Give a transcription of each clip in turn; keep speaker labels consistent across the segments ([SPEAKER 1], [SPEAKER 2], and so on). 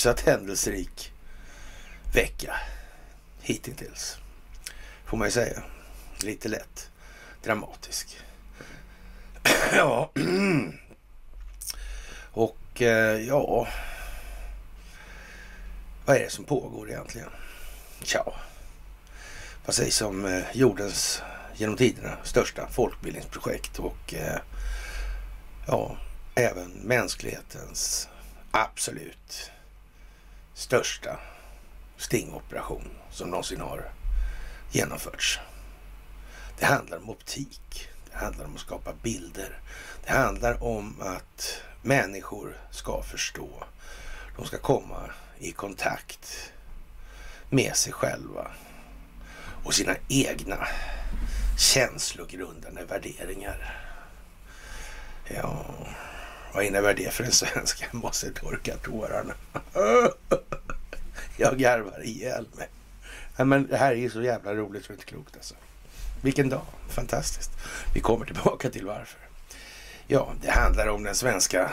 [SPEAKER 1] hyfsat händelserik vecka hittills. Får man ju säga. Lite lätt dramatisk. ja. Och eh, ja. Vad är det som pågår egentligen? Tja. Vad sägs om eh, jordens genom tiderna största folkbildningsprojekt och eh, ja, även mänsklighetens absolut största stingoperation som någonsin har genomförts. Det handlar om optik. Det handlar om att skapa bilder. Det handlar om att människor ska förstå. De ska komma i kontakt med sig själva och sina egna känslogrundande värderingar. Ja, vad innebär det för en svensk? Jag måste torka tårarna. Jag garvar ihjäl mig. men det här är ju så jävla roligt så det är inte klokt alltså. Vilken dag. Fantastiskt. Vi kommer tillbaka till varför. Ja, det handlar om den svenska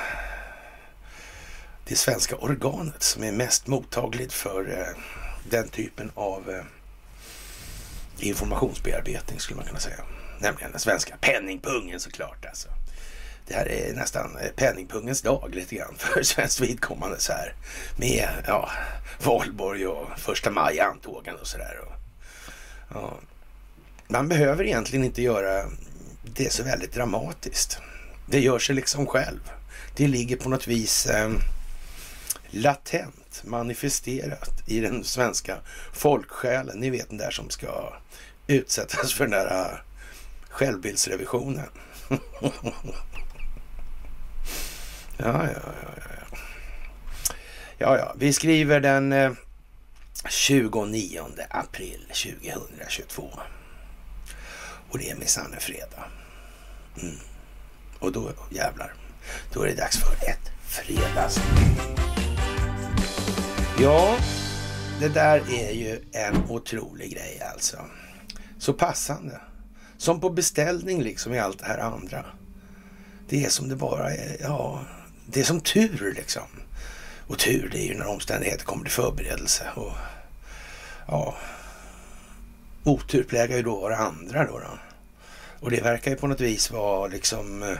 [SPEAKER 1] det svenska organet som är mest mottagligt för eh, den typen av eh, informationsbearbetning skulle man kunna säga. Nämligen den svenska penningpungen såklart alltså. Det här är nästan eh, penningpungens dag lite grann för svenskt vidkommande så här. Med ja, valborg och första maj antågen och sådär. Ja. Man behöver egentligen inte göra det så väldigt dramatiskt. Det gör sig liksom själv. Det ligger på något vis eh, latent manifesterat i den svenska folksjälen. Ni vet den där som ska utsättas för den där eh, självbildsrevisionen. ja, ja, ja, ja. Ja, ja, vi skriver den eh, 29 april 2022. Och det är minsann en fredag. Mm. Och då jävlar, då är det dags för ett fredags. Ja, det där är ju en otrolig grej alltså. Så passande. Som på beställning liksom i allt det här andra. Det är som det bara är, ja, det är som tur liksom. Och tur det är ju när omständigheter kommer till förberedelse. Och ja, otur plägar ju då vara andra då, då. Och det verkar ju på något vis vara liksom eh,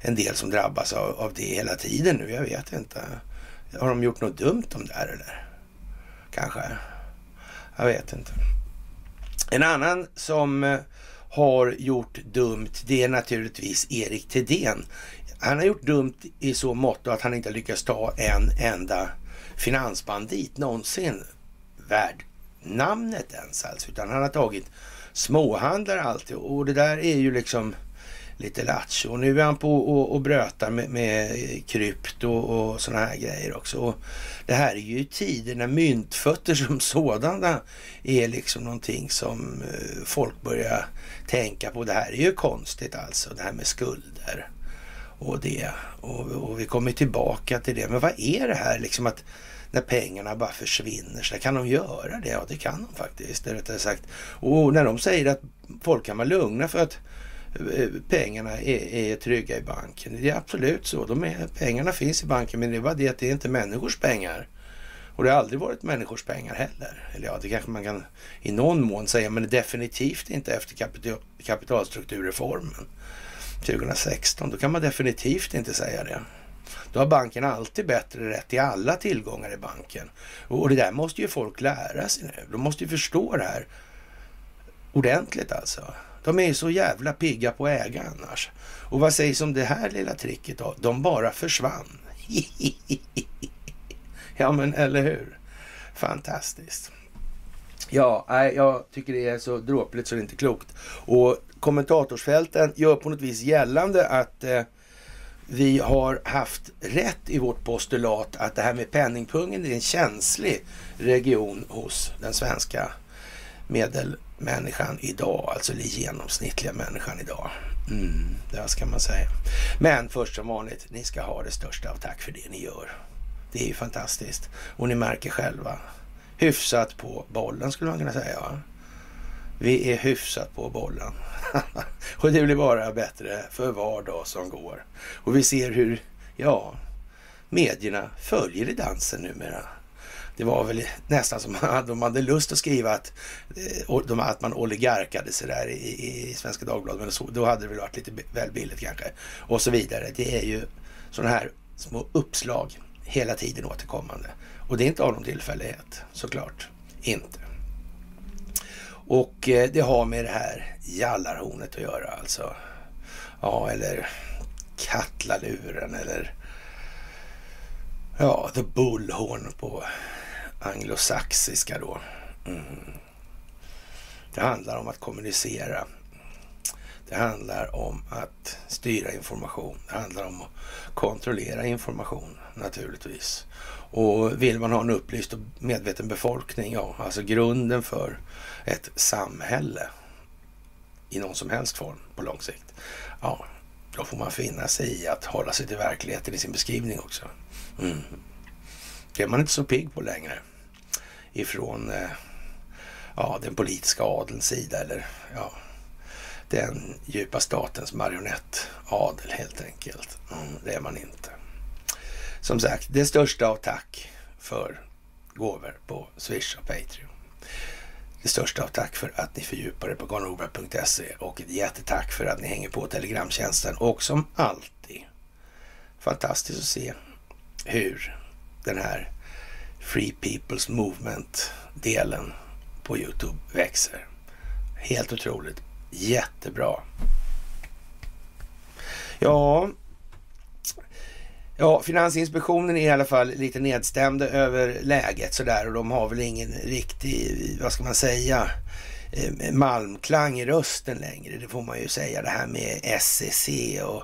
[SPEAKER 1] en del som drabbas av, av det hela tiden nu. Jag vet inte. Har de gjort något dumt om där eller? Kanske. Jag vet inte. En annan som eh, har gjort dumt, det är naturligtvis Erik Thedéen. Han har gjort dumt i så mått att han inte lyckats ta en enda finansbandit någonsin värd namnet ens alltså, utan han har tagit småhandlare alltid och det där är ju liksom lite lattjo. Och nu är han på och, och brötar med, med krypto och, och sådana här grejer också. Och det här är ju tider när myntfötter som sådana är liksom någonting som eh, folk börjar tänka på. Det här är ju konstigt alltså, det här med skulder och det. Och, och vi kommer tillbaka till det. Men vad är det här liksom att när pengarna bara försvinner. Så kan de göra det? Ja, det kan de faktiskt. Rättare sagt. Och när de säger att folk kan vara lugna för att eh, pengarna är, är trygga i banken. Det är absolut så. De är, pengarna finns i banken men det är bara det att det är inte människors pengar. Och det har aldrig varit människors pengar heller. Eller ja, det kanske man kan i någon mån säga, men definitivt inte efter kapital, kapitalstrukturreformen 2016. Då kan man definitivt inte säga det. Då har banken alltid bättre rätt till alla tillgångar i banken. Och det där måste ju folk lära sig nu. De måste ju förstå det här ordentligt alltså. De är ju så jävla pigga på att äga annars. Och vad sägs om det här lilla tricket då? De bara försvann. ja, men eller hur? Fantastiskt. Ja, jag tycker det är så dråpligt så det är inte klokt. Och kommentatorsfälten gör på något vis gällande att eh, vi har haft rätt i vårt postulat att det här med penningpungen är en känslig region hos den svenska medelmänniskan idag, alltså den genomsnittliga människan idag. Mm, det ska man säga. Men först som vanligt, ni ska ha det största av tack för det ni gör. Det är ju fantastiskt. Och ni märker själva. Hyfsat på bollen skulle man kunna säga. Va? Vi är hyfsat på bollen. och det blir bara bättre för var dag som går. Och vi ser hur, ja, medierna följer i dansen numera. Det var väl nästan som att de hade lust att skriva att, eh, att man oligarkade sig där i, i Svenska Dagbladet. Men så, då hade det väl varit lite väl billigt kanske. Och så vidare. Det är ju sådana här små uppslag hela tiden återkommande. Och det är inte av någon tillfällighet, såklart. Inte. Och eh, det har med det här jallarhornet att göra alltså. Ja, eller kattlaluren eller ja, the bullhorn på anglosaxiska då. Mm. Det handlar om att kommunicera. Det handlar om att styra information. Det handlar om att kontrollera information naturligtvis. Och vill man ha en upplyst och medveten befolkning, ja, alltså grunden för ett samhälle i någon som helst form på lång sikt, ja, då får man finna sig i att hålla sig till verkligheten i sin beskrivning också. Mm. Det är man inte så pigg på längre ifrån eh, ja, den politiska adelns sida eller ja, den djupa statens marionettadel helt enkelt. Mm, det är man inte. Som sagt, det största av tack för gåvor på Swish och Patreon. Det största av tack för att ni fördjupar er på garnroberg.se och ett jättetack för att ni hänger på Telegramtjänsten. Och som alltid, fantastiskt att se hur den här Free People's Movement-delen på Youtube växer. Helt otroligt. Jättebra. Ja, Ja, Finansinspektionen är i alla fall lite nedstämda över läget sådär och de har väl ingen riktig, vad ska man säga, eh, malmklang i rösten längre. Det får man ju säga. Det här med SEC och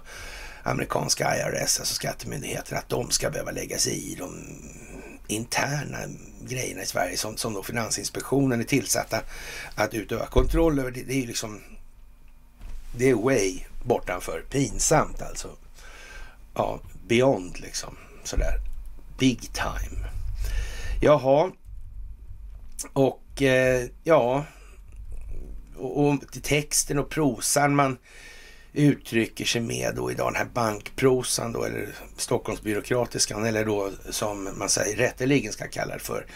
[SPEAKER 1] amerikanska IRS, alltså skattemyndigheten, att de ska behöva lägga sig i de interna grejerna i Sverige som, som då Finansinspektionen är tillsatta att utöva kontroll över. Det, det är ju liksom, det är way bortanför pinsamt alltså. Ja, beyond liksom sådär. Big time. Jaha. Och eh, ja, och, och texten och prosan man uttrycker sig med då idag, den här bankprosan då, eller Stockholmsbyråkratiskan, eller då som man säger rätteligen ska kalla det för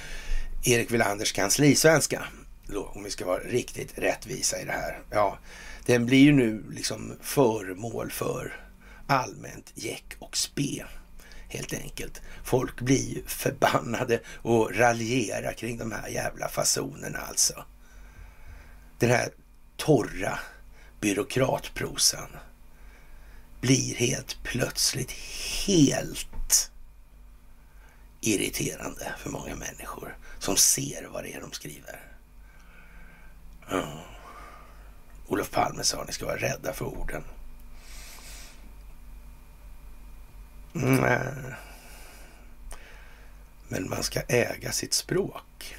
[SPEAKER 1] Erik Willanders kanslisvenska, då, om vi ska vara riktigt rättvisa i det här. Ja, den blir ju nu liksom föremål för allmänt jäck och spe helt enkelt. Folk blir ju förbannade och raljerar kring de här jävla fasonerna alltså. Den här torra byråkratprosan blir helt plötsligt helt irriterande för många människor som ser vad det är de skriver. Oh. Olof Palme sa att ni ska vara rädda för orden. Nej. Men man ska äga sitt språk.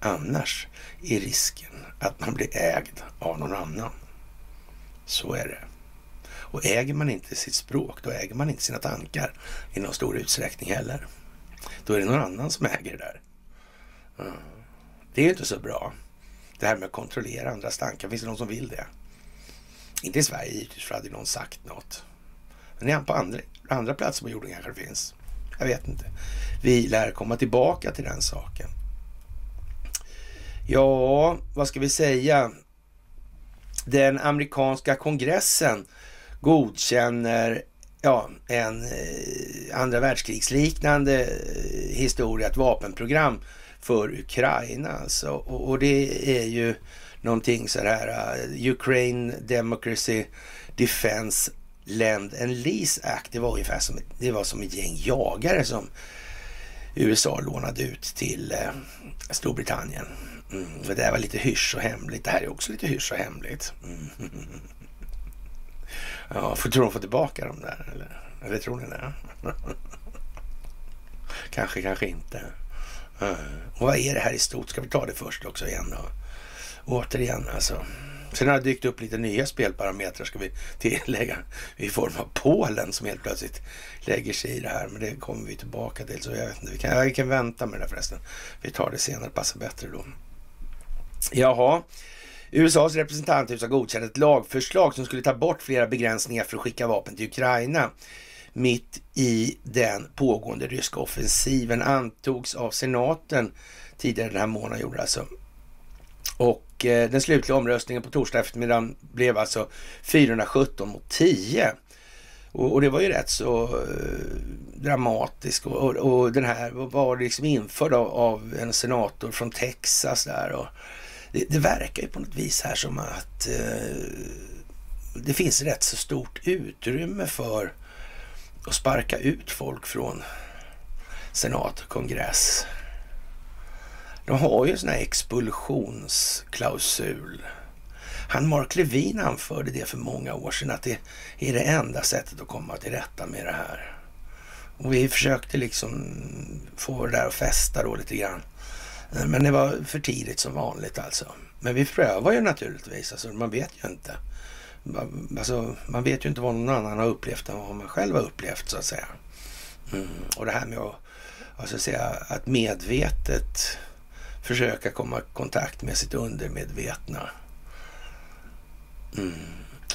[SPEAKER 1] Annars är risken att man blir ägd av någon annan. Så är det. Och äger man inte sitt språk, då äger man inte sina tankar i någon stor utsträckning heller. Då är det någon annan som äger det där. Mm. Det är ju inte så bra. Det här med att kontrollera andras tankar. Finns det någon som vill det? Inte i Sverige givetvis, för hade någon sagt något. Men på andra, andra platser på jorden kanske det finns. Jag vet inte. Vi lär komma tillbaka till den saken. Ja, vad ska vi säga? Den amerikanska kongressen godkänner ja, en eh, andra världskrigsliknande eh, historia, ett vapenprogram för Ukraina. Alltså. Och, och, det är ju någonting så här, uh, Ukraine Democracy Defense Lend and Lease Act. Det var ungefär som, det var som ett gäng jagare som USA lånade ut till eh, Storbritannien. Mm, det här var lite hysch och hemligt. Det här är också lite hysch och hemligt. Mm. Ja, för, tror de får tillbaka dem där? Eller, eller tror ni det? kanske, kanske inte. Och vad är det här i stort? Ska vi ta det först också igen då? Återigen alltså. Sen har det dykt upp lite nya spelparametrar ska vi tillägga i form av Polen som helt plötsligt lägger sig i det här. Men det kommer vi tillbaka till. Så jag vet inte, vi kan, vi kan vänta med det där förresten. Vi tar det senare, passar bättre då. Jaha. USAs representanthus har godkänt ett lagförslag som skulle ta bort flera begränsningar för att skicka vapen till Ukraina. Mitt i den pågående ryska offensiven antogs av senaten tidigare den här månaden gjorde alltså. Och eh, den slutliga omröstningen på torsdag eftermiddag blev alltså 417 mot 10. Och, och det var ju rätt så eh, dramatiskt och, och, och, den här var liksom införd av, av en senator från Texas där. Och det, det, verkar ju på något vis här som att eh, det finns rätt så stort utrymme för att sparka ut folk från senat och kongress. De har ju en sån här expulsionsklausul. Han Mark Levin anförde det för många år sedan att det är det enda sättet att komma till rätta med det här. Och vi försökte liksom få det där att fästa då lite grann. Men det var för tidigt som vanligt alltså. Men vi prövar ju naturligtvis, alltså man vet ju inte. Alltså, man vet ju inte vad någon annan har upplevt än vad man själv har upplevt så att säga. Mm. Och det här med att, alltså, säga, att medvetet försöka komma i kontakt med sitt undermedvetna. Mm.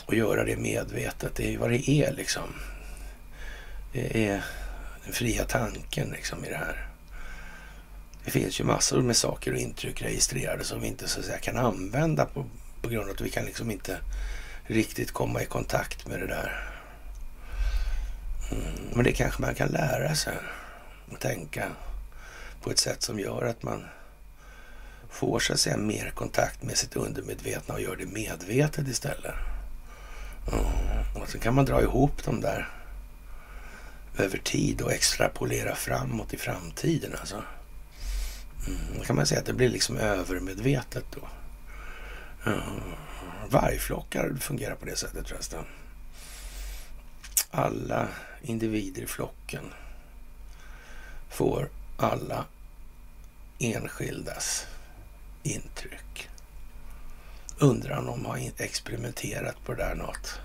[SPEAKER 1] Och göra det medvetet, det är ju vad det är liksom. Det är den fria tanken liksom i det här. Det finns ju massor med saker och intryck registrerade som vi inte så att säga kan använda på, på grund av att vi kan liksom inte riktigt komma i kontakt med det där. Mm, men det kanske man kan lära sig att tänka på ett sätt som gör att man får så att säga mer kontakt med sitt undermedvetna och gör det medvetet istället. Mm, och så kan man dra ihop dem där över tid och extrapolera framåt i framtiden. Alltså. Mm, då kan man säga att det blir liksom övermedvetet då. Mm vargflockar fungerar på det sättet förresten. Alla individer i flocken får alla enskildas intryck. Undrar om de har experimenterat på det där något.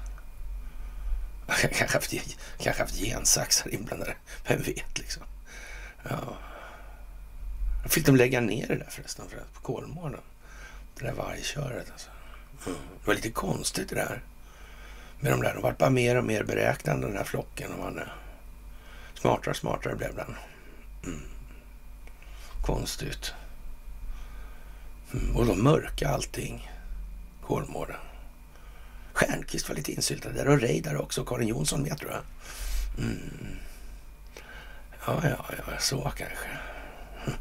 [SPEAKER 1] Kanske haft, kanske haft gensaxar inblandade. Vem vet liksom. Ja. Fick de lägga ner det där förresten för på Kolmården. Det där vargköret alltså. Det var lite konstigt det där med de där. De var bara mer och mer beräknande den här flocken. Och man, eh, smartare och smartare blev den. Mm. Konstigt. Och de mörka allting. Kolmården. Stjernquist var lite insyltad där och Reidar också. Karin Jonsson med tror jag. Mm. Ja, ja, ja, så kanske. Hm.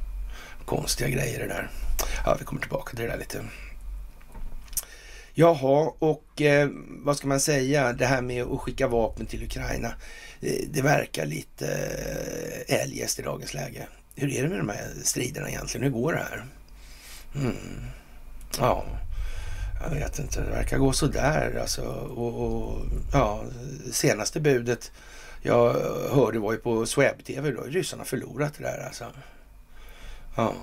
[SPEAKER 1] Konstiga grejer det där. Ja, vi kommer tillbaka till det där lite Jaha, och eh, vad ska man säga, det här med att skicka vapen till Ukraina. Det, det verkar lite eh, eljest i dagens läge. Hur är det med de här striderna egentligen? Hur går det här? Mm. Ja, jag vet inte. Det verkar gå sådär alltså. Och, och, ja, senaste budet jag hörde var ju på Sweb-TV då. Ryssarna förlorat det där alltså. Ja.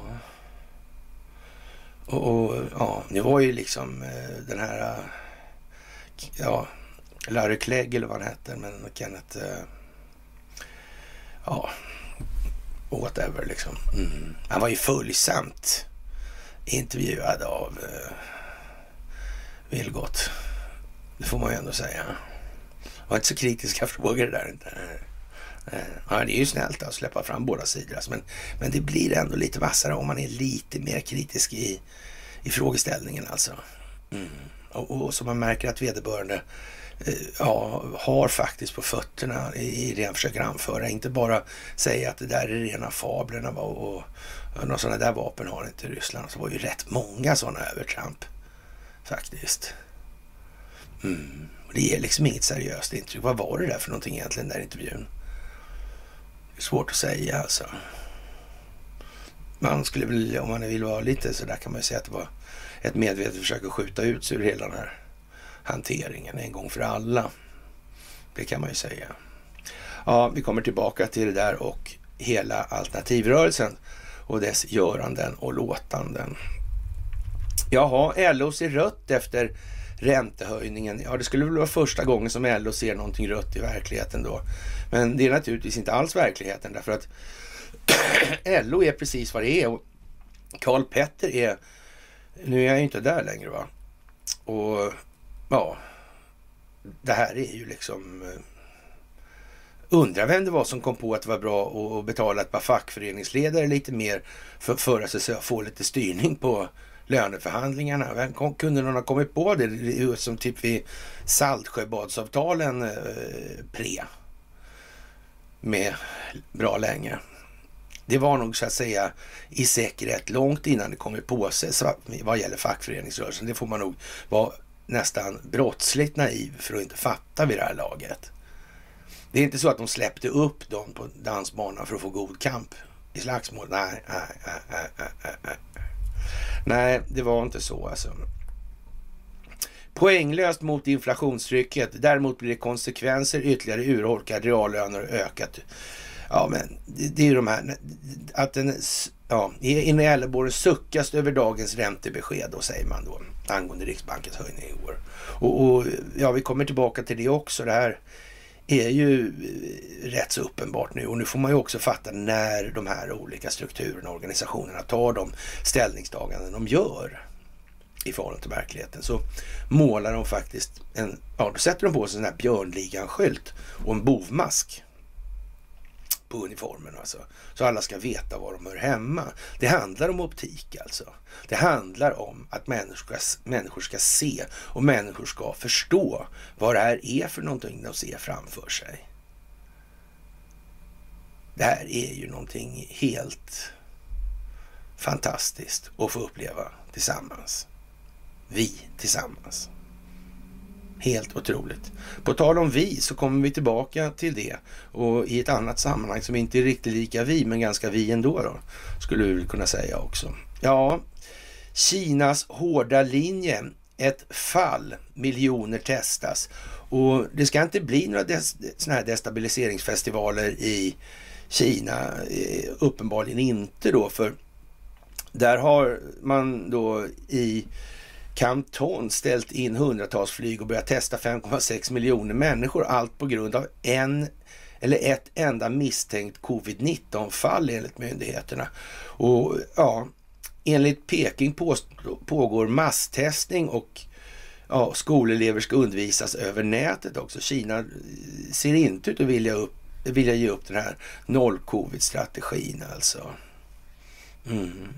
[SPEAKER 1] Och, och, ja, det var ju liksom eh, den här, eh, ja, Larry Clegg eller vad han hette, men Kenneth, eh, ja, whatever liksom. Mm. Han var ju följsamt intervjuad av eh, Vilgot. Det får man ju ändå säga. Det var inte så kritiska frågor det där inte. Eh, ja, det är ju snällt att släppa fram båda sidor. Alltså, men, men det blir ändå lite vassare om man är lite mer kritisk i, i frågeställningen alltså. Mm. Och, och så man märker att vederbörande eh, ja, har faktiskt på fötterna i, det han försöker anföra. Inte bara säga att det där är rena fablerna och, och några sådana där vapen har inte Ryssland. Så var ju rätt många sådana övertramp faktiskt. Mm. Det ger liksom inget seriöst intryck. Vad var det där för någonting egentligen, den där intervjun? Det är svårt att säga alltså. Man skulle väl, om man vill vara lite så där kan man ju säga att det var ett medvetet försök att skjuta ut sig ur hela den här hanteringen en gång för alla. Det kan man ju säga. Ja, vi kommer tillbaka till det där och hela alternativrörelsen och dess göranden och låtanden. Jaha, LO ser rött efter räntehöjningen. Ja, det skulle väl vara första gången som LO ser någonting rött i verkligheten då. Men det är naturligtvis inte alls verkligheten därför att LO är precis vad det är och Karl Petter är, nu är jag ju inte där längre va. Och ja, det här är ju liksom eh, Undrar vem det var som kom på att det var bra att betala ett par fackföreningsledare lite mer för, för att få lite styrning på löneförhandlingarna. Vem kunde någon ha kommit på det? det som typ vid Saltsjöbadsavtalen eh, pre. Med bra länge. Det var nog så att säga i säkerhet långt innan det kom i påse vad gäller fackföreningsrörelsen. Det får man nog vara nästan brottsligt naiv för att inte fatta vid det här laget. Det är inte så att de släppte upp dem på dansbanan för att få god kamp i slagsmål. Nej, nej, nej, nej, nej. nej det var inte så alltså. Poänglöst mot inflationstrycket. Däremot blir det konsekvenser, ytterligare urholkade reallöner och ökat. Ja, men det, det är ju de här att den, ja, inne i Älvborg suckas över dagens räntebesked då säger man då angående Riksbankens höjning i år. Och, och ja, vi kommer tillbaka till det också. Det här är ju eh, rätt så uppenbart nu. Och nu får man ju också fatta när de här olika strukturerna och organisationerna tar de ställningstaganden de gör i förhållande till verkligheten. Så målar de faktiskt en, ja då sätter de på sig en sån här björnligan-skylt och en bovmask på uniformen alltså. Så alla ska veta var de hör hemma. Det handlar om optik alltså. Det handlar om att människor ska, människor ska se och människor ska förstå vad det här är för någonting de ser framför sig. Det här är ju någonting helt fantastiskt att få uppleva tillsammans. Vi tillsammans. Helt otroligt. På tal om vi så kommer vi tillbaka till det och i ett annat sammanhang som inte är riktigt lika vi men ganska vi ändå då skulle vi kunna säga också. Ja, Kinas hårda linje. Ett fall, miljoner testas och det ska inte bli några des, här destabiliseringsfestivaler i Kina. Eh, uppenbarligen inte då för där har man då i Kanton ställt in hundratals flyg och börjat testa 5,6 miljoner människor. Allt på grund av en eller ett enda misstänkt covid-19-fall enligt myndigheterna. Och ja, enligt Peking pågår masstestning och ja, skolelever ska undervisas över nätet också. Kina eh, ser inte ut att vilja, upp, vilja ge upp den här noll-covid-strategin alltså. Mm.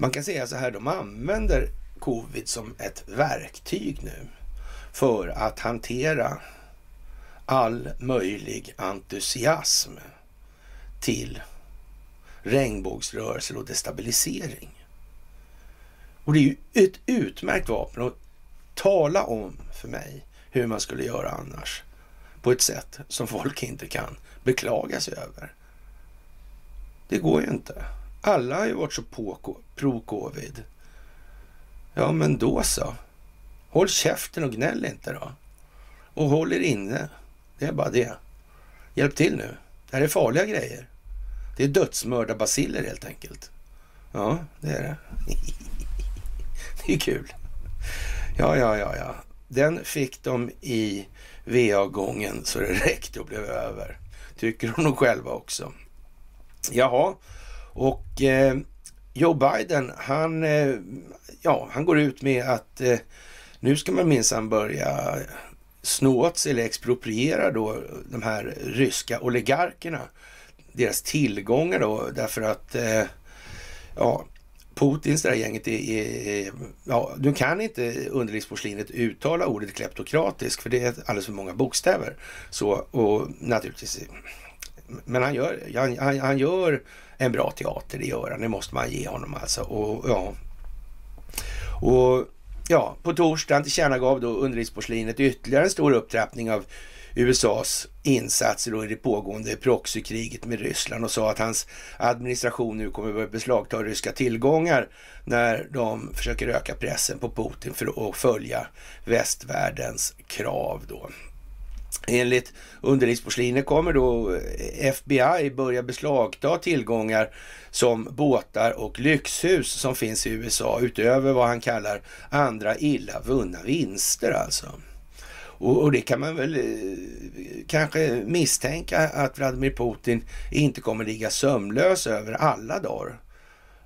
[SPEAKER 1] Man kan säga så här, de använder covid som ett verktyg nu för att hantera all möjlig entusiasm till regnbågsrörelser och destabilisering. Och det är ju ett utmärkt vapen att tala om för mig hur man skulle göra annars på ett sätt som folk inte kan beklaga sig över. Det går ju inte. Alla har ju varit så pro-covid. Ja, men då så. Håll käften och gnäll inte då. Och håll er inne. Det är bara det. Hjälp till nu. Det här är farliga grejer. Det är dödsmördarbaciller helt enkelt. Ja, det är det. det är kul. Ja, ja, ja, ja. Den fick de i VA-gången så det räckte och blev över. Tycker de nog själva också. Jaha, och eh, Joe Biden, han, eh, ja, han går ut med att eh, nu ska man minsann börja snå åt sig eller expropriera då de här ryska oligarkerna, deras tillgångar då, därför att eh, ja, Putins det där gänget är, är, ja, du kan inte underlivsporslinet uttala ordet kleptokratisk för det är alldeles för många bokstäver. Så, och naturligtvis, men han gör, han, han gör en bra teater, det gör han. Det måste man ge honom alltså. Och, ja. och ja, på torsdagen tillkännagav då underlivsporslinet ytterligare en stor upptrappning av USAs insatser då i det pågående proxykriget med Ryssland och sa att hans administration nu kommer att börja beslagta ryska tillgångar när de försöker öka pressen på Putin för att följa västvärldens krav då. Enligt underlivsporslinet kommer då eh, FBI börja beslagta tillgångar som båtar och lyxhus som finns i USA utöver vad han kallar andra illa vunna vinster alltså. Och, och, det kan man väl eh, kanske misstänka att Vladimir Putin inte kommer ligga sömlös över alla dagar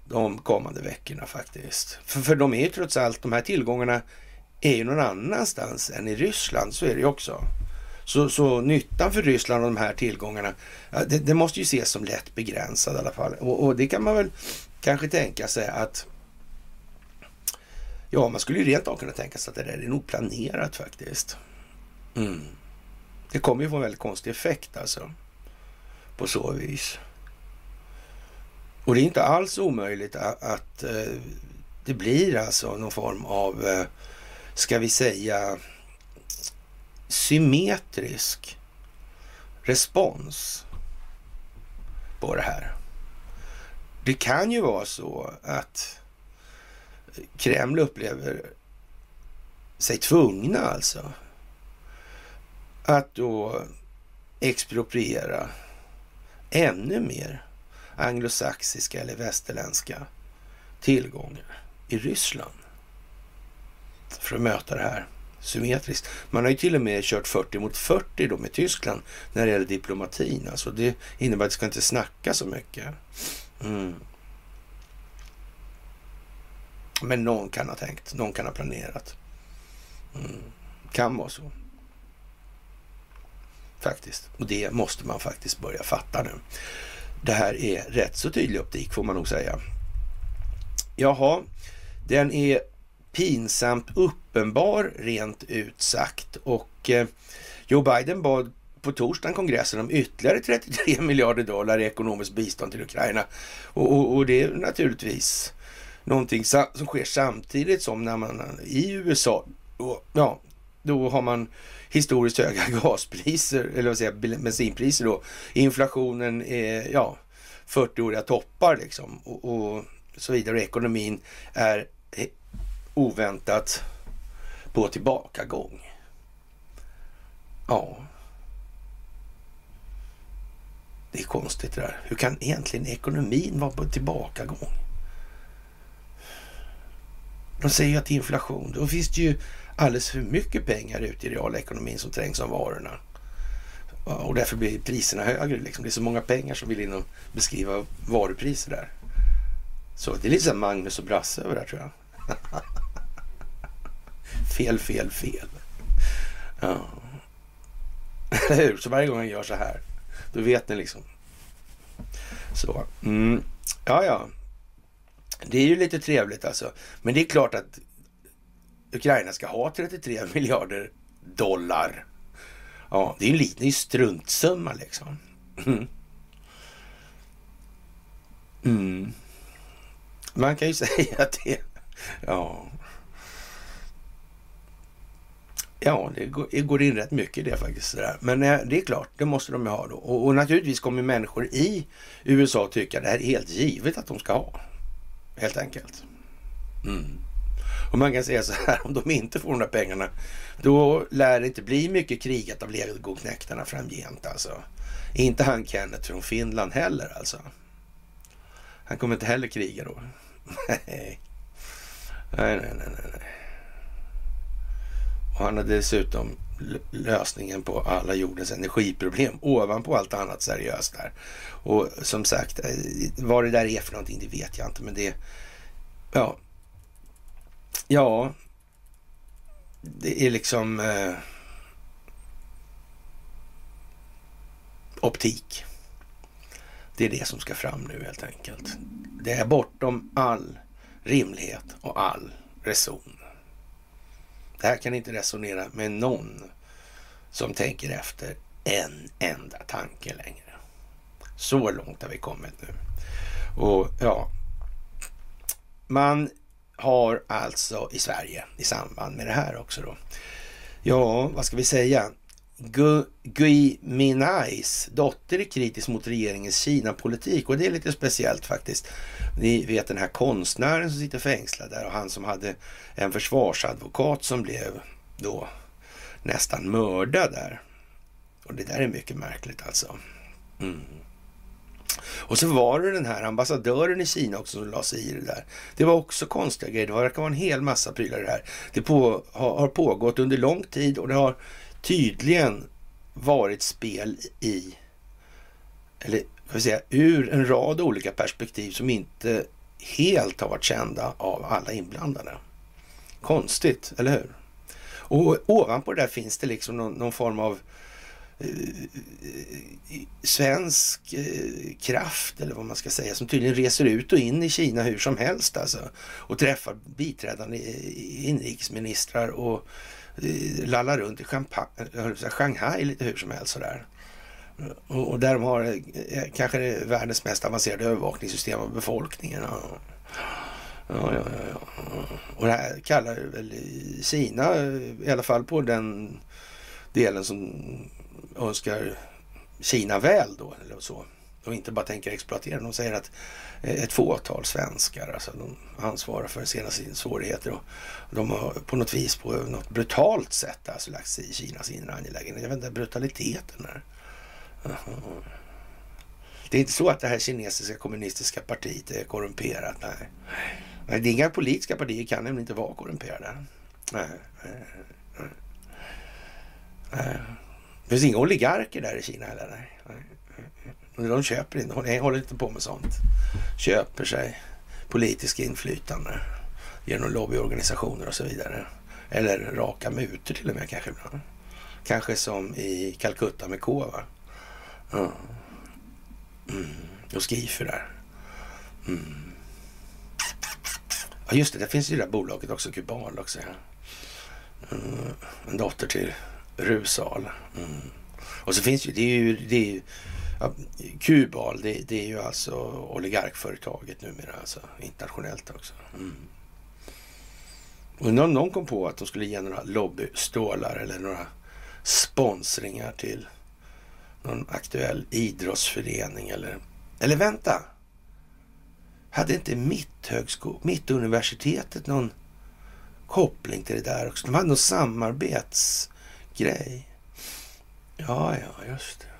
[SPEAKER 1] de kommande veckorna faktiskt. För, för de är ju trots allt, de här tillgångarna är ju någon annanstans än i Ryssland, så är det ju också. Så, så nyttan för Ryssland av de här tillgångarna, det, det, måste ju ses som lätt begränsad i alla fall. Och, och, det kan man väl kanske tänka sig att Ja, man skulle ju rent av kunna tänka sig att det där är nog planerat faktiskt. Mm. Det kommer ju få en väldigt konstig effekt alltså. På så vis. Och det är inte alls omöjligt att, att det blir alltså någon form av, eh, ska vi säga, symmetrisk respons på det här. Det kan ju vara så att Kreml upplever sig tvungna alltså att då expropriera ännu mer anglosaxiska eller västerländska tillgångar i Ryssland för att möta det här symmetriskt. Man har ju till och med kört 40 mot 40 då med Tyskland när det gäller diplomatin. Alltså det innebär att det ska inte snacka så mycket. Mm. Men någon kan ha tänkt, någon kan ha planerat. Mm. Kan vara så. Faktiskt. Och det måste man faktiskt börja fatta nu. Det här är rätt så tydlig optik får man nog säga. Jaha, den är pinsamt uppenbar rent ut sagt och eh, Joe Biden bad på torsdagen kongressen om ytterligare 33 miljarder dollar i ekonomiskt bistånd till Ukraina. Och, och, och det är naturligtvis någonting som sker samtidigt som när man i USA, och, ja, då har man historiskt höga gaspriser, eller vad säger bensinpriser då. Inflationen är, ja, 40-åriga toppar liksom och, och så vidare. Och ekonomin är oväntat på tillbakagång. Ja. Det är konstigt det där. Hur kan egentligen ekonomin vara på tillbakagång? De säger ju att det är inflation. Då finns det ju alldeles för mycket pengar ute i realekonomin som trängs av varorna. Och därför blir priserna högre. Liksom. Det är så många pengar som vill in och beskriva varupriser där. Så det är lite som Magnus och Brasse över det här tror jag. fel, fel, fel. Ja. Eller hur? Så varje gång han gör så här, då vet ni liksom. Så. Mm. Ja, ja. Det är ju lite trevligt alltså. Men det är klart att Ukraina ska ha 33 miljarder dollar. Ja, det är ju en liten struntsumma liksom. Mm. Mm. Man kan ju säga att det... Ja. Ja, det går, in rätt mycket i det faktiskt. Men eh, det är klart, det måste de ju ha då. Och, och naturligtvis kommer människor i USA tycka att det här är helt givet att de ska ha. Helt enkelt. Mm. Och man kan säga så här, om de inte får de där pengarna, då lär det inte bli mycket krigat av legoknektarna framgent alltså. Inte han Kenneth från Finland heller alltså. Han kommer inte heller kriga då. nej. Nej, nej, nej, nej. Och han har dessutom lösningen på alla jordens energiproblem ovanpå allt annat seriöst där. Och som sagt, eh, vad det där är för någonting, det vet jag inte, men det... Ja. Ja. Det är liksom... Eh, optik. Det är det som ska fram nu helt enkelt. Det är bortom all rimlighet och all reson. Det här kan inte resonera med någon som tänker efter en enda tanke längre. Så långt har vi kommit nu. Och ja, man har alltså i Sverige i samband med det här också då. Ja, vad ska vi säga? Gui Minais dotter är kritisk mot regeringens Kina-politik och det är lite speciellt faktiskt. Ni vet den här konstnären som sitter fängslad där och han som hade en försvarsadvokat som blev då nästan mördad där. Och det där är mycket märkligt alltså. Mm. Och så var det den här ambassadören i Kina också som la sig i det där. Det var också konstiga grejer. Det verkar vara en hel massa prylar i det här. Det på, har, har pågått under lång tid och det har tydligen varit spel i, eller ska vi säga, ur en rad olika perspektiv som inte helt har varit kända av alla inblandade. Konstigt, eller hur? Och ovanpå det där finns det liksom någon, någon form av eh, svensk eh, kraft eller vad man ska säga som tydligen reser ut och in i Kina hur som helst alltså och träffar biträdande inrikesministrar och Eh, lallar runt i eh, Shanghai lite hur som helst sådär. Och där de har eh, kanske världens mest avancerade övervakningssystem av befolkningen. Ja. Ja, ja, ja, Och det här kallar väl Kina, i alla fall på den delen som önskar Kina väl då, eller så. Och inte bara tänker exploatera. De säger att ett fåtal svenskar, alltså de ansvarar för sina svårigheter och de har på något vis på något brutalt sätt alltså lagt sig i Kinas inre angelägenheter. Jag vet inte, brutaliteten där. Det är inte så att det här kinesiska kommunistiska partiet är korrumperat. Nej. nej det är inga politiska partier kan nämligen inte vara korrumperade. Nej. nej, nej. nej. Det finns inga oligarker där i Kina heller. Nej. De köper inte, de håller inte på med sånt. Köper sig politiskt inflytande genom lobbyorganisationer och så vidare. Eller raka mutor till och med kanske ibland. Kanske som i Calcutta med K va? Ja. Mm. Och Skifer där. Mm. Ja, just det. Det finns ju det där bolaget också, Kubal också. Ja. Mm. En dotter till Rusal. Mm. Och så finns ju, det är ju, det är ju Kubal, det, det, är ju alltså oligarkföretaget numera, alltså internationellt också. Mm. Undrar om någon kom på att de skulle ge några lobbystålar eller några sponsringar till någon aktuell idrottsförening eller... Eller vänta! Hade inte Mitthögsko Mittuniversitetet någon koppling till det där också? De hade någon samarbetsgrej. Ja, ja, just det.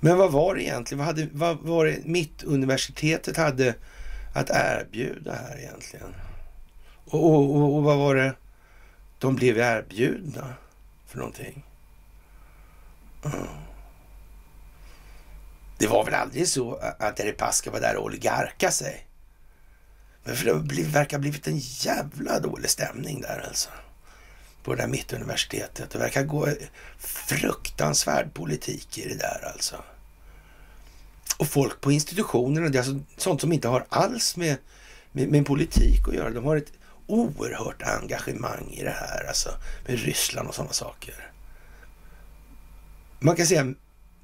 [SPEAKER 1] Men vad var det egentligen? Vad, hade, vad var det Mittuniversitetet hade att erbjuda här egentligen? Och, och, och, och vad var det de blev erbjudna för någonting? Mm. Det var väl aldrig så att Deripaska var där och oligarka sig? Men för det verkar ha blivit en jävla dålig stämning där alltså. På det där mittuniversitetet. Det verkar gå fruktansvärd politik i det där alltså. Och folk på institutionerna, det är alltså sånt som inte har alls med, med, med politik att göra. De har ett oerhört engagemang i det här, alltså med Ryssland och sådana saker. Man kan säga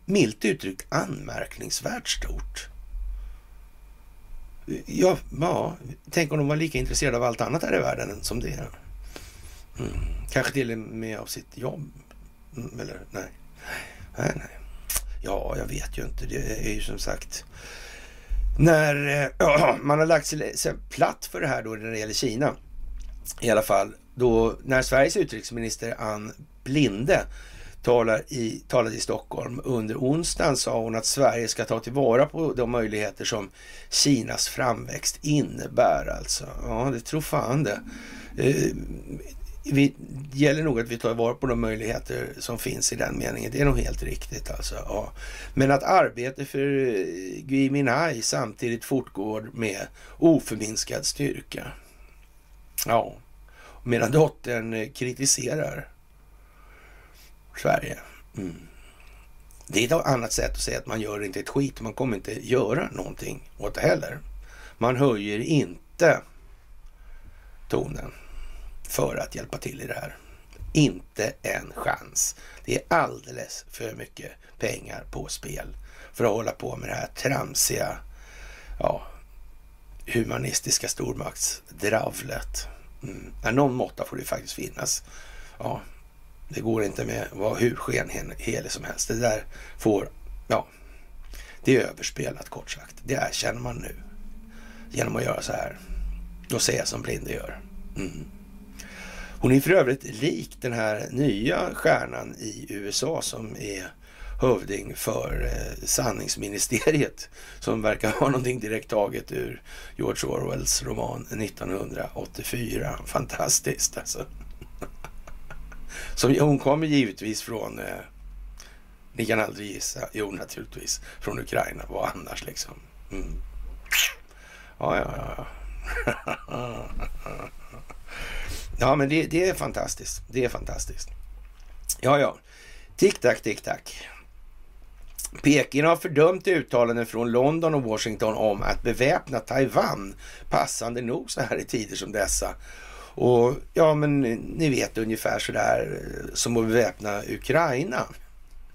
[SPEAKER 1] milt uttryckt anmärkningsvärt stort. Ja, ja, tänk om de var lika intresserade av allt annat här i världen som det. är. Mm. Kanske till och med av sitt jobb. Mm, eller nej. nej, nej. Ja, jag vet ju inte. Det är ju som sagt när äh, man har lagt sig platt för det här då när det gäller Kina. I alla fall då när Sveriges utrikesminister Ann Blinde talar i, talade i Stockholm. Under onsdagen sa hon att Sverige ska ta tillvara på de möjligheter som Kinas framväxt innebär. Alltså. Ja, det tror fan det. Eh, vi, det gäller nog att vi tar vara på de möjligheter som finns i den meningen. Det är nog helt riktigt. Alltså. Ja. Men att arbetet för eh, Gui Minhai samtidigt fortgår med oförminskad styrka. Ja, medan dottern eh, kritiserar Sverige. Mm. Det är ett annat sätt att säga att man gör inte ett skit. Man kommer inte göra någonting åt det heller. Man höjer inte tonen för att hjälpa till i det här. Inte en chans. Det är alldeles för mycket pengar på spel för att hålla på med det här tramsiga, ja, humanistiska stormaktsdravlet. Mm. Någon måtta får det faktiskt finnas. Ja, det går inte med att vara hur skenhelig som helst. Det där får, ja, det är överspelat kort sagt. Det erkänner man nu genom att göra så här och säga som Blinde gör. Mm. Hon är för övrigt lik den här nya stjärnan i USA som är hövding för eh, sanningsministeriet som verkar ha någonting direkt taget ur George Orwells roman 1984. Fantastiskt alltså. Som, hon kommer givetvis från, eh, ni kan aldrig gissa, jo naturligtvis, från Ukraina. Vad annars liksom? Mm. Ja, ja, ja. ja, men det, det är fantastiskt. Det är fantastiskt. Ja, ja. Tick-tack, tick-tack. Peking har fördömt uttalanden från London och Washington om att beväpna Taiwan, passande nog så här i tider som dessa. Och ja, men ni vet ungefär så där eh, som att beväpna Ukraina.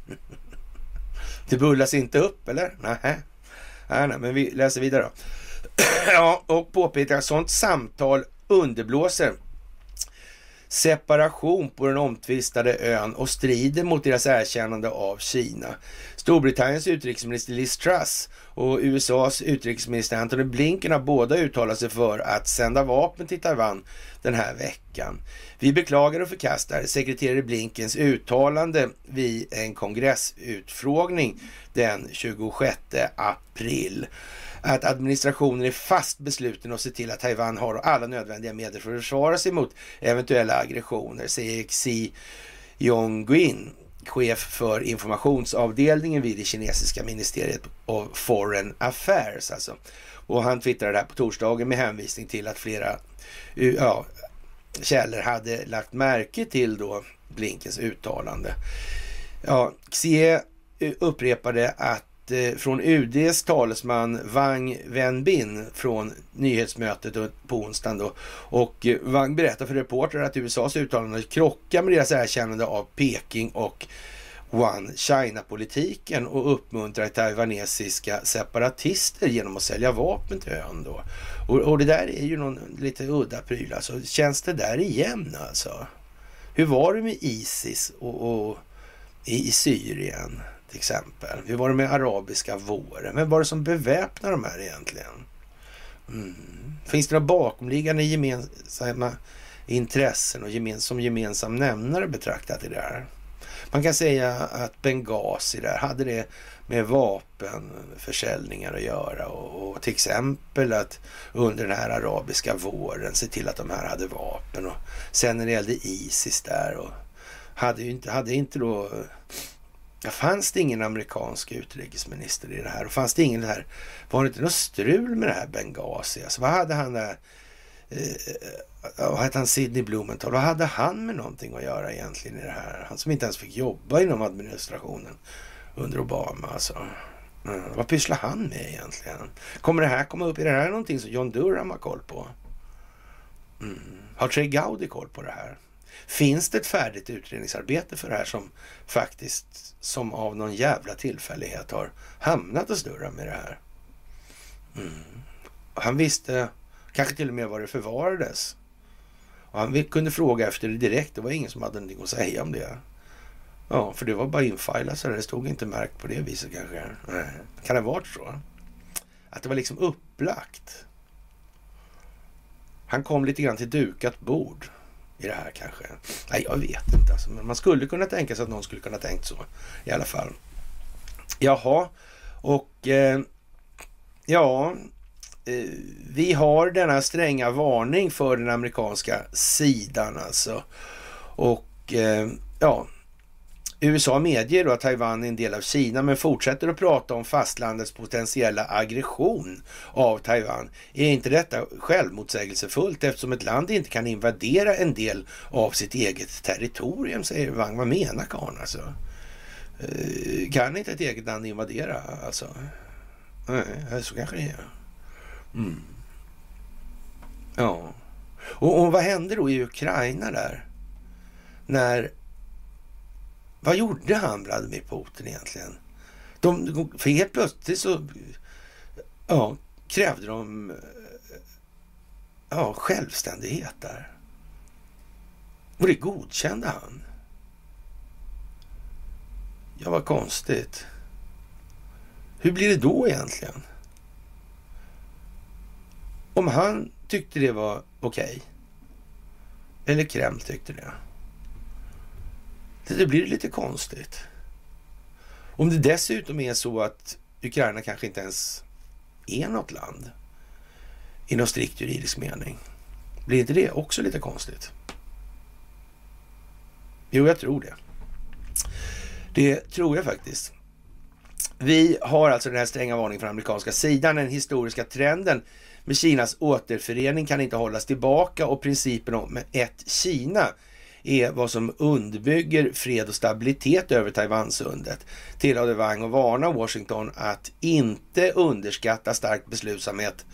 [SPEAKER 1] Det bullas inte upp, eller? Nej. Nej, nej men vi läser vidare då. ja, och påpekar att sådant samtal underblåser separation på den omtvistade ön och strider mot deras erkännande av Kina. Storbritanniens utrikesminister Liz Truss och USAs utrikesminister Antony Blinken har båda uttalat sig för att sända vapen till Taiwan den här veckan. Vi beklagar och förkastar sekreterare Blinkens uttalande vid en kongressutfrågning den 26 april att administrationen är fast besluten att se till att Taiwan har alla nödvändiga medel för att försvara sig mot eventuella aggressioner, säger Xi Jinping, chef för informationsavdelningen vid det kinesiska ministeriet of Foreign Affairs. Alltså. Och han twittrade det här på torsdagen med hänvisning till att flera ja, källor hade lagt märke till då Blinkens uttalande. Ja, Xie upprepade att Eh, från UDs talesman Wang Wenbin från nyhetsmötet på onsdagen då. Och eh, Wang berättar för reportrar att USAs uttalande krockar med deras erkännande av Peking och One China-politiken och uppmuntrar taiwanesiska separatister genom att sälja vapen till ön då. Och, och det där är ju någon lite udda pryl alltså. Känns det där igen alltså? Hur var det med Isis och, och i Syrien? Till exempel. Hur var det med arabiska våren? Vem var det som beväpnade de här egentligen? Mm. Finns det några bakomliggande gemensamma intressen och som gemensam nämnare betraktat i det här? Man kan säga att Benghazi där hade det med vapenförsäljningar att göra och, och till exempel att under den här arabiska våren se till att de här hade vapen och sen när det gällde Isis där och hade inte, hade inte då Ja, fanns det ingen amerikansk utrikesminister i det här? Och fanns det ingen här, var det inte något strul med det här Benghazi? Alltså, vad hade han där, eh, eh, vad hette han, Sidney Blumenthal, vad hade han med någonting att göra egentligen i det här? Han som inte ens fick jobba inom administrationen under Obama alltså. Mm. Vad pysslar han med egentligen? Kommer det här komma upp? Är det här någonting som John Durham har koll på? Mm. Har Trey Gowdy koll på det här? Finns det ett färdigt utredningsarbete för det här som faktiskt som av någon jävla tillfällighet har hamnat och snurrat med det här? Mm. Han visste kanske till och med var det förvarades. Och han kunde fråga efter det direkt. Det var ingen som hade någonting att säga om det. Ja, för det var bara infilat så det stod inte märkt på det viset kanske. Nej. Kan det ha varit så? Att det var liksom upplagt. Han kom lite grann till dukat bord i det här kanske. Nej, jag vet inte. Alltså, men man skulle kunna tänka sig att någon skulle kunna tänkt så i alla fall. Jaha, och eh, ja, eh, vi har denna stränga varning för den amerikanska sidan alltså. Och eh, ja, USA medger då att Taiwan är en del av Kina men fortsätter att prata om fastlandets potentiella aggression av Taiwan. Är inte detta självmotsägelsefullt eftersom ett land inte kan invadera en del av sitt eget territorium, säger Wang. Vad menar karln alltså? Eh, kan inte ett eget land invadera alltså? Nej, eh, så kanske det är. Mm. Ja. Och, och vad hände då i Ukraina där? När vad gjorde han, Vladimir Putin egentligen? De, för helt plötsligt så ja, krävde de ja, självständighet där. Och det godkände han. Ja, vad konstigt. Hur blir det då egentligen? Om han tyckte det var okej. Okay, eller Kreml tyckte det. Det blir lite konstigt. Om det dessutom är så att Ukraina kanske inte ens är något land i någon strikt juridisk mening. Blir inte det också lite konstigt? Jo, jag tror det. Det tror jag faktiskt. Vi har alltså den här stränga varningen från amerikanska sidan. Den historiska trenden med Kinas återförening kan inte hållas tillbaka och principen om ett Kina är vad som underbygger fred och stabilitet över Taiwansundet. Tillade Wang och varna Washington att inte underskatta stark beslutsamhet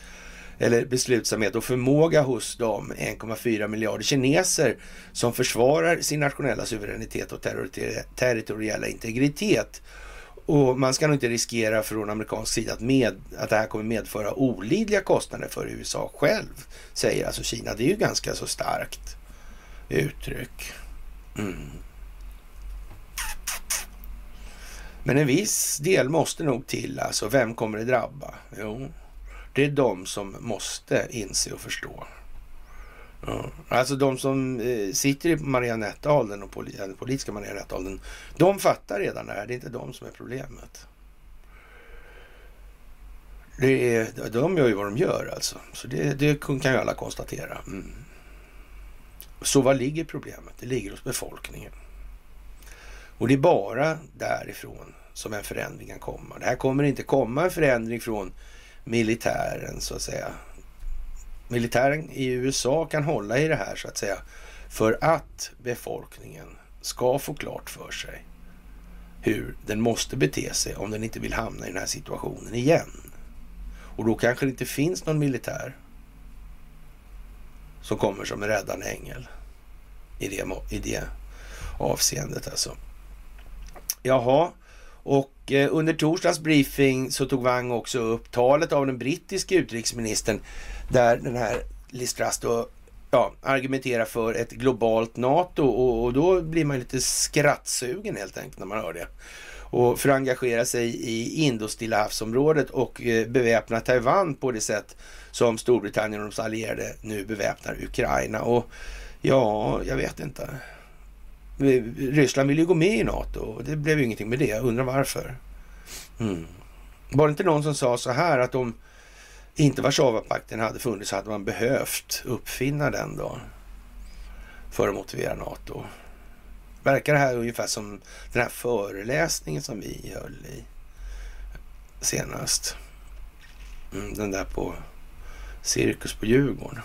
[SPEAKER 1] eller beslutsamhet och förmåga hos de 1,4 miljarder kineser som försvarar sin nationella suveränitet och territoriella integritet. Och man ska nog inte riskera från amerikansk sida att, med, att det här kommer medföra olidliga kostnader för USA själv, säger alltså Kina. Det är ju ganska så starkt uttryck. Mm. Men en viss del måste nog till alltså. Vem kommer det drabba? Jo, det är de som måste inse och förstå. Ja. Alltså de som eh, sitter i marionettåldern och poli den politiska marionettåldern, de fattar redan det här. Det är inte de som är problemet. Det är, de gör ju vad de gör alltså. Så det, det kan ju alla konstatera. Mm. Så var ligger problemet? Det ligger hos befolkningen. Och det är bara därifrån som en förändring kan komma. Det här kommer inte komma en förändring från militären så att säga. Militären i USA kan hålla i det här så att säga för att befolkningen ska få klart för sig hur den måste bete sig om den inte vill hamna i den här situationen igen. Och då kanske det inte finns någon militär som kommer som en räddande ängel i det, i det avseendet alltså. Jaha, och eh, under torsdagens briefing så tog Wang också upp talet av den brittiske utrikesministern där den här Liz Truss då ja, argumenterar för ett globalt NATO och, och, då blir man lite skrattsugen helt enkelt när man hör det. Och för att engagera sig i Indostilla havsområdet och eh, beväpna Taiwan på det sätt som Storbritannien och de allierade nu beväpnar Ukraina. Och ja, jag vet inte. Ryssland ville ju gå med i NATO och det blev ju ingenting med det. Jag undrar varför. Mm. Var det inte någon som sa så här att om inte Warszawapakten hade funnits så hade man behövt uppfinna den då för att motivera NATO. Verkar det här ungefär som den här föreläsningen som vi höll i senast. Mm, den där på Cirkus på Djurgården.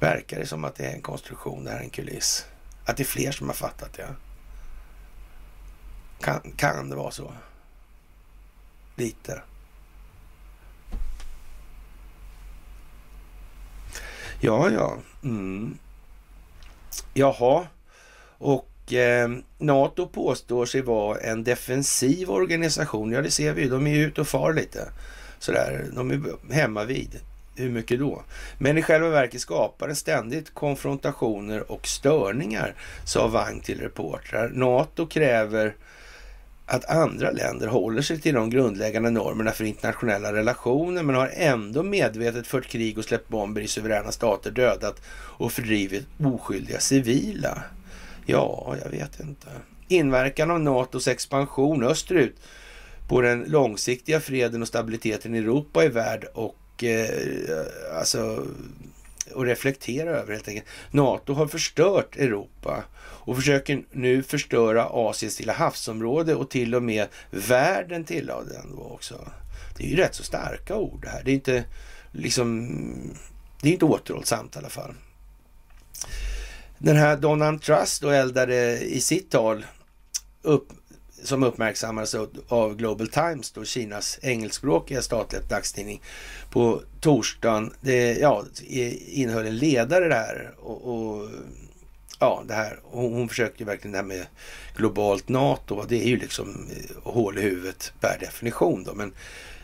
[SPEAKER 1] Verkar det som att det är en konstruktion, det här är en kuliss? Att det är fler som har fattat det? Kan, kan det vara så? Lite. Ja, ja. Mm. Jaha. Och eh, NATO påstår sig vara en defensiv organisation. Ja, det ser vi ju. De är ute och far lite sådär. De är hemma vid. Hur mycket då? Men i själva verket skapar det ständigt konfrontationer och störningar, sa Wang till reportrar. NATO kräver att andra länder håller sig till de grundläggande normerna för internationella relationer men har ändå medvetet fört krig och släppt bomber i suveräna stater, dödat och fördrivit oskyldiga civila. Ja, jag vet inte. Inverkan av NATOs expansion österut på den långsiktiga freden och stabiliteten i Europa är värd och eh, alltså och reflektera över helt enkelt. NATO har förstört Europa och försöker nu förstöra Asiens Stilla havsområde och till och med världen tillade den då också. Det är ju rätt så starka ord det här. Det är inte liksom, det är inte återhållsamt i alla fall. Den här Donald Trust då eldade i sitt tal upp som uppmärksammades av Global Times, då Kinas engelskspråkiga statliga dagstidning, på torsdagen. Det ja, innehöll en ledare där och, och ja, det här. Hon, hon försökte verkligen det här med globalt NATO. Det är ju liksom eh, hål i huvudet per definition då. Men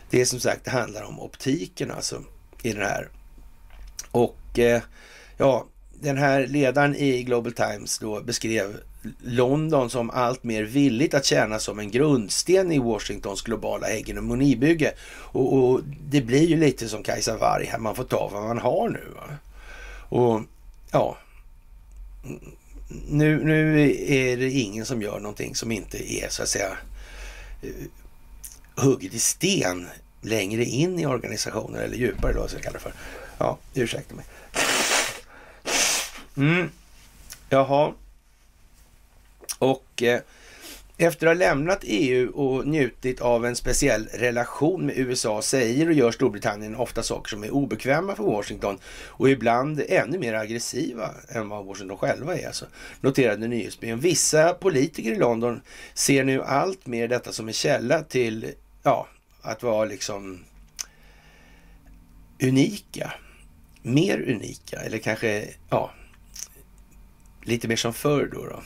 [SPEAKER 1] det är som sagt, det handlar om optiken alltså i den här. Och eh, ja, den här ledaren i Global Times då beskrev London som allt mer villigt att tjäna som en grundsten i Washingtons globala hegemonibygge. Och, och det blir ju lite som Kajsa Warg här, man får ta vad man har nu. Va? Och ja, nu, nu är det ingen som gör någonting som inte är så att säga eh, hugget i sten längre in i organisationen eller djupare då, så jag kallar det för. Ja, ursäkta mig. Mm. Jaha. Och eh, efter att ha lämnat EU och njutit av en speciell relation med USA säger och gör Storbritannien ofta saker som är obekväma för Washington och ibland ännu mer aggressiva än vad Washington själva är. Alltså, noterade nyhetsbyrån. Vissa politiker i London ser nu allt mer detta som en källa till ja, att vara liksom unika. Mer unika eller kanske ja, lite mer som förr då. då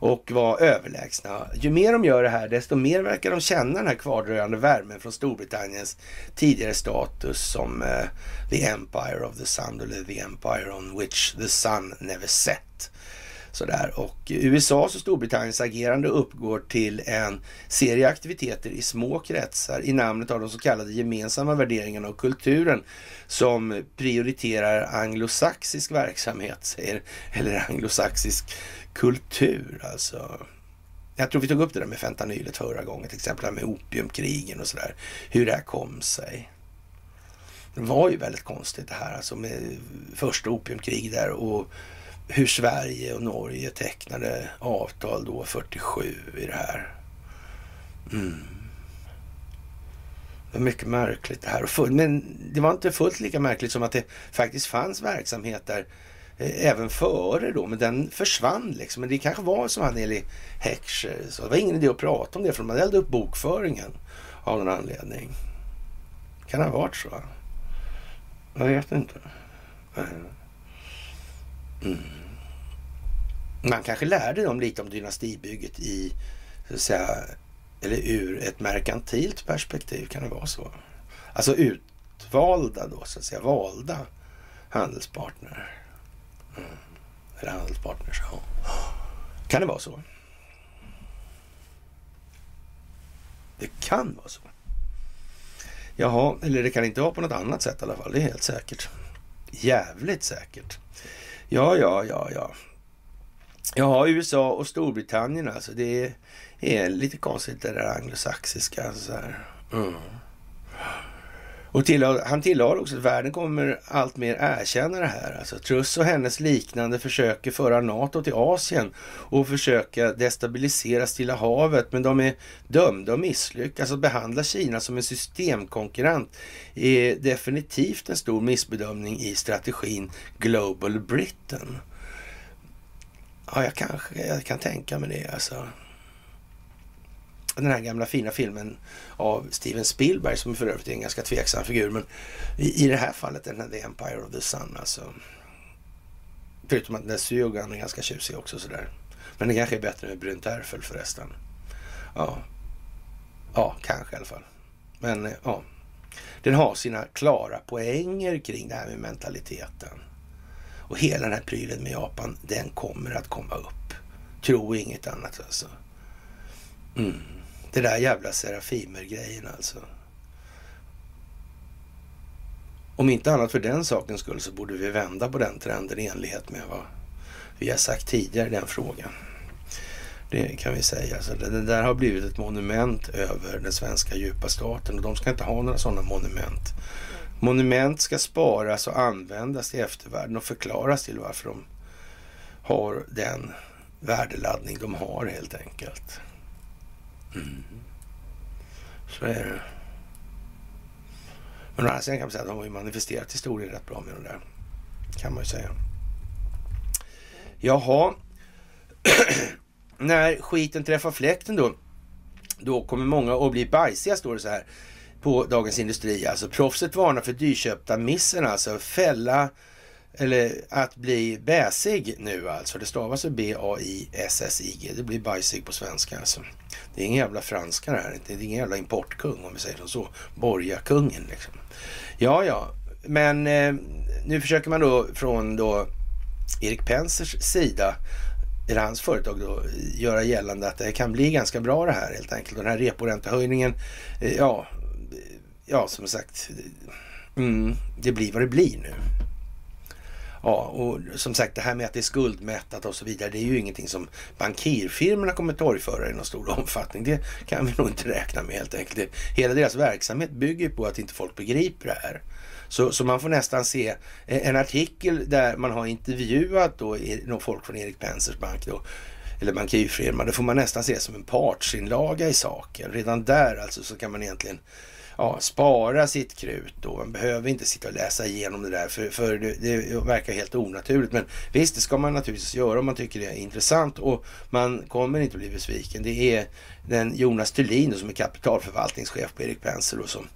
[SPEAKER 1] och var överlägsna. Ju mer de gör det här, desto mer verkar de känna den här kvardröjande värmen från Storbritanniens tidigare status som uh, the Empire of the Sun, eller the Empire on which the sun never set. Sådär. Och USAs och Storbritanniens agerande uppgår till en serie aktiviteter i små kretsar i namnet av de så kallade gemensamma värderingarna och kulturen som prioriterar anglosaxisk verksamhet, eller anglosaxisk kultur alltså. Jag tror vi tog upp det där med fentanylet förra gången, till exempel med opiumkrigen och sådär. Hur det här kom sig. Det var ju väldigt konstigt det här alltså med första opiumkrig där och hur Sverige och Norge tecknade avtal då 47 i det här. Mm. Det var mycket märkligt det här. Men det var inte fullt lika märkligt som att det faktiskt fanns verksamhet där eh, även före då, men den försvann liksom. Men det kanske var som han i Heckscher. Så det var ingen idé att prata om det för man eldade upp bokföringen av någon anledning. Kan det ha varit så? Jag vet inte. Mm. Man kanske lärde dem lite om dynastibygget i, så att säga, eller ur ett merkantilt perspektiv. Kan det vara så? Alltså utvalda då, så att säga, valda handelspartner. Mm. Eller handelspartners. Ja. Kan det vara så? Det kan vara så. Jaha, eller det kan inte vara på något annat sätt i alla fall. Det är helt säkert. Jävligt säkert. Ja, ja, ja, ja. Jaha, USA och Storbritannien alltså. Det är lite konstigt det där anglosaxiska. Alltså. Mm. Och tillhör, han tillade också att världen kommer allt mer erkänna det här. Alltså Truss och hennes liknande försöker föra NATO till Asien och försöka destabilisera Stilla havet. Men de är dömda att misslyckas. Att alltså, behandla Kina som en systemkonkurrent är definitivt en stor missbedömning i strategin Global Britain. Ja, jag kanske jag kan tänka mig det alltså den här gamla fina filmen av Steven Spielberg som för övrigt är en ganska tveksam figur. Men i, i det här fallet är här The Empire of the Sun alltså. Förutom att den där Sugan är ganska tjusig också sådär. Men den kanske är bättre med brunt ärfel förresten. Ja. Ja, kanske i alla fall. Men eh, ja. Den har sina klara poänger kring det här med mentaliteten. Och hela den här prylen med Japan, den kommer att komma upp. Tro inget annat alltså. Mm. Det där jävla Serafimer-grejen alltså. Om inte annat för den sakens skull så borde vi vända på den trenden i enlighet med vad vi har sagt tidigare i den frågan. Det kan vi säga. Så det, där har blivit ett monument över den svenska djupa staten och de ska inte ha några sådana monument. Monument ska sparas och användas i eftervärlden och förklaras till varför de har den värdeladdning de har helt enkelt. Mm. Så är det. Men å andra sidan kan man säga att de har ju manifesterat historien rätt bra med det där. Kan man ju säga. Jaha. När skiten träffar fläkten då, då kommer många att bli bajsiga, står det så här på Dagens Industri. Alltså proffset varnar för dyrköpta missen, alltså fälla eller att bli bäsig nu alltså. Det stavas B-A-I-S-S-I-G. Det blir bajsig på svenska alltså. Det är ingen jävla franska det här. Det är ingen jävla importkung om vi säger så. Borgarkungen liksom. Ja, ja. Men eh, nu försöker man då från då Erik Pensers sida eller hans företag då, göra gällande att det kan bli ganska bra det här helt enkelt. Och den här reporäntehöjningen, eh, ja, ja som sagt, mm, det blir vad det blir nu. Ja, och som sagt det här med att det är skuldmättat och så vidare, det är ju ingenting som bankirfirmorna kommer torgföra i någon stor omfattning. Det kan vi nog inte räkna med helt enkelt. Hela deras verksamhet bygger på att inte folk begriper det här. Så, så man får nästan se en artikel där man har intervjuat då folk från Erik Pensers bank då, eller bankirfirma. Det får man nästan se som en partsinlaga i saken. Redan där alltså så kan man egentligen ja, spara sitt krut då. Man behöver inte sitta och läsa igenom det där för, för det, det, verkar helt onaturligt. Men visst, det ska man naturligtvis göra om man tycker det är intressant och man kommer inte bli besviken. Det är den Jonas Thulin som är kapitalförvaltningschef på Erik Penser och som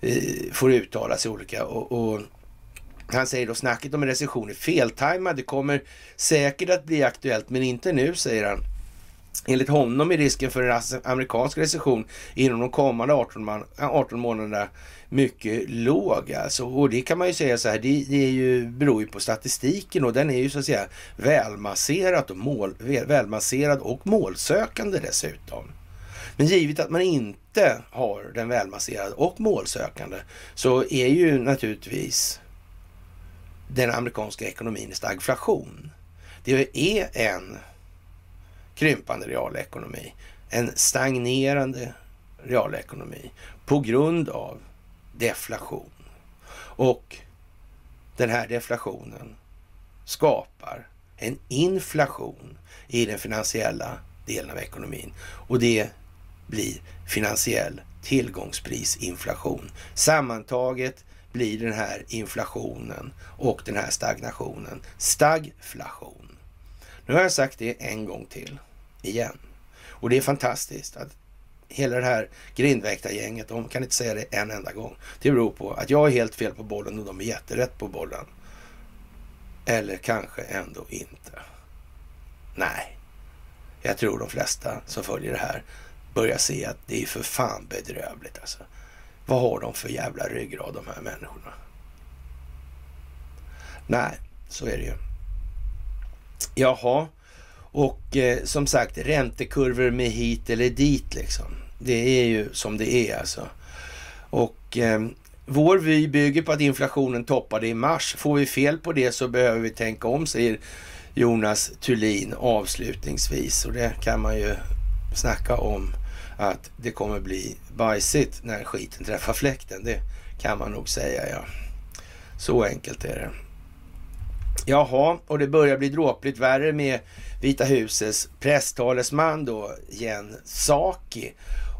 [SPEAKER 1] eh, får uttala sig olika och, och han säger då snacket om en recession är feltajmad. Det kommer säkert att bli aktuellt, men inte nu, säger han. Enligt honom är risken för en amerikansk recession inom de kommande 18, 18 månaderna mycket låg. Alltså. Och det kan man ju säga så här, det, det är ju, beror ju på statistiken och den är ju så att säga välmasserad och, mål, välmasserad och målsökande dessutom. Men givet att man inte har den välmasserad och målsökande så är ju naturligtvis den amerikanska ekonomin i stagflation. Det är en krympande realekonomi, en stagnerande realekonomi på grund av deflation. Och den här deflationen skapar en inflation i den finansiella delen av ekonomin och det blir finansiell tillgångsprisinflation. Sammantaget blir den här inflationen och den här stagnationen stagflation. Nu har jag sagt det en gång till igen. Och det är fantastiskt att hela det här grindväktargänget, de kan inte säga det en enda gång. Det beror på att jag är helt fel på bollen och de är jätterätt på bollen. Eller kanske ändå inte. Nej, jag tror de flesta som följer det här börjar se att det är för fan bedrövligt alltså. Vad har de för jävla ryggrad de här människorna? Nej, så är det ju. Jaha, och eh, som sagt räntekurvor med hit eller dit liksom. Det är ju som det är alltså. Och eh, vår vy bygger på att inflationen toppade i mars. Får vi fel på det så behöver vi tänka om, säger Jonas Thulin avslutningsvis. Och det kan man ju snacka om att det kommer bli bajsigt när skiten träffar fläkten. Det kan man nog säga, ja. Så enkelt är det. Jaha, och det börjar bli dråpligt värre med Vita husets presstalesman då, Jen Saki.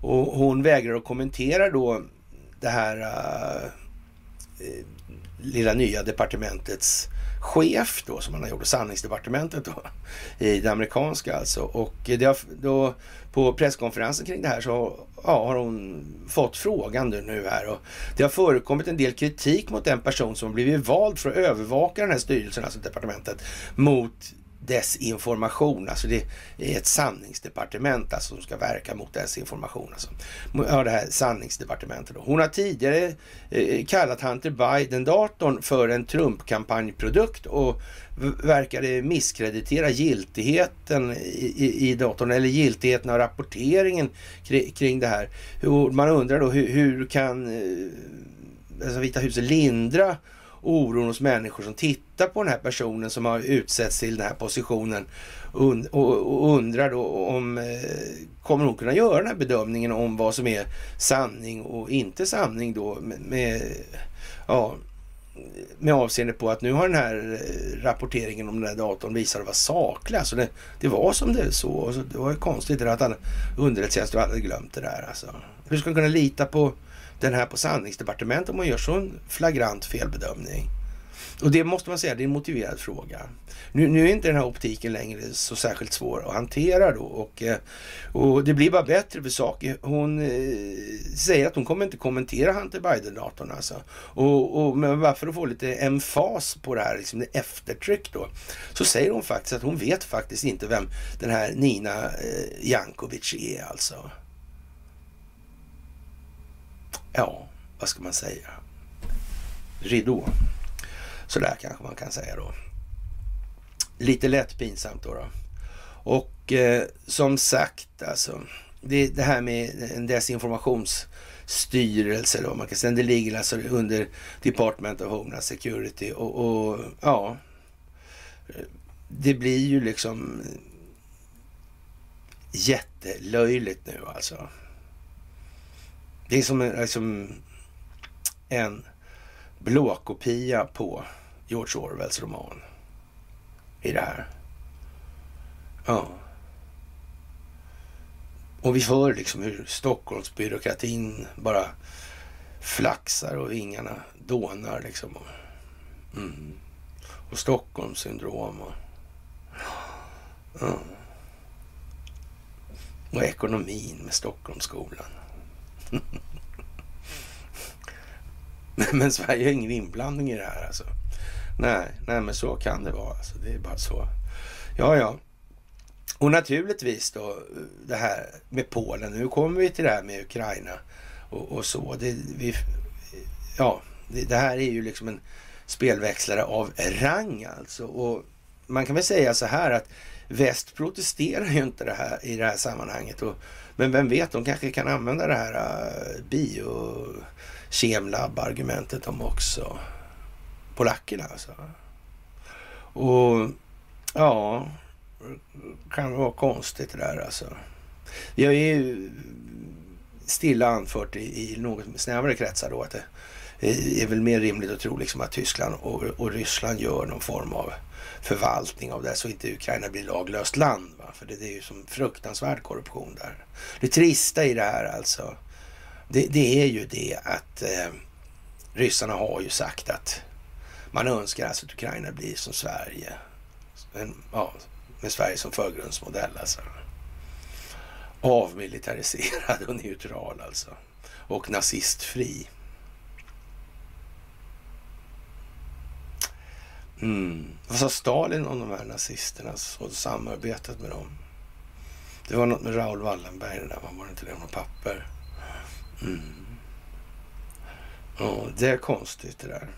[SPEAKER 1] Och hon vägrar att kommentera då det här uh, lilla nya departementets chef då som han har gjort, sanningsdepartementet då, i det amerikanska alltså. Och det har, då, på presskonferensen kring det här så ja, har hon fått frågan nu här och det har förekommit en del kritik mot den person som har blivit vald för att övervaka den här styrelsen, alltså departementet, mot desinformation. Alltså det är ett sanningsdepartement alltså, som ska verka mot desinformation. Alltså. Ja, det här sanningsdepartementet. Då. Hon har tidigare eh, kallat Hunter Biden-datorn för en Trump-kampanjprodukt och verkade misskreditera giltigheten i, i, i datorn eller giltigheten av rapporteringen kring, kring det här. Hur, man undrar då hur, hur kan eh, alltså Vita huset lindra oron hos människor som tittar på den här personen som har utsetts till den här positionen och, undrar då om eh, kommer hon kunna göra den här bedömningen om vad som är sanning och inte sanning då med, ja, med avseende på att nu har den här eh, rapporteringen om den här datorn visat att vara saklig. Alltså det, det var som det så. Alltså det var ju konstigt att underrättelsetjänsten hade glömt det där. Alltså. Hur ska man kunna lita på den här på sanningsdepartementet om man gör så en flagrant felbedömning? Och det måste man säga, det är en motiverad fråga. Nu, nu är inte den här optiken längre så särskilt svår att hantera då och, eh, och det blir bara bättre för saker. Hon eh, säger att hon kommer inte kommentera Hunter Biden-datorn alltså. Och, och, men bara för att få lite emfas på det här, liksom det eftertryck då, så säger hon faktiskt att hon vet faktiskt inte vem den här Nina eh, Jankovic är alltså. Ja, vad ska man säga? Ridå. Sådär kanske man kan säga då. Lite lätt pinsamt då. då. Och eh, som sagt alltså, det, det, här med en desinformationsstyrelse eller vad man kan säga, det ligger alltså under Department of Homeland Security och, och ja, det blir ju liksom jättelöjligt nu alltså. Det är som en, liksom en blåkopia på George Orwells roman i det här. Ja. Och vi hör liksom hur Stockholmsbyråkratin bara flaxar och vingarna dånar liksom. Mm. Och Stockholmssyndrom och... Ja. Och ekonomin med Stockholmsskolan men Sverige har ingen inblandning i det här alltså. Nej, nej men så kan det vara. Alltså, det är bara så. Ja, ja. Och naturligtvis då det här med Polen. Nu kommer vi till det här med Ukraina och, och så. Det, vi, ja, det, det, här är ju liksom en spelväxlare av rang alltså. Och man kan väl säga så här att väst protesterar ju inte det här, i det här sammanhanget. Och, men vem vet, de kanske kan använda det här uh, biokemlab-argumentet de också. Polackerna alltså. Och ja, det kan vara konstigt det där alltså. Vi har ju stilla anfört i, i något snävare kretsar då att det är väl mer rimligt att tro liksom att Tyskland och, och Ryssland gör någon form av förvaltning av det så inte Ukraina blir laglöst land. Va? För det, det är ju som fruktansvärd korruption där. Det trista i det här alltså, det, det är ju det att eh, ryssarna har ju sagt att man önskar alltså att Ukraina blir som Sverige. En, ja, med Sverige som förgrundsmodell alltså. Avmilitariserad och neutral alltså. Och nazistfri. Mm. Vad sa Stalin om de här nazisterna och samarbetet med dem? Det var något med Raoul Wallenberg det där, var det inte det? Något papper? Mm. Ja, det är konstigt det där.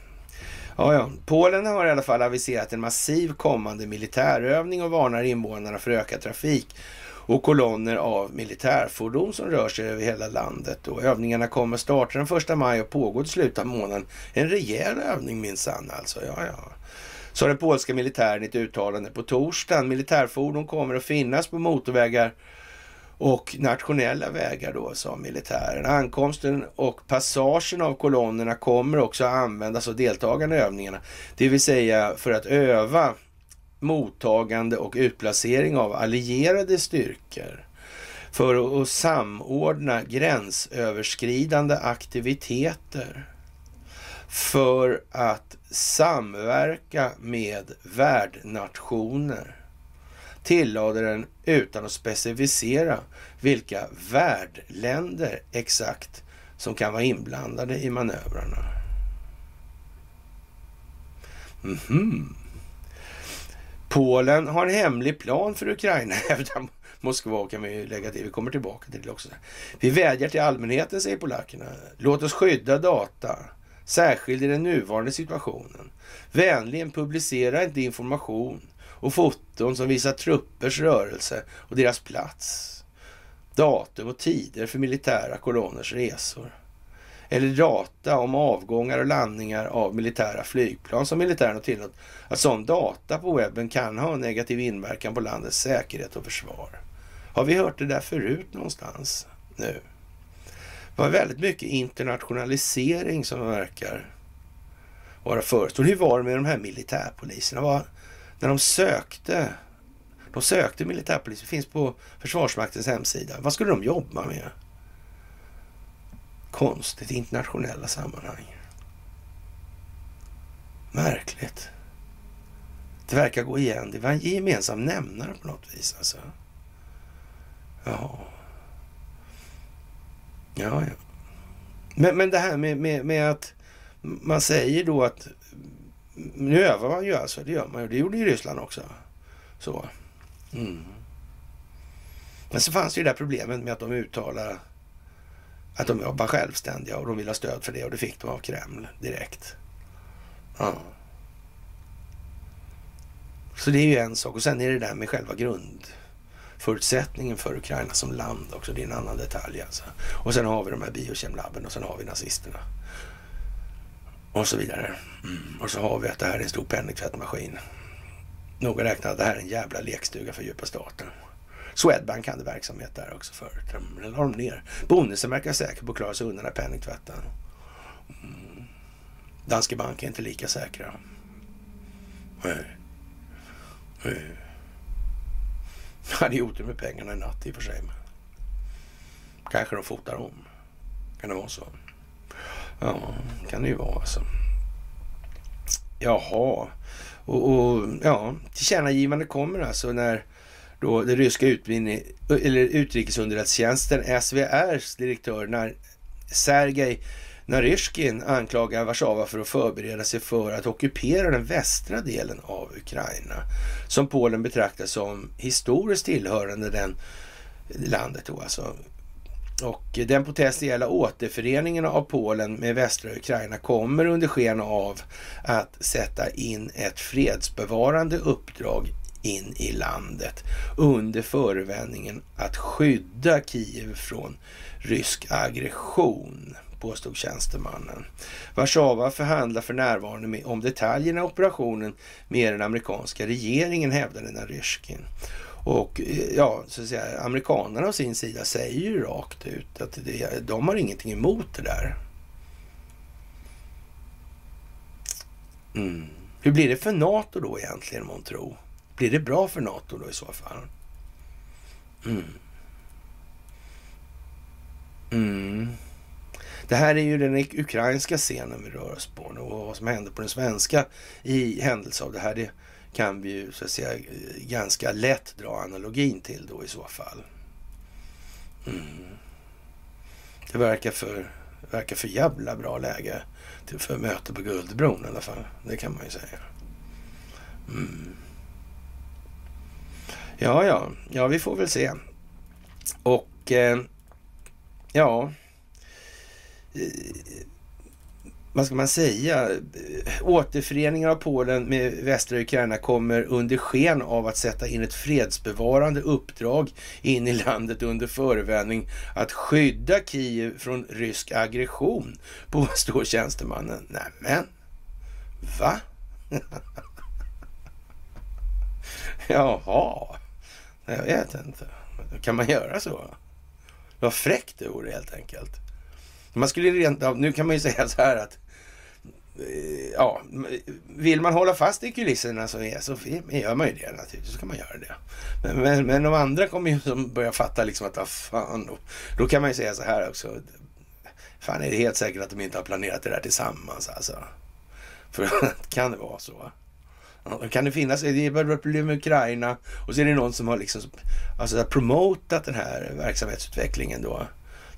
[SPEAKER 1] Ja, ja. Polen har i alla fall aviserat en massiv kommande militärövning och varnar invånarna för ökad trafik och kolonner av militärfordon som rör sig över hela landet. Och övningarna kommer starta den första maj och pågå till slutet av månaden. En rejäl övning minsann alltså. Ja, ja. Sa den polska militären i ett uttalande på torsdagen. Militärfordon kommer att finnas på motorvägar och nationella vägar då, sa militären. Ankomsten och passagen av kolonnerna kommer också att användas av deltagarna i övningarna. Det vill säga för att öva mottagande och utplacering av allierade styrkor för att samordna gränsöverskridande aktiviteter för att samverka med värdnationer tillade den utan att specificera vilka värdländer exakt som kan vara inblandade i manövrarna. Mm -hmm. Polen har en hemlig plan för Ukraina, hävdar Moskva kan vi lägga till. Vi kommer tillbaka till det också. Vi vädjar till allmänheten, säger polackerna. Låt oss skydda data, särskilt i den nuvarande situationen. Vänligen publicera inte information och foton som visar truppers rörelse och deras plats. Datum och tider för militära kolonners resor. Eller data om avgångar och landningar av militära flygplan som militären har tillåtit. Att sån data på webben kan ha negativ inverkan på landets säkerhet och försvar. Har vi hört det där förut någonstans nu? Det var väldigt mycket internationalisering som verkar vara förestående. Hur var det med de här militärpoliserna? när de sökte, de sökte militärpoliser. det finns på Försvarsmaktens hemsida. Vad skulle de jobba med? Konstigt, internationella sammanhang. Märkligt. Det verkar gå igen. Det var en gemensam nämnare på något vis alltså. Ja. Ja, ja. Men, men det här med, med, med att man säger då att nu övar man ju alltså, det gör man ju. Det gjorde ju Ryssland också. Så. Mm. Men så fanns det ju det där problemet med att de uttalade att de var självständiga och de ville ha stöd för det och det fick de av Kreml direkt. Ja. Så det är ju en sak. Och sen är det där med själva grund... Förutsättningen för Ukraina som land också. Det är en annan detalj alltså. Och sen har vi de här biokemlabben och sen har vi nazisterna. Och så vidare. Mm. Och så har vi att det här är en stor penningtvättmaskin. Någon räknar att det här är en jävla lekstuga för djupa staten. Swedbank hade verksamhet där också förut. Den la de ner. Bonusen verkar säker på att klara sig undan den här penningtvätten. Mm. Danske Bank är inte lika säkra. Nej. Nej. Jag hade gjort det med pengarna i natt i och för sig. Kanske de fotar om. Kan det vara så? Ja, kan det ju vara alltså. Jaha. Och, och ja, tillkännagivande kommer alltså när då den ryska utbildning, eller utrikesunderrättelsetjänsten SVRs direktör när Sergej Naryshkin anklagar Warszawa för att förbereda sig för att ockupera den västra delen av Ukraina som Polen betraktar som historiskt tillhörande den landet då alltså. Och den potentiella återföreningen av Polen med västra Ukraina kommer under sken av att sätta in ett fredsbevarande uppdrag in i landet under förevändningen att skydda Kiev från rysk aggression, påstod tjänstemannen. Warszawa förhandlar för närvarande om detaljerna i operationen med den amerikanska regeringen, hävdade Naryshkin. Och eh, ja, så att säga, amerikanerna å sin sida säger ju rakt ut att det, de har ingenting emot det där. Mm. Hur blir det för NATO då egentligen, månntro? Blir det bra för NATO då i så fall? Mm. Mm. Det här är ju den ukrainska scenen vi rör oss på nu och vad som händer på den svenska i händelse av det här. Det kan vi ju så att säga eh, ganska lätt dra analogin till då i så fall. Mm. Det verkar för, verkar för jävla bra läge till för möte på Guldbron i alla fall. Det kan man ju säga. Mm. Ja, ja, ja, vi får väl se. Och eh, ja, vad ska man säga? Återföreningen av Polen med västra Ukraina kommer under sken av att sätta in ett fredsbevarande uppdrag in i landet under förevändning att skydda Kiev från rysk aggression, påstår tjänstemannen. Nämen, va? Jaha. Jag vet inte. Kan man göra så? Vad fräckt det vore helt enkelt. Man skulle rent av, nu kan man ju säga så här att eh, ja, vill man hålla fast i kulisserna så, är, så gör man ju det naturligtvis. Så kan man göra det. Men, men, men de andra kommer ju som börja fatta liksom att, ah, fan, då, då kan man ju säga så här också. Fan, är det helt säkert att de inte har planerat det där tillsammans alltså? För kan det vara så? Kan det finnas, det är problem med Ukraina och så är det någon som har liksom alltså, promotat den här verksamhetsutvecklingen då.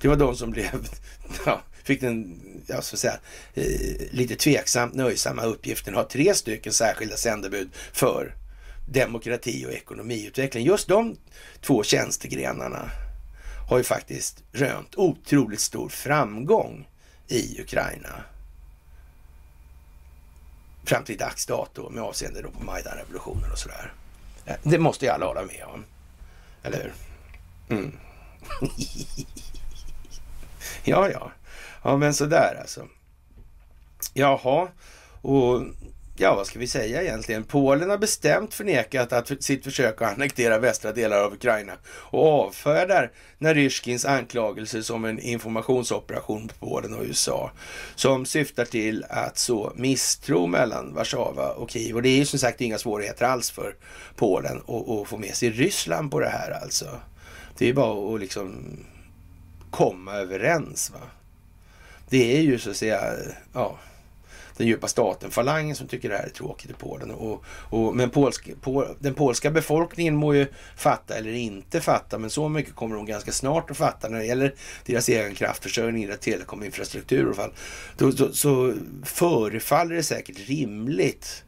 [SPEAKER 1] Det var de som blev, ja, fick den, jag ska säga, eh, lite tveksamt nöjsamma uppgiften att ha tre stycken särskilda sändebud för demokrati och ekonomiutveckling. Just de två tjänstegrenarna har ju faktiskt rönt otroligt stor framgång i Ukraina fram till dags dato med avseende då på Majdan-revolutionen och sådär. Eh, det måste ju alla hålla med om. Eller hur? Mm. ja, ja. Ja, men sådär alltså. Jaha, och ja, vad ska vi säga egentligen? Polen har bestämt förnekat att sitt försök att annektera västra delar av Ukraina och avfärdar Naryshkins anklagelser som en informationsoperation på Polen och USA som syftar till att så misstro mellan Warszawa och Kiev. Och det är ju som sagt inga svårigheter alls för Polen att få med sig Ryssland på det här alltså. Det är bara att liksom komma överens. va. Det är ju så att säga, ja den djupa staten-falangen som tycker det här är tråkigt i Polen. Och, och, men polsk, pol, den polska befolkningen må ju fatta eller inte fatta, men så mycket kommer de ganska snart att fatta när det gäller deras egen kraftförsörjning, deras telekominfrastruktur och fall. Då, då, så förefaller det säkert rimligt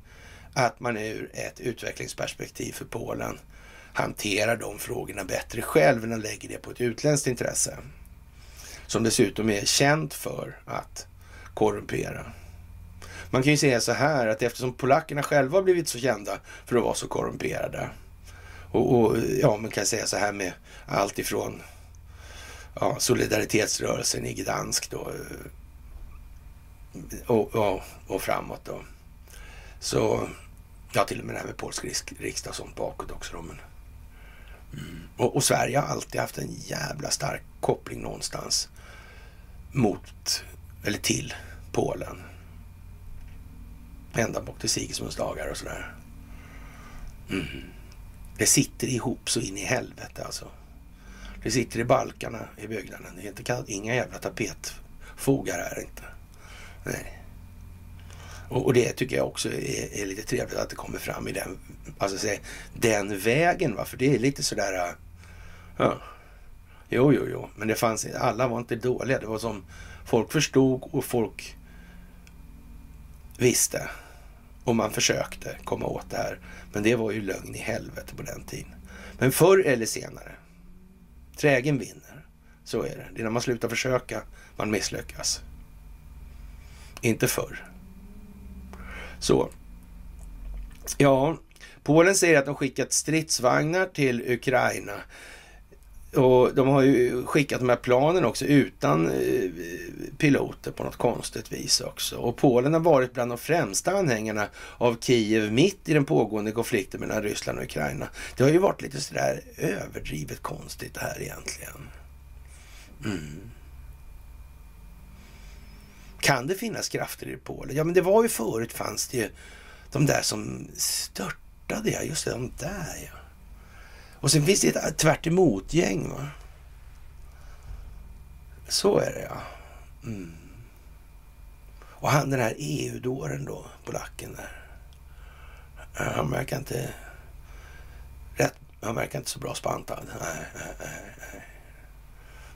[SPEAKER 1] att man ur ett utvecklingsperspektiv för Polen hanterar de frågorna bättre själv än att lägga det på ett utländskt intresse. Som dessutom är känt för att korrumpera. Man kan ju säga så här att eftersom polackerna själva har blivit så kända för att vara så korrumperade. Och, och ja, man kan säga så här med allt ifrån ja, solidaritetsrörelsen i Gdansk då. Eh, och, och, och framåt då. Så Ja, till och med det här med polsk riksdag och sånt bakåt också. Då, men... Mm. Och, och, Sverige har alltid haft en jävla stark koppling någonstans mot, eller till, Polen. Ända bort till Sigismunds dagar och sådär. Mm. Det sitter ihop så in i helvete alltså. Det sitter i balkarna i byggnaden. Det är inte inga jävla tapetfogar här inte. Nej. Och, och, det tycker jag också är, är, lite trevligt att det kommer fram i den, alltså den vägen. Va? För det är lite sådär... Ja. Jo, jo, jo. Men det fanns alla var inte dåliga. Det var som folk förstod och folk visste. Och man försökte komma åt det här. Men det var ju lögn i helvete på den tiden. Men förr eller senare, trägen vinner. Så är det. Det är när man slutar försöka man misslyckas. Inte förr. Så. Ja, Polen säger att de skickat stridsvagnar till Ukraina. Och de har ju skickat de här planen också utan eh, piloter på något konstigt vis också. Och Polen har varit bland de främsta anhängarna av Kiev mitt i den pågående konflikten mellan Ryssland och Ukraina. Det har ju varit lite sådär överdrivet konstigt det här egentligen. Mm. Kan det finnas krafter i Polen? Ja, men det var ju förut fanns det ju de där som störtade, ja. Just det, de där ja. Och sen finns det ett tvärt gäng va. Så är det ja. Mm. Och han den här EU-dåren då, polacken där. Han verkar inte rätt, han verkar inte så bra spantad. Nej, nej, nej.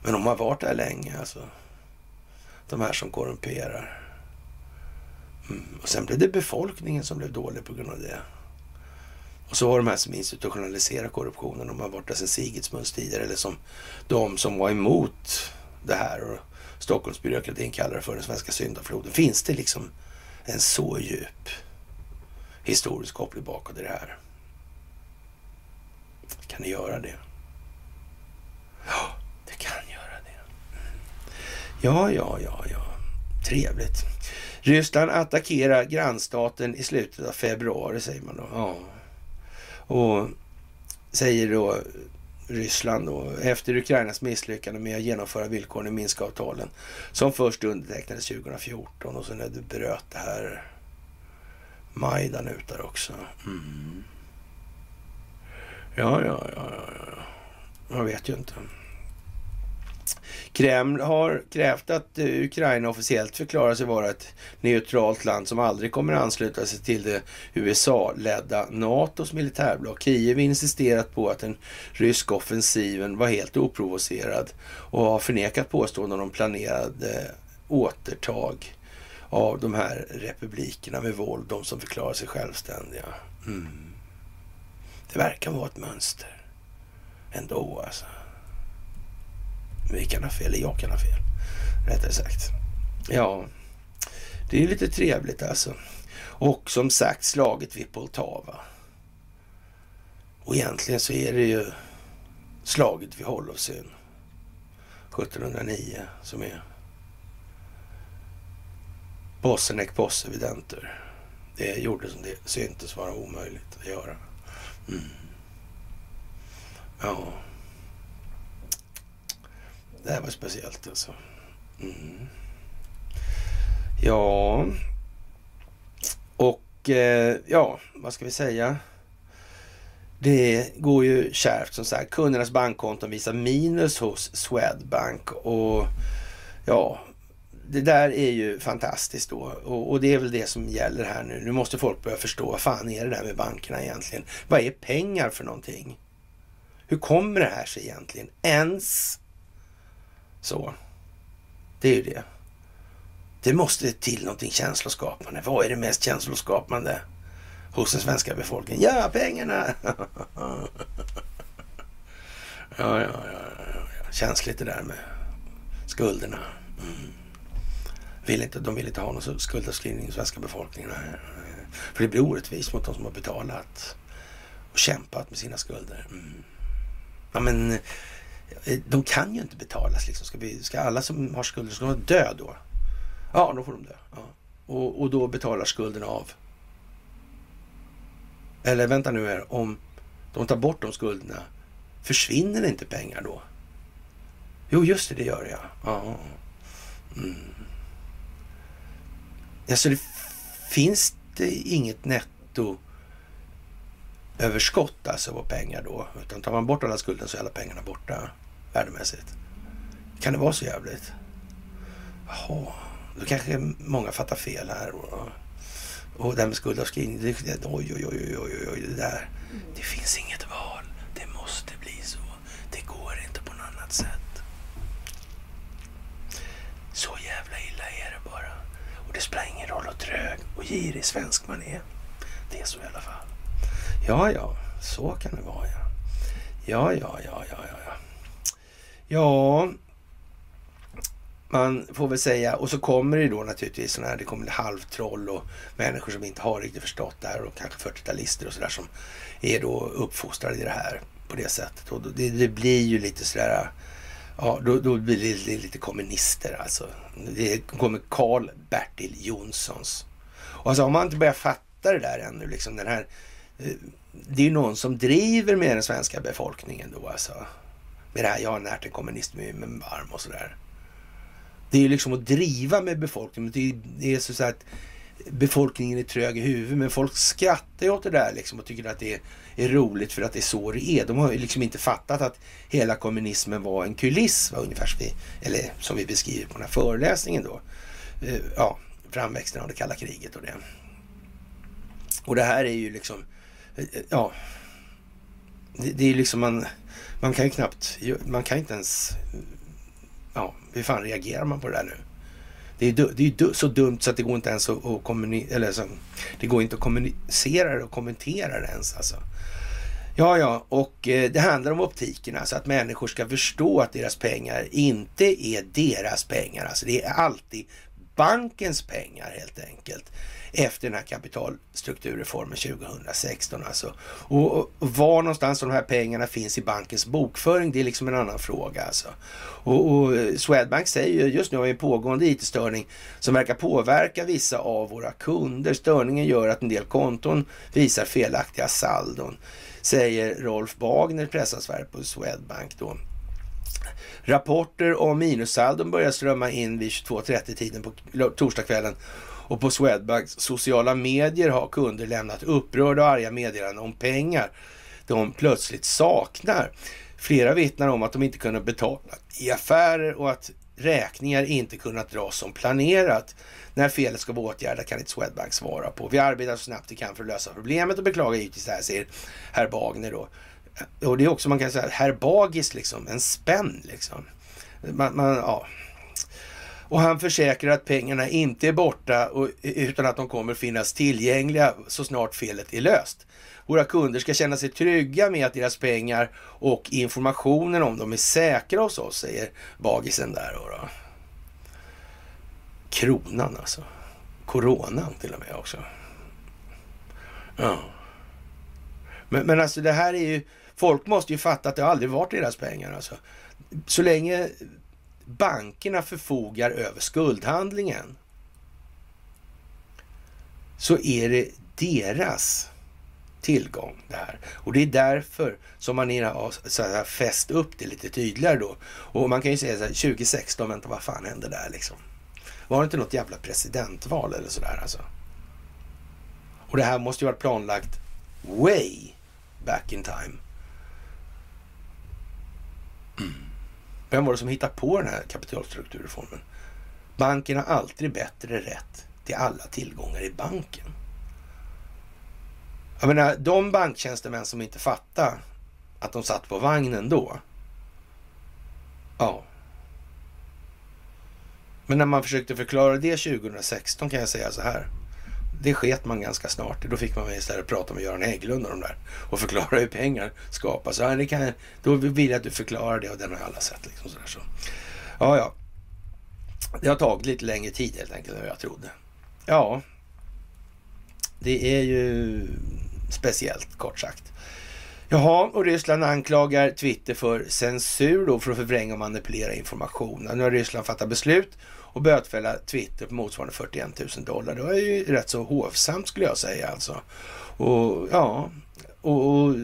[SPEAKER 1] Men de har varit där länge alltså. De här som korrumperar. Mm. Och sen blev det befolkningen som blev dålig på grund av det. Och så har de här som institutionaliserar korruptionen, de har varit där sedan Sigismunds tider, eller som de som var emot det här och Stockholmsbyråkratin kallar det för den svenska syndafloden. Finns det liksom en så djup historisk koppling bakåt i det här? Kan ni göra det? Ja, det kan göra det. Ja, ja, ja, ja. Trevligt. Ryssland attackerar grannstaten i slutet av februari, säger man då. Ja. Och säger då Ryssland då, efter Ukrainas misslyckande med att genomföra villkoren i Minskavtalen som först undertecknades 2014 och sen när du bröt det här Majdan ut där också. Mm. Ja, ja, ja, ja, ja. Jag vet ju inte. Kreml har krävt att eh, Ukraina officiellt förklarar sig vara ett neutralt land som aldrig kommer att ansluta sig till det USA-ledda NATOs militärblock. Kiev insisterat på att den ryska offensiven var helt oprovocerad och har förnekat påståenden om planerade återtag av de här republikerna med våld, de som förklarar sig självständiga. Mm. Det verkar vara ett mönster ändå alltså. Vi kan ha fel, eller jag kan ha fel. Rättare sagt. Ja, det är lite trevligt alltså. Och som sagt slaget vid Poltava. Och egentligen så är det ju slaget vid Holocyn 1709 som är Bossenek posse videnter. Det gjorde som det syntes vara omöjligt att göra. Mm. Ja. Det här var speciellt alltså. Mm. Ja, och eh, ja, vad ska vi säga? Det går ju kärvt som sagt. Kundernas bankkonton visar minus hos Swedbank och ja, det där är ju fantastiskt då och, och, det är väl det som gäller här nu. Nu måste folk börja förstå vad fan är det där med bankerna egentligen? Vad är pengar för någonting? Hur kommer det här sig egentligen? Ens så. Det är ju det. Det måste till någonting känsloskapande. Vad är det mest känsloskapande hos den svenska befolkningen? Ja, pengarna! ja, ja, ja, ja. Känsligt det där med skulderna. Mm. Vill inte, de vill inte ha någon skuldavskrivning i den svenska befolkningen. För det blir orättvist mot de som har betalat och kämpat med sina skulder. Mm. Ja, men Eh, de kan ju inte betalas. Liksom. Ska, vi, ska alla som har skulder, ska de dö då? Ja, då får de dö. Ja. Och, och då betalar skulden av. Eller vänta nu här, om de tar bort de skulderna, försvinner inte pengar då? Jo, just det, det gör det ja. Mm. Alltså, det finns det inget netto överskott alltså på pengar då. Utan tar man bort alla skulder så är alla pengarna borta värdemässigt. Kan det vara så jävligt? Jaha, då kanske många fattar fel här. Och, och det här med skuldavskrivning, det, det, oj, oj, oj, oj, oj, det där. Det finns inget val. Det måste bli så. Det går inte på något annat sätt. Så jävla illa är det bara. Och det spelar ingen roll hur trög och girig svensk man är. Det är så i alla fall. Ja, ja, så kan det vara ja. Ja, ja, ja, ja, ja. Ja, man får väl säga, och så kommer det då naturligtvis sådana här, det kommer halvtroll och människor som inte har riktigt förstått det här och kanske 40-talister och sådär som är då uppfostrade i det här på det sättet. Och det, det blir ju lite sådär, ja då, då blir det lite kommunister alltså. Det kommer Karl Bertil Jonssons. Och alltså har man inte börjat fatta det där ännu, liksom den här, eh, det är ju någon som driver med den svenska befolkningen då alltså. Med det här, jag har närt en kommunist med, med varm och sådär. Det är ju liksom att driva med befolkningen. Det är, det är så att befolkningen är trög i huvudet. Men folk skrattar ju åt det där liksom och tycker att det är, är, roligt för att det är så det är. De har ju liksom inte fattat att hela kommunismen var en kuliss. Va? Ungefär som vi, eller som vi beskriver på den här föreläsningen då. Eh, ja, framväxten av det kalla kriget och det. Och det här är ju liksom, eh, eh, ja, det, det är liksom man, man kan ju knappt, man kan inte ens ja, hur fan reagerar man på det där nu? Det är, det är så dumt så att det går inte ens att, att kommunicera, eller så, det går inte att kommunicera det och kommentera det ens alltså. Ja, ja, och eh, det handlar om optiken alltså. att människor ska förstå att deras pengar inte är deras pengar. Alltså det är alltid bankens pengar helt enkelt efter den här kapitalstrukturreformen 2016. Alltså. Och, och var någonstans de här pengarna finns i bankens bokföring, det är liksom en annan fråga. Alltså. Och, och eh, Swedbank säger ju just nu har vi en pågående IT-störning som verkar påverka vissa av våra kunder. Störningen gör att en del konton visar felaktiga saldon, säger Rolf Bagner, pressansvarig på Swedbank. Då. Rapporter om minussaldon börjar strömma in vid 22.30-tiden på torsdagskvällen och på Swedbanks sociala medier har kunder lämnat upprörda och arga meddelanden om pengar de plötsligt saknar. Flera vittnar om att de inte kunnat betala i affärer och att räkningar inte kunnat dras som planerat. När felet ska vara åtgärdat kan inte Swedbank svara på. Vi arbetar så snabbt vi kan för att lösa problemet och beklagar givetvis det här, säger herr Bagner då. Och det är också, man kan säga, herr Bagis liksom, en spänn liksom. Man, man, ja. Och han försäkrar att pengarna inte är borta och, utan att de kommer finnas tillgängliga så snart felet är löst. Våra kunder ska känna sig trygga med att deras pengar och informationen om dem är säkra hos oss, säger bagisen där. Då, då. Kronan alltså. Coronan till och med också. Ja. Men, men alltså det här är ju, folk måste ju fatta att det aldrig varit deras pengar alltså. Så länge bankerna förfogar över skuldhandlingen så är det deras tillgång det här. Och det är därför som man har fäst upp det lite tydligare då. Och man kan ju säga så här, 2016, vänta vad fan hände där liksom? Var det inte något jävla presidentval eller sådär alltså? Och det här måste ju varit planlagt way back in time. Mm. Vem var det som hittade på den här kapitalstrukturreformen? Banken har alltid bättre rätt till alla tillgångar i banken. Jag menar, de banktjänstemän som inte fattade att de satt på vagnen då. Ja. Men när man försökte förklara det 2016 kan jag säga så här det sket man ganska snart. Då fick man istället prata med Göran Hägglund och de där och förklara hur pengar skapas. Ja, det kan, då vill jag att du förklarar det och den har alla sett. Liksom sådär, så. Ja, ja. Det har tagit lite längre tid helt enkelt än jag trodde. Ja, det är ju speciellt kort sagt. Jaha, och Ryssland anklagar Twitter för censur då för att förvränga och manipulera information. Nu har Ryssland fattat beslut och bötfälla Twitter på motsvarande 41 000 dollar. Det var ju rätt så hovsamt skulle jag säga alltså. Och ja, och, och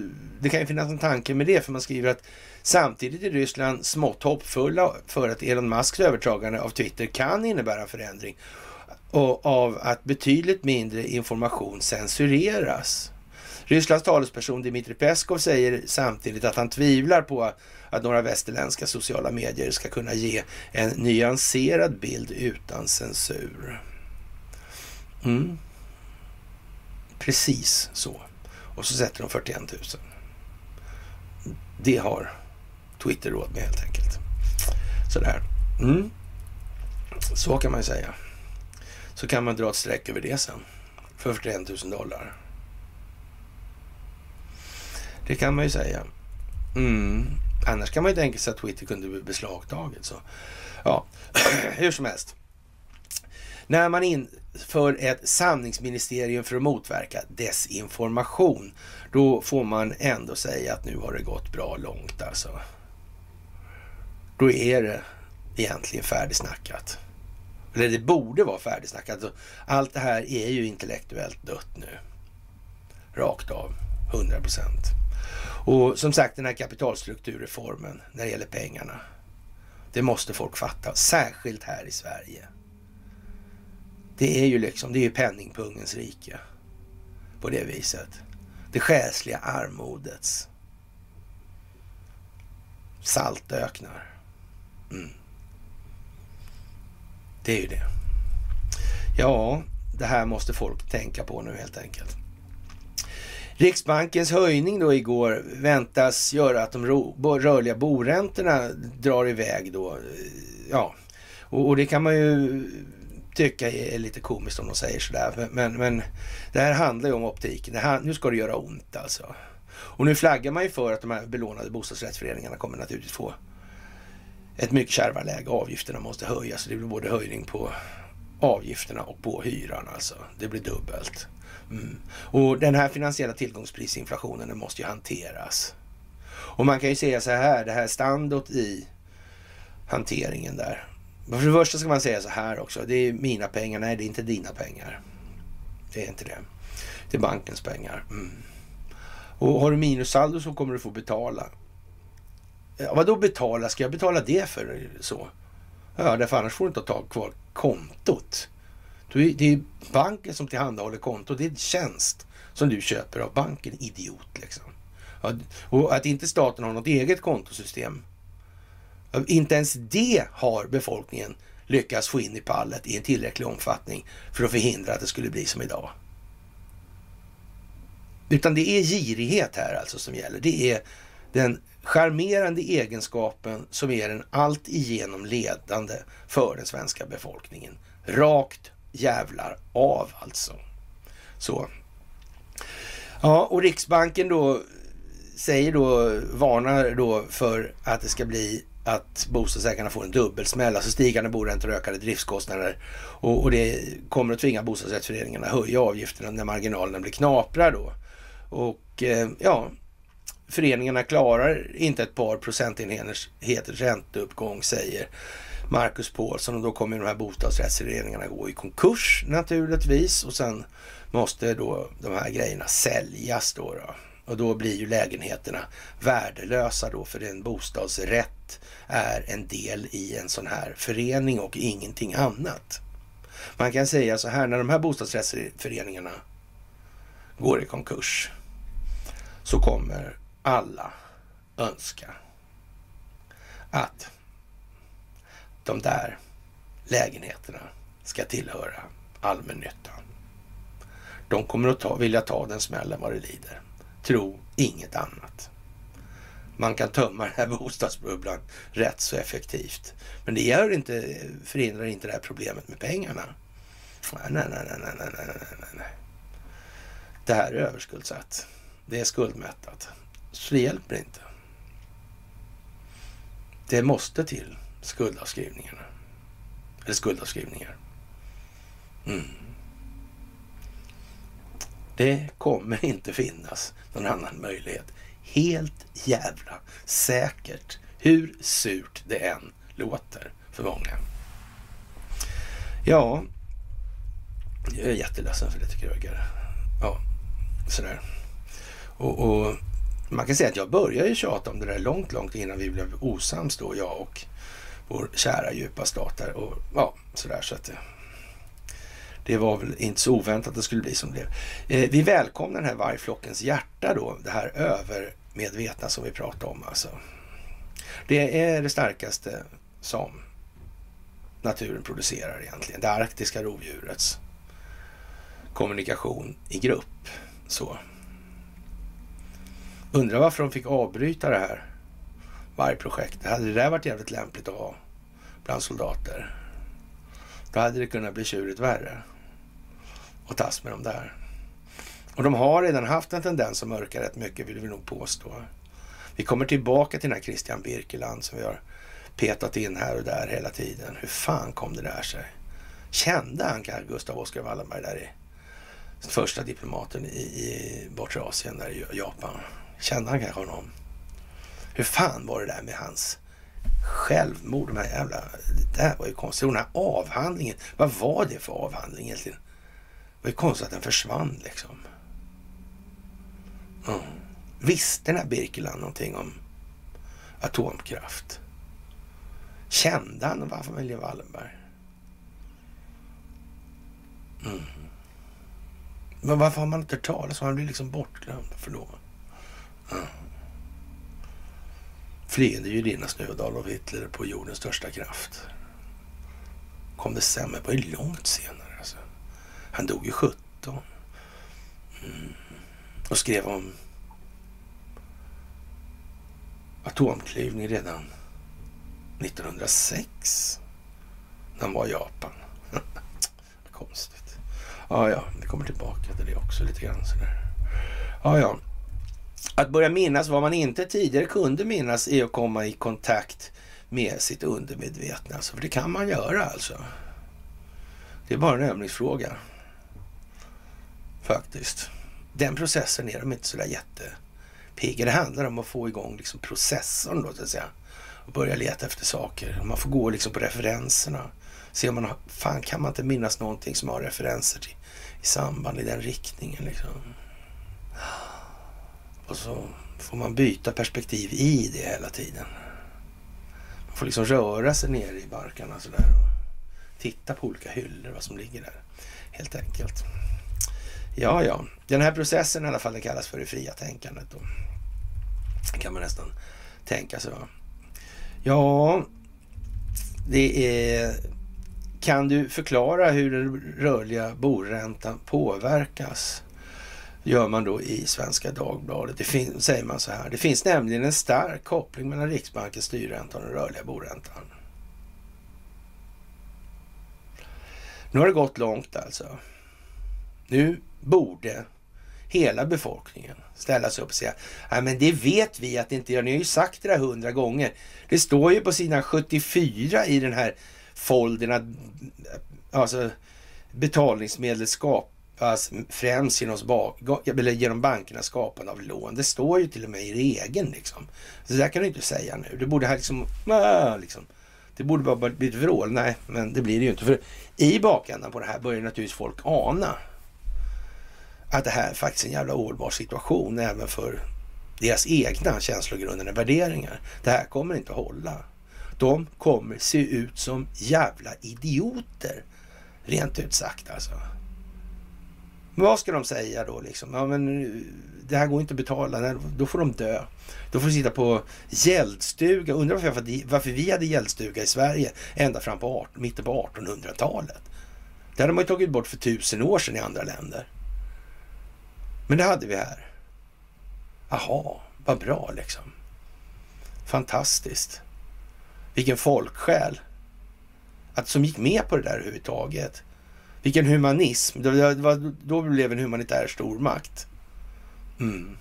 [SPEAKER 1] det kan ju finnas en tanke med det för man skriver att Samtidigt är Ryssland smått hoppfulla för att Elon Musks övertagande av Twitter kan innebära förändring och av att betydligt mindre information censureras. Rysslands talesperson Dmitrij Peskov säger samtidigt att han tvivlar på att några västerländska sociala medier ska kunna ge en nyanserad bild utan censur. Mm. Precis så. Och så sätter de 41 000. Det har Twitter råd med helt enkelt. Sådär. Mm. Så kan man ju säga. Så kan man dra ett streck över det sen. För 41 000 dollar. Det kan man ju säga. Mm. Annars kan man ju tänka sig att Twitter kunde bli beslagtaget. Så. Ja, hur som helst. När man inför ett sanningsministerium för att motverka desinformation, då får man ändå säga att nu har det gått bra långt alltså. Då är det egentligen färdigsnackat. Eller det borde vara färdigsnackat. Alltså, allt det här är ju intellektuellt dött nu. Rakt av. 100 procent. Och som sagt den här kapitalstrukturreformen när det gäller pengarna. Det måste folk fatta, särskilt här i Sverige. Det är ju liksom, det är ju penningpungens rike. På det viset. Det själsliga armodets saltöknar. Mm. Det är ju det. Ja, det här måste folk tänka på nu helt enkelt. Riksbankens höjning då igår väntas göra att de rörliga boräntorna drar iväg då. Ja, och, och det kan man ju tycka är lite komiskt om de säger sådär. Men, men det här handlar ju om optiken. Här, nu ska det göra ont alltså. Och nu flaggar man ju för att de här belånade bostadsrättsföreningarna kommer naturligtvis få ett mycket kärvare läge. Avgifterna måste höjas. Det blir både höjning på avgifterna och på hyran alltså. Det blir dubbelt. Mm. Och den här finansiella tillgångsprisinflationen den måste ju hanteras. Och man kan ju säga så här, det här standot i hanteringen där. För det första ska man säga så här också, det är mina pengar, nej det är inte dina pengar. Det är inte det. Det är bankens pengar. Mm. Och har du minussaldo så kommer du få betala. Ja, vad då betala? Ska jag betala det för så? Ja, därför annars får du inte ha kvar kontot. Det är banken som tillhandahåller konto, Det är en tjänst som du köper av banken, idiot liksom. Och att inte staten har något eget kontosystem. Inte ens det har befolkningen lyckats få in i pallet i en tillräcklig omfattning för att förhindra att det skulle bli som idag. Utan det är girighet här alltså som gäller. Det är den charmerande egenskapen som är den allt igenom ledande för den svenska befolkningen. Rakt jävlar av alltså. Så. Ja, och Riksbanken då säger då, varnar då för att det ska bli att bostadsägarna får en dubbelsmäll, alltså stigande boräntor och ökade driftskostnader. Och, och, det kommer att tvinga bostadsrättsföreningarna att höja avgifterna när marginalerna blir knapra då. Och eh, ja, föreningarna klarar inte ett par procentenheters ränteuppgång säger Marcus Paulsson och då kommer de här bostadsrättsföreningarna gå i konkurs naturligtvis och sen måste då de här grejerna säljas då. då. Och då blir ju lägenheterna värdelösa då för en bostadsrätt är en del i en sån här förening och ingenting annat. Man kan säga så här, när de här bostadsrättsföreningarna går i konkurs så kommer alla önska att de där lägenheterna ska tillhöra allmännyttan. De kommer att ta, vilja ta den smällen vad det lider. Tro inget annat. Man kan tömma den här bostadsbubblan rätt så effektivt. Men det gör inte, förhindrar inte det här problemet med pengarna. Nej, nej, nej, nej, nej, nej, nej, nej. Det här är överskuldsatt. Det är skuldmättat. Så det hjälper inte. Det måste till skuldavskrivningarna. Eller skuldavskrivningar. Mm. Det kommer inte finnas någon annan möjlighet. Helt jävla säkert. Hur surt det än låter för många. Ja, jag är jätteledsen för det tycker jag. Ja, sådär. Och, och, man kan säga att jag började ju tjata om det där långt, långt innan vi blev osams då, jag och vår kära djupa stat där. Och ja, sådär så att det, det var väl inte så oväntat att det skulle bli som det blev. Eh, vi välkomnar den här vargflockens hjärta då, det här övermedvetna som vi pratade om alltså. Det är det starkaste som naturen producerar egentligen. Det arktiska rovdjurets kommunikation i grupp. Så. Undrar varför de fick avbryta det här vargprojektet. Hade det där varit jävligt lämpligt att ha bland soldater? Då hade det kunnat bli tjurigt värre och tas med dem där. Och de har redan haft en tendens att mörka rätt mycket vill vi nog påstå. Vi kommer tillbaka till den här Christian Birkeland som vi har petat in här och där hela tiden. Hur fan kom det där sig? Kände han Gustav Oskar Wallenberg där i första diplomaten i, i bortre Asien, där i Japan? Kände han kanske honom? Hur fan var det där med hans självmord? De här jävla... Det där var ju konstigt. Och Den här avhandlingen. Vad var det för avhandling egentligen? Det var ju konstigt att den försvann liksom. Mm. Visste den här Birkeland någonting om atomkraft? Kände han vad familjen Wallenberg? Mm. Men varför har man inte hört talas om Han blir liksom bortglömd. Varför? Mm. Flyende judinna Snödal och Hitler på jordens största kraft. Kom det sen, men det var ju långt senare. Alltså. Han dog ju 17. Mm. Och skrev om atomklyvning redan 1906. När han var i Japan. Konstigt. Ja, ja, vi kommer tillbaka till det också lite grann sådär. Ja, ja. Att börja minnas vad man inte tidigare kunde minnas är att komma i kontakt med sitt undermedvetna. Alltså, för det kan man göra alltså. Det är bara en övningsfråga. Faktiskt. Den processen är de inte sådär jättepigga. Det handlar om att få igång liksom processorn då så att säga och börja leta efter saker. Man får gå liksom på referenserna. Se om man har, fan kan man inte minnas någonting som har referenser till, i samband i den riktningen liksom. Och så får man byta perspektiv i det hela tiden. Man får liksom röra sig ner i barkarna sådär och titta på olika hyllor, vad som ligger där. Helt enkelt. Ja, ja. Den här processen i alla fall, det kallas för det fria tänkandet. Då. kan man nästan tänka sig. Va? Ja, det är... Kan du förklara hur den rörliga boräntan påverkas? Gör man då i Svenska Dagbladet. Det fin- säger man så här. Det finns nämligen en stark koppling mellan Riksbankens styrränta och den rörliga boräntan. Nu har det gått långt alltså. Nu borde hela befolkningen ställa sig upp och säga Nej, men det vet vi att det inte gör. Ni har ju sagt det där hundra gånger. Det står ju på sidan 74 i den här foldern att alltså, betalningsmedel skapas främst genom, eller genom bankernas skapande av lån. Det står ju till och med i regeln liksom. Så det där kan du inte säga nu. Det borde här liksom, äh, liksom det borde bara bli ett vrål. Nej, men det blir det ju inte. För i bakändan på det här börjar naturligtvis folk ana att det här är faktiskt en jävla ohållbar situation även för deras egna känslogrundande värderingar. Det här kommer inte att hålla. De kommer se ut som jävla idioter. Rent ut sagt alltså. Men vad ska de säga då liksom? Ja, men det här går inte att betala. Nej, då får de dö. Då får de sitta på gäldstuga. Undrar varför, varför vi hade gäldstuga i Sverige ända fram på 18, mitten på 1800-talet. Det hade man ju tagit bort för tusen år sedan i andra länder. Men det hade vi här. Aha, vad bra liksom. Fantastiskt. Vilken folksjäl. Att som gick med på det där överhuvudtaget. Vilken humanism. Det var, då blev en humanitär stormakt. Mm.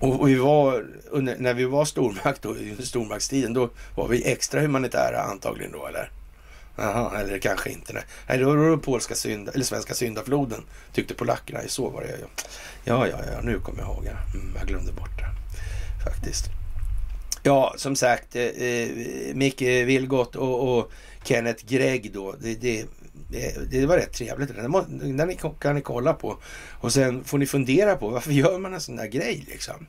[SPEAKER 1] Och, och, vi var, när vi var stormakt då, i stormaktstiden, då var vi extra humanitära antagligen då eller? Jaha, eller kanske inte. Nej, nej då var det polska synda, eller svenska syndafloden, tyckte polackerna. Så var det. ju. Ja, ja, ja, nu kommer jag ihåg. Mm, jag glömde bort det faktiskt. Ja, som sagt, eh, eh Micke Vilgot och, och, Kenneth Gregg då. Det, det, det, det, var rätt trevligt. Den, den kan ni kolla på. Och sen får ni fundera på varför gör man en sån där grej liksom.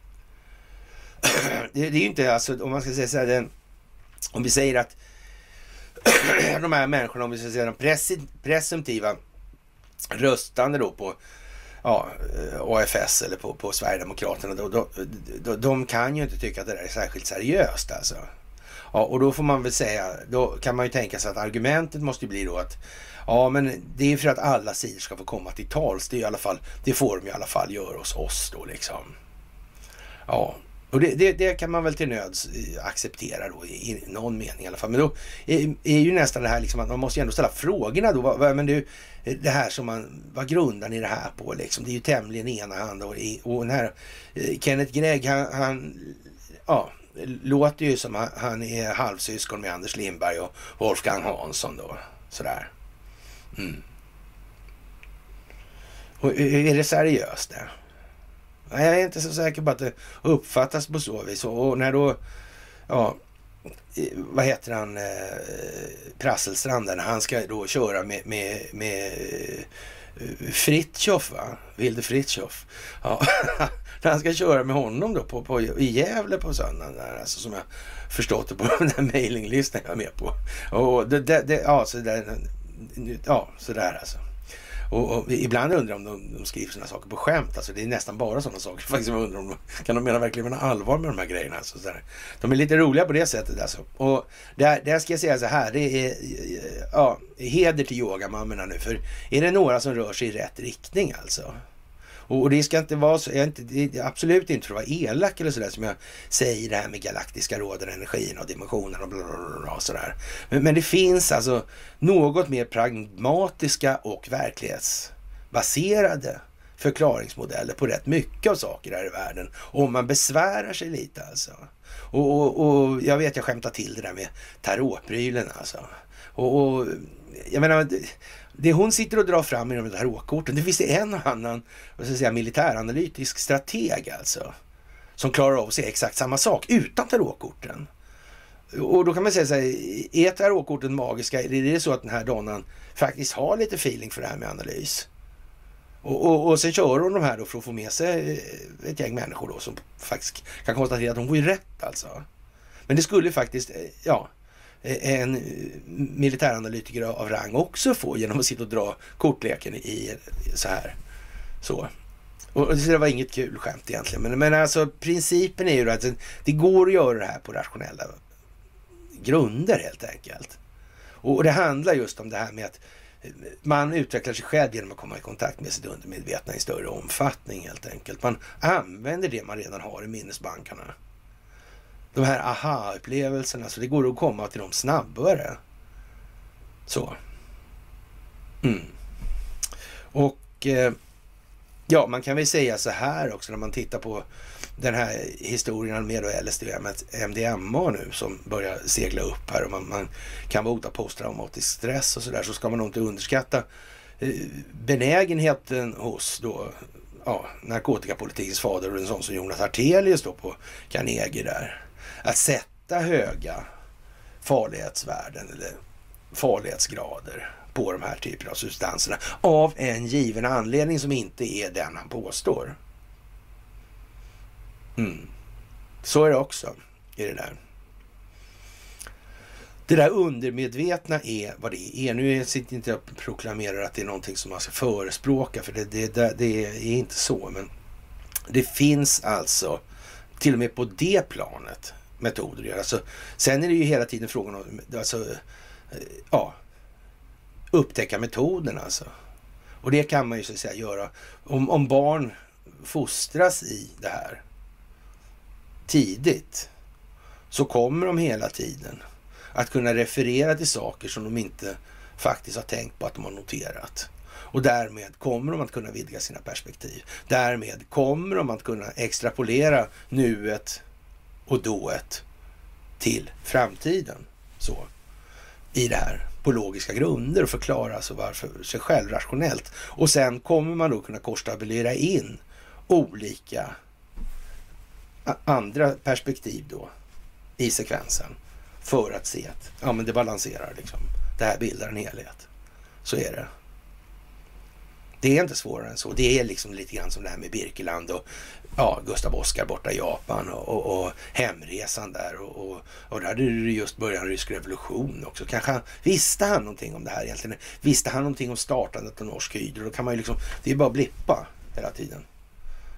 [SPEAKER 1] det, det, är ju inte, alltså om man ska säga så här, den, om vi säger att de här människorna, om vi ska säga de pres, presumtiva röstande då på ja, eh, AFS eller på, på Sverigedemokraterna, då, då, då, de kan ju inte tycka att det där är särskilt seriöst alltså. Ja, och då får man väl säga, då kan man ju tänka sig att argumentet måste bli då att ja, men det är för att alla sidor ska få komma till tals. Det, är i alla fall, det får de i alla fall göra hos oss då liksom. Ja, och det, det, det, kan man väl till nöds eh, acceptera då i, någon mening i alla fall. Men då är, är ju nästan det här liksom att man måste ju ändå ställa frågorna då. Vad, men du, eh, det här som man, vad grundar ni det här på liksom? Det är ju tämligen enahanda och, och den här eh, Kenneth Gregg, han, han ja, låter ju som att han är halvsyskon med Anders Lindberg och Wolfgang Hansson då. Sådär. Mm. Och är det seriöst det? Jag är inte så säker på att det uppfattas på så vis. Och när då, ja, vad heter han, Prasselstrand. Prasselstranden, han ska då köra med, med, med eh, Fritjof, va? Wilde Fritjof. Ja, han ska köra med honom då på, på, i Gävle på söndagen, där, alltså, som jag förstått det på den där mejlinglistan jag är med på. Och det, det, det ja, så där, ja, sådär alltså. Och, och, ibland undrar jag om de, de skriver sådana saker på skämt. Alltså, det är nästan bara sådana saker. Faktiskt, jag undrar om de, kan de mena verkligen mena allvar med de här grejerna? Alltså, så De är lite roliga på det sättet. Alltså. Och där, där ska jag säga så här. Det är ja, heder till yogamammorna nu. För är det några som rör sig i rätt riktning alltså. Och det ska inte vara så, jag inte, absolut inte för att vara elak eller sådär som jag säger det här med galaktiska råden, energin och dimensionen och, bla bla bla och sådär. Men, men det finns alltså något mer pragmatiska och verklighetsbaserade förklaringsmodeller på rätt mycket av saker här i världen. Om man besvärar sig lite alltså. Och, och, och jag vet, jag skämtar till det där med tarotprylen alltså. Och, och jag menar, det hon sitter och drar fram i de här råkorten, det finns det en och annan vad ska jag säga, militäranalytisk strateg alltså. Som klarar av att se exakt samma sak utan tarotkorten. Och då kan man säga så här, är tarotkorten magiska? Är det så att den här donnan faktiskt har lite feeling för det här med analys? Och, och, och sen kör hon de här då för att få med sig eh, ett gäng människor då som faktiskt kan konstatera att hon får ju rätt alltså. Men det skulle faktiskt, eh, ja, Eh, en eh, militäranalytiker av rang också få genom att sitta och dra kortleken i så här. Så. Och det var inget kul skämt egentligen. Men, men alltså principen är ju att det går att göra det här på rationella grunder helt enkelt. Och det handlar just om det här med att eh, man utvecklar sig själv genom att komma i kontakt med sitt undermedvetna i större omfattning helt enkelt. Man använder det man redan har i minnesbankarna de här aha-upplevelserna. Så det går att komma till dem snabbare. Så. Mm. Och eh, ja, man kan väl säga så här också när man tittar på den här historien med då LSD och MDMA nu som börjar segla upp här och man, man kan bota posttraumatisk stress och sådär så ska man nog inte underskatta eh, benägenheten hos då ja, narkotikapolitikens fader och en sån som Jonas Artelius då på Carnegie där att sätta höga farlighetsvärden eller farlighetsgrader på de här typerna av substanserna av en given anledning som inte är den han påstår. Mm. Så är det också i det där. Det där undermedvetna är vad det är. Nu sitter inte jag och proklamerar att det är någonting som man ska förespråka, för det, det, det, det är inte så. Men det finns alltså, till och med på det planet, metoder att göra. Alltså, sen är det ju hela tiden frågan om, alltså, eh, ja, upptäcka metoden alltså. Och det kan man ju så att säga göra. Om, om barn fostras i det här tidigt så kommer de hela tiden att kunna referera till saker som de inte faktiskt har tänkt på att de har noterat. Och därmed kommer de att kunna vidga sina perspektiv. Därmed kommer de att kunna extrapolera nuet och dået till framtiden. Så, I det här på logiska grunder och förklara alltså varför sig själv rationellt. Och sen kommer man då kunna korstabulera in olika andra perspektiv då i sekvensen för att se att ja, men det balanserar. Liksom. Det här bildar en helhet. Så är det. Det är inte svårare än så. Det är liksom lite grann som det här med Birkeland och ja, Gustav Oskar borta i Japan och, och, och hemresan där. Och, och, och där hade det just börjat en rysk revolution också. Kanske han, visste han någonting om det här egentligen? Visste han någonting om startandet av Norsk Hydro? Då kan man ju liksom, det är bara att blippa hela tiden.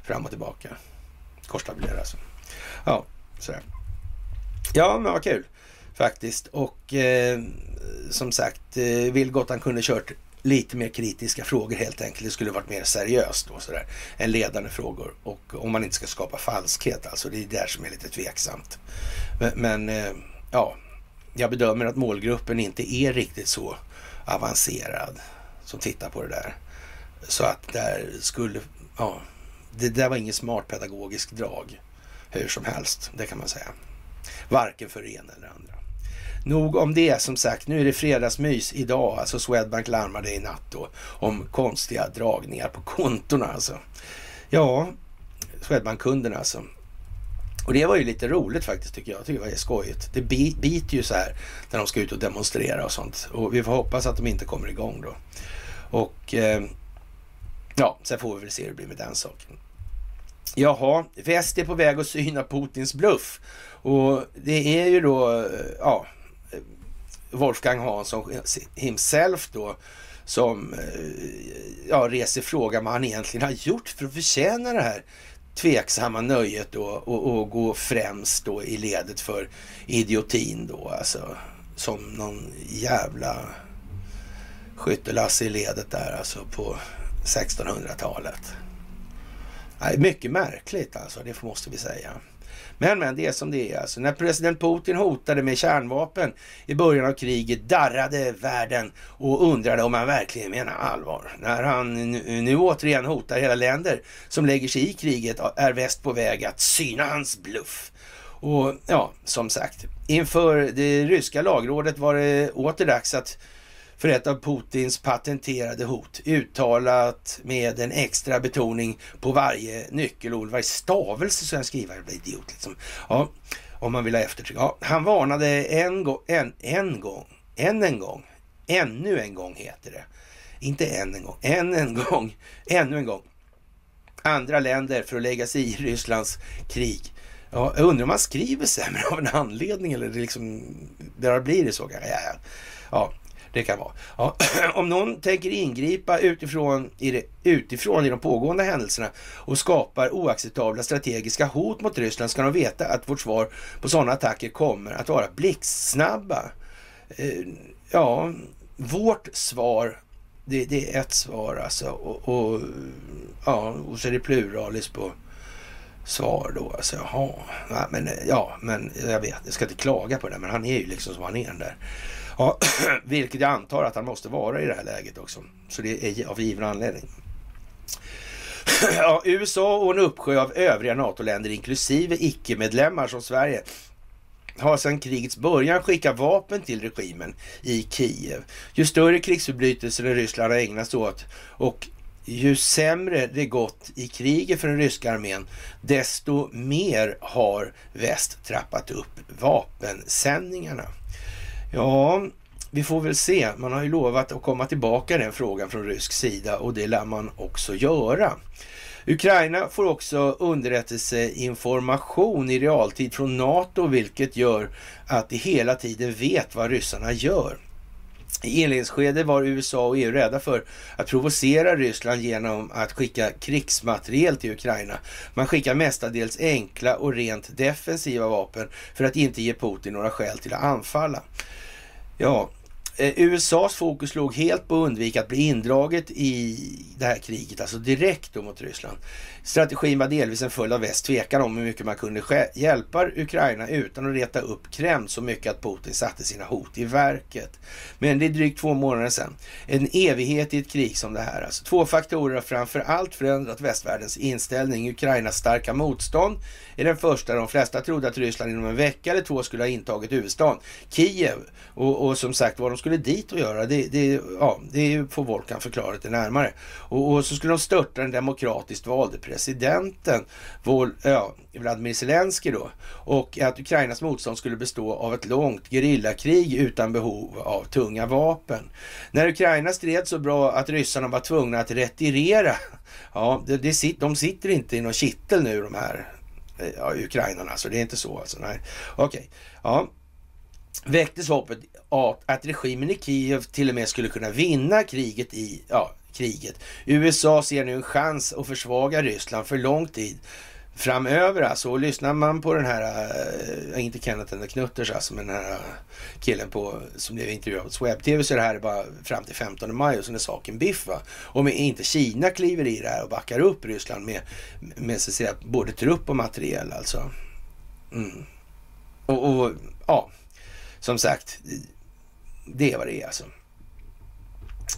[SPEAKER 1] Fram och tillbaka. Korstabulera alltså. Ja, sådär. Ja, men vad kul faktiskt. Och eh, som sagt, eh, Vilgot han kunde kört lite mer kritiska frågor helt enkelt. Det skulle varit mer seriöst då sådär än ledande frågor. Och om man inte ska skapa falskhet alltså. Det är där som är lite tveksamt. Men, men eh, ja, jag bedömer att målgruppen inte är riktigt så avancerad som tittar på det där. Så att där skulle, ja, det där var inget smart pedagogiskt drag hur som helst. Det kan man säga. Varken för en eller andra. Nog om det som sagt. Nu är det fredagsmys idag. Alltså Swedbank larmade i natt då om konstiga dragningar på kontona alltså. Ja, Swedbank-kunderna alltså. Och det var ju lite roligt faktiskt tycker jag. Jag tycker det var skojigt. Det biter ju så här när de ska ut och demonstrera och sånt. Och vi får hoppas att de inte kommer igång då. Och eh, ja, sen får vi väl se hur det blir med den saken. Jaha, väst är på väg att syna Putins bluff. Och det är ju då, eh, ja, Wolfgang Hansson himself då som eh, ja, reser frågan vad han egentligen har gjort för att förtjäna det här tveksamma nöjet då och, och gå främst då i ledet för idiotin då alltså som någon jävla skyttelass i ledet där alltså på 1600-talet. Mycket märkligt alltså, det måste vi säga. Men, men det är som det är. Alltså, när president Putin hotade med kärnvapen i början av kriget darrade världen och undrade om han verkligen menar allvar. När han nu, nu återigen hotar hela länder som lägger sig i kriget är väst på väg att syna hans bluff. Och ja, som sagt, inför det ryska lagrådet var det åter dags att för ett av Putins patenterade hot. Uttalat med en extra betoning på varje nyckelord, varje stavelse så jag skriver. Jag blir idiot liksom. Ja, om man vill ha eftertryck. Ja, han varnade en, gång, en, en gång, än en gång, ännu en gång heter det. Inte än en gång, än en gång, ännu en gång. Andra länder för att lägga sig i Rysslands krig. Ja, jag undrar om man skriver sämre av en anledning eller det liksom, där blir det så Ja, Ja, ja det kan vara. Ja. Om någon tänker ingripa utifrån i, det, utifrån i de pågående händelserna och skapar oacceptabla strategiska hot mot Ryssland ska de veta att vårt svar på sådana attacker kommer att vara blixtsnabba. Eh, ja, vårt svar det, det, är ett svar alltså. Och, och, ja, och så är det pluralis på svar då. Alltså, jaha. Ja, men, ja, men jag vet, jag ska inte klaga på det, men han är ju liksom som han är den där. Ja, vilket jag antar att han måste vara i det här läget också. Så det är av given anledning. Ja, USA och en uppsjö av övriga NATO-länder, inklusive icke-medlemmar som Sverige, har sedan krigets början skickat vapen till regimen i Kiev. Ju större krigsförbrytelser Ryssland har ägnat sig åt och ju sämre det gått i kriget för den ryska armén, desto mer har väst trappat upp vapensändningarna. Ja, vi får väl se. Man har ju lovat att komma tillbaka i den frågan från rysk sida och det lär man också göra. Ukraina får också underrättelseinformation i realtid från NATO, vilket gör att de hela tiden vet vad ryssarna gör. I inledningsskedet var USA och EU rädda för att provocera Ryssland genom att skicka krigsmateriel till Ukraina. Man skickar mestadels enkla och rent defensiva vapen för att inte ge Putin några skäl till att anfalla. Ja, eh, USAs fokus låg helt på att undvika att bli indraget i det här kriget, alltså direkt då mot Ryssland. Strategin var delvis en följd av väst tvekan om hur mycket man kunde hjälpa Ukraina utan att reta upp Kreml så mycket att Putin satte sina hot i verket. Men det är drygt två månader sedan. En evighet i ett krig som det här. Alltså, två faktorer har framför allt förändrat västvärldens inställning. Ukrainas starka motstånd är den första. De flesta trodde att Ryssland inom en vecka eller två skulle ha intagit huvudstaden Kiev. Och, och som sagt var de skulle dit och göra, det, det, ja, det får Volkan förklara lite närmare. Och, och, så skulle de störta den demokratiskt valde presidenten, Vol, ja, Vladimir Zelensky då. Och att Ukrainas motstånd skulle bestå av ett långt gerillakrig utan behov av tunga vapen. När Ukraina stred så bra att ryssarna var tvungna att retirera, ja, det, det, de sitter inte i någon kittel nu de här ja, ukrainarna, så det är inte så alltså. Nej. Okej, okay. ja väcktes hoppet att regimen i Kiev till och med skulle kunna vinna kriget i, ja, kriget. USA ser nu en chans att försvaga Ryssland för lång tid framöver alltså. Och lyssnar man på den här, äh, inte Kenneth den Knutters alltså, men den här killen på, som blev intervjuad på webb-tv så är det här bara fram till 15 maj och sen är saken biff va. Om inte Kina kliver i det här och backar upp Ryssland med, med så att säga, både trupp och materiel alltså. Mm. Och, och ja, som sagt, det är vad det är alltså.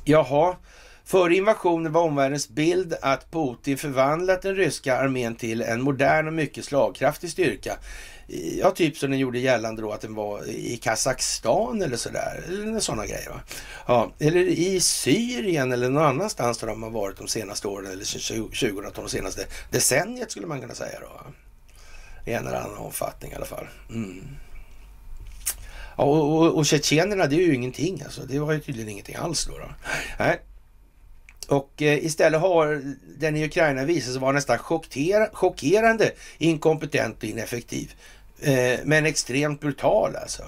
[SPEAKER 1] Jaha, före invasionen var omvärldens bild att Putin förvandlat den ryska armén till en modern och mycket slagkraftig styrka. Ja, typ som den gjorde gällande då att den var i Kazakstan eller sådär. Eller sådana grejer. Va? Ja, eller i Syrien eller någon annanstans där de har varit de senaste åren. Eller 20 de senaste decenniet skulle man kunna säga då. I en eller annan omfattning i alla fall. Mm. Ja, och, och, och tjetjenerna, det är ju ingenting alltså. Det var ju tydligen ingenting alls då. då. Nej. Och eh, istället har den i Ukraina visat sig vara nästan chockerande inkompetent och ineffektiv. Eh, men extremt brutal alltså.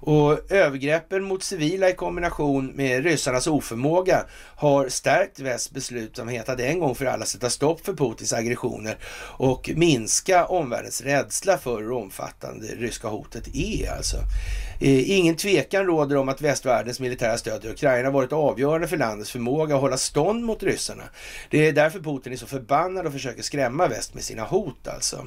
[SPEAKER 1] Och övergreppen mot civila i kombination med ryssarnas oförmåga har stärkt västs beslutsamhet att en gång för alla sätta stopp för Putins aggressioner och minska omvärldens rädsla för hur omfattande det ryska hotet är. Alltså. Eh, ingen tvekan råder om att västvärldens militära stöd till Ukraina varit avgörande för landets förmåga att hålla stånd mot ryssarna. Det är därför Putin är så förbannad och försöker skrämma väst med sina hot alltså.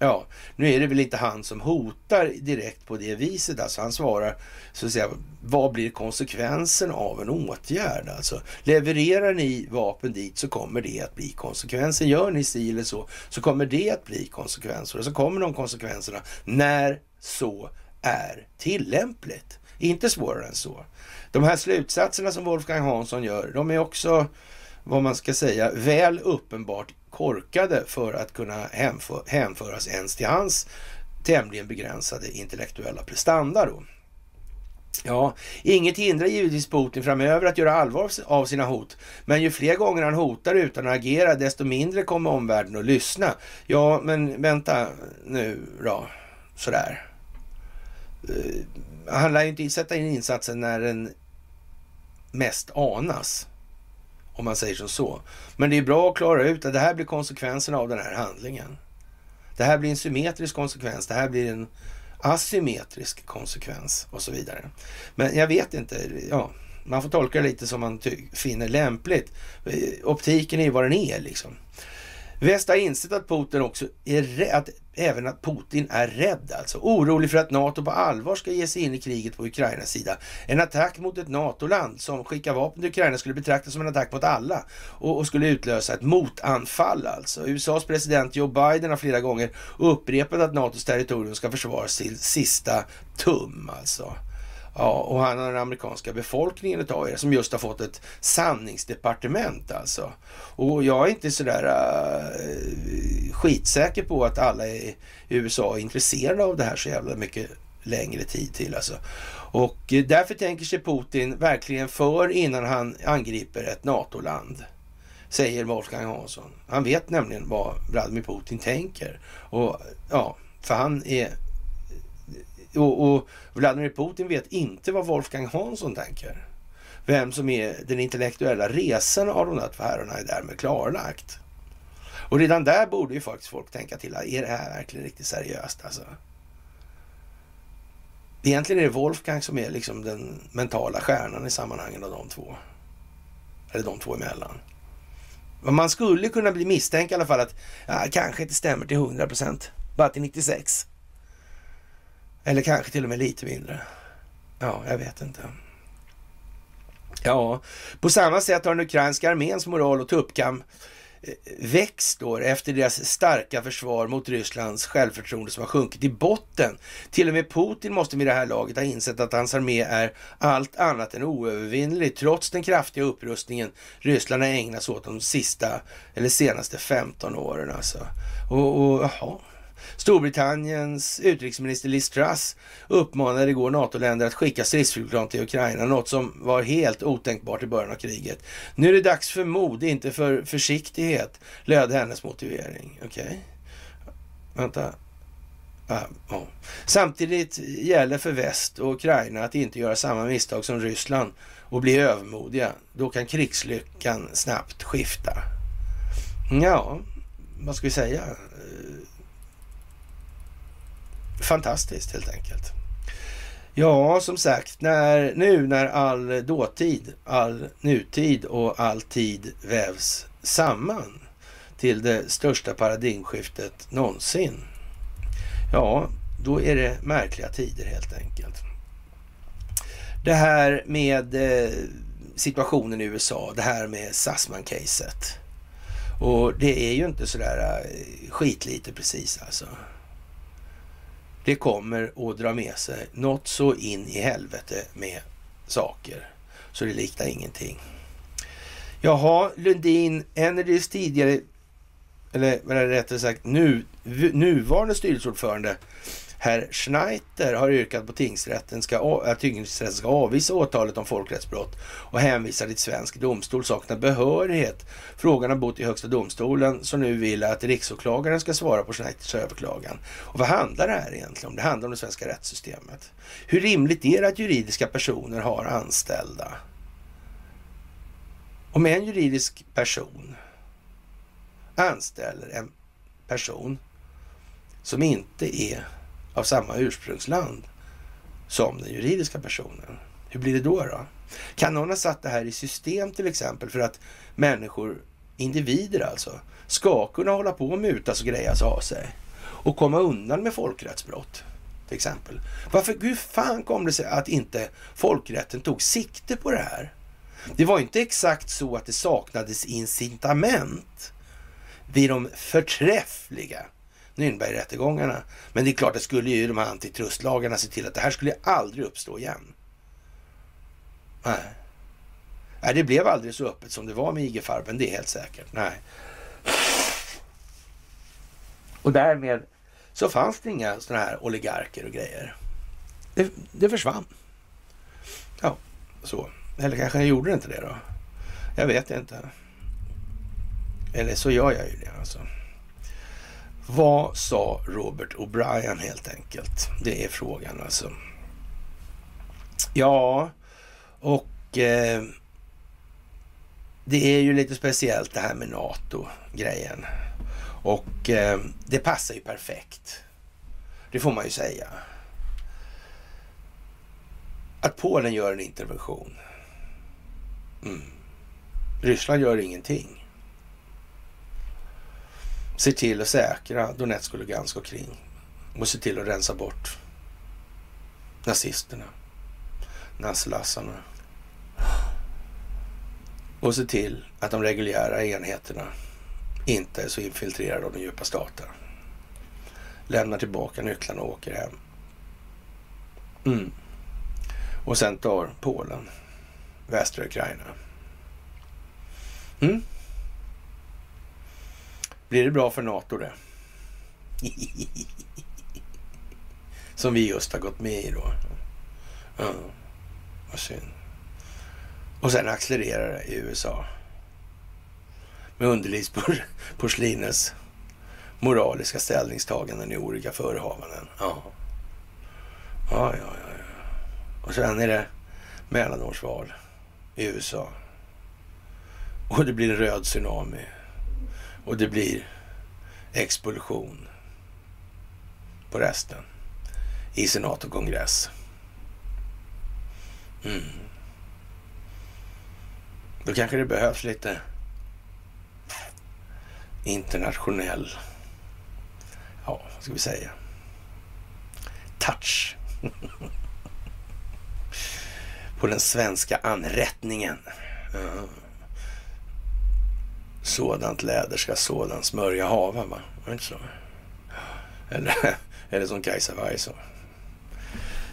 [SPEAKER 1] Ja, nu är det väl inte han som hotar direkt på det viset. Alltså han svarar så att säga, vad blir konsekvensen av en åtgärd? Alltså levererar ni vapen dit så kommer det att bli konsekvensen. Gör ni si eller så, så kommer det att bli konsekvenser. Och så kommer de konsekvenserna när så är tillämpligt. Inte svårare än så. De här slutsatserna som Wolfgang Hansson gör, de är också vad man ska säga, väl uppenbart korkade för att kunna hänför, hänföras ens till hans tämligen begränsade intellektuella prestanda. Då. Ja, inget hindrar givetvis Putin framöver att göra allvar av sina hot. Men ju fler gånger han hotar utan att agera, desto mindre kommer omvärlden att lyssna. Ja, men vänta nu då, sådär. Uh, han lär ju inte sätta in insatsen när den mest anas. Om man säger så. Men det är bra att klara ut att det här blir konsekvenserna av den här handlingen. Det här blir en symmetrisk konsekvens. Det här blir en asymmetrisk konsekvens och så vidare. Men jag vet inte. Ja, man får tolka det lite som man finner lämpligt. Eh, optiken är ju vad den är liksom. Väst har insett att Putin också är rädd, även att Putin är rädd alltså. Orolig för att NATO på allvar ska ge sig in i kriget på Ukrainas sida. En attack mot ett NATO-land som skickar vapen till Ukraina skulle betraktas som en attack mot alla och, och skulle utlösa ett motanfall alltså. USAs president Joe Biden har flera gånger upprepat att NATOs territorium ska försvaras till sista tum alltså. Ja, och han har den amerikanska befolkningen att ta er som just har fått ett sanningsdepartement alltså. Och jag är inte sådär äh, skitsäker på att alla i USA är intresserade av det här så jävla mycket längre tid till alltså. Och eh, därför tänker sig Putin verkligen för innan han angriper ett NATO-land. Säger Wolfgang Hansson. Han vet nämligen vad Vladimir Putin tänker. Och ja, för han är och, och Vladimir Putin vet inte vad Wolfgang Hansson tänker. Vem som är den intellektuella resan av de där två herrarna är därmed klarlagt. Och redan där borde ju faktiskt folk tänka till. Är det här verkligen riktigt seriöst alltså? Egentligen är det Wolfgang som är liksom den mentala stjärnan i sammanhanget av de två. Eller de två emellan. Men man skulle kunna bli misstänkt i alla fall att ja, kanske inte stämmer till 100 procent. Bara till 96. Eller kanske till och med lite mindre. Ja, jag vet inte. Ja, på samma sätt har den ukrainska arméns moral och tuppkam eh, växt då efter deras starka försvar mot Rysslands självförtroende som har sjunkit i botten. Till och med Putin måste vid det här laget ha insett att hans armé är allt annat än oövervinnelig trots den kraftiga upprustningen Ryssland har ägnat sig åt de sista eller senaste 15 åren alltså. Och, och jaha, Storbritanniens utrikesminister Liz Truss uppmanade igår NATO-länder att skicka stridsflygplan till Ukraina, något som var helt otänkbart i början av kriget. Nu är det dags för mod, inte för försiktighet, löd hennes motivering. Okej, okay. vänta. Ah, oh. Samtidigt gäller för väst och Ukraina att inte göra samma misstag som Ryssland och bli övermodiga. Då kan krigslyckan snabbt skifta. Ja, vad ska vi säga? Fantastiskt helt enkelt. Ja, som sagt, när, nu när all dåtid, all nutid och all tid vävs samman till det största paradigmskiftet någonsin. Ja, då är det märkliga tider helt enkelt. Det här med eh, situationen i USA, det här med Sassman-caset. Och det är ju inte sådär eh, skitlite precis alltså det kommer att dra med sig något så in i helvete med saker. Så det liknar ingenting. Jaha, Lundin Energys tidigare, eller vad är det rättare sagt nu, nuvarande styrelseordförande Herr Schneider har yrkat på tingsrätten ska, att tingsrätten ska avvisa åtalet om folkrättsbrott och hänvisa till svensk domstol saknar behörighet. Frågan har bott i Högsta domstolen som nu vill att riksåklagaren ska svara på Schneiders överklagan. Och vad handlar det här egentligen om? Det handlar om det svenska rättssystemet. Hur rimligt är det att juridiska personer har anställda? Om en juridisk person anställer en person som inte är av samma ursprungsland som den juridiska personen. Hur blir det då? då? Kan någon ha satt det här i system till exempel för att människor, individer alltså, ska kunna hålla på och mutas och grejas av sig och komma undan med folkrättsbrott? Till exempel. Varför, hur fan kom det sig att inte folkrätten tog sikte på det här? Det var inte exakt så att det saknades incitament vid de förträffliga Nürnbergrättegångarna. Men det är klart, det skulle ju de här antitrustlagarna se till att det här skulle aldrig uppstå igen. Nej. Nej, det blev aldrig så öppet som det var med IG-Farben, det är helt säkert. Nej. Och därmed så fanns det inga sådana här oligarker och grejer. Det, det försvann. Ja, så. Eller kanske gjorde det inte det då? Jag vet inte. Eller så gör jag ju det alltså. Vad sa Robert O'Brien helt enkelt? Det är frågan alltså. Ja, och eh, det är ju lite speciellt det här med NATO-grejen. Och eh, det passar ju perfekt. Det får man ju säga. Att Polen gör en intervention. Mm. Ryssland gör ingenting se till att säkra Donetsk och Lugansk och kring. Och se till att rensa bort nazisterna, nazilassarna. Och se till att de reguljära enheterna inte är så infiltrerade av den djupa staten. Lämnar tillbaka nycklarna och åker hem. Mm. Och sen tar Polen västra Ukraina. Mm. Blir det bra för NATO det? Som vi just har gått med i då. Ja, vad synd. Och sen accelererar det i USA. Med underlivsporslinets moraliska ställningstaganden i olika förehavanden. Ja. Ja, ja, ja. Och sen är det mellanårsval i USA. Och det blir en röd tsunami. Och det blir expulsion på resten i senat och kongress. Mm. Då kanske det behövs lite internationell, ja, vad ska vi säga, touch på den svenska anrättningen sådant läder ska sådan smörja hava, va? Var det inte så? Eller, eller som Kajsa Warg sa.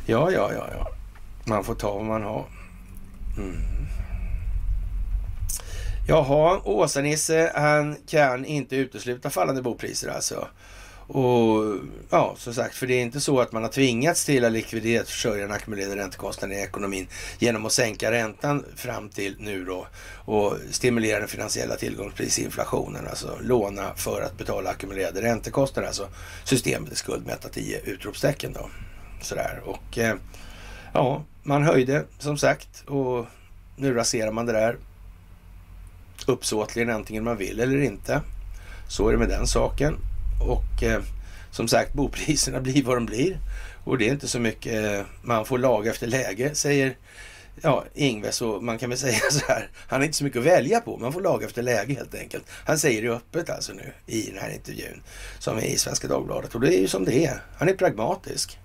[SPEAKER 1] Ja, ja, ja, ja. Man får ta vad man har. Mm. Jaha, Åsa-Nisse, han kan inte utesluta fallande bopriser alltså. Och ja, som sagt, för det är inte så att man har tvingats till att likviditetsförsörja den ackumulerade räntekostnaden i ekonomin genom att sänka räntan fram till nu då och stimulera den finansiella tillgångsprisinflationen, alltså låna för att betala ackumulerade räntekostnader, alltså systemet är skuldmättat i utropstecken då. Sådär och eh, ja, man höjde som sagt och nu raserar man det där uppsåtligen antingen man vill eller inte. Så är det med den saken. Och eh, som sagt, bopriserna blir vad de blir. Och det är inte så mycket eh, man får laga efter läge, säger ja, Ingves. Och man kan väl säga så här, han har inte så mycket att välja på. Man får laga efter läge helt enkelt. Han säger det öppet alltså nu i den här intervjun som är i Svenska Dagbladet. Och det är ju som det är. Han är pragmatisk.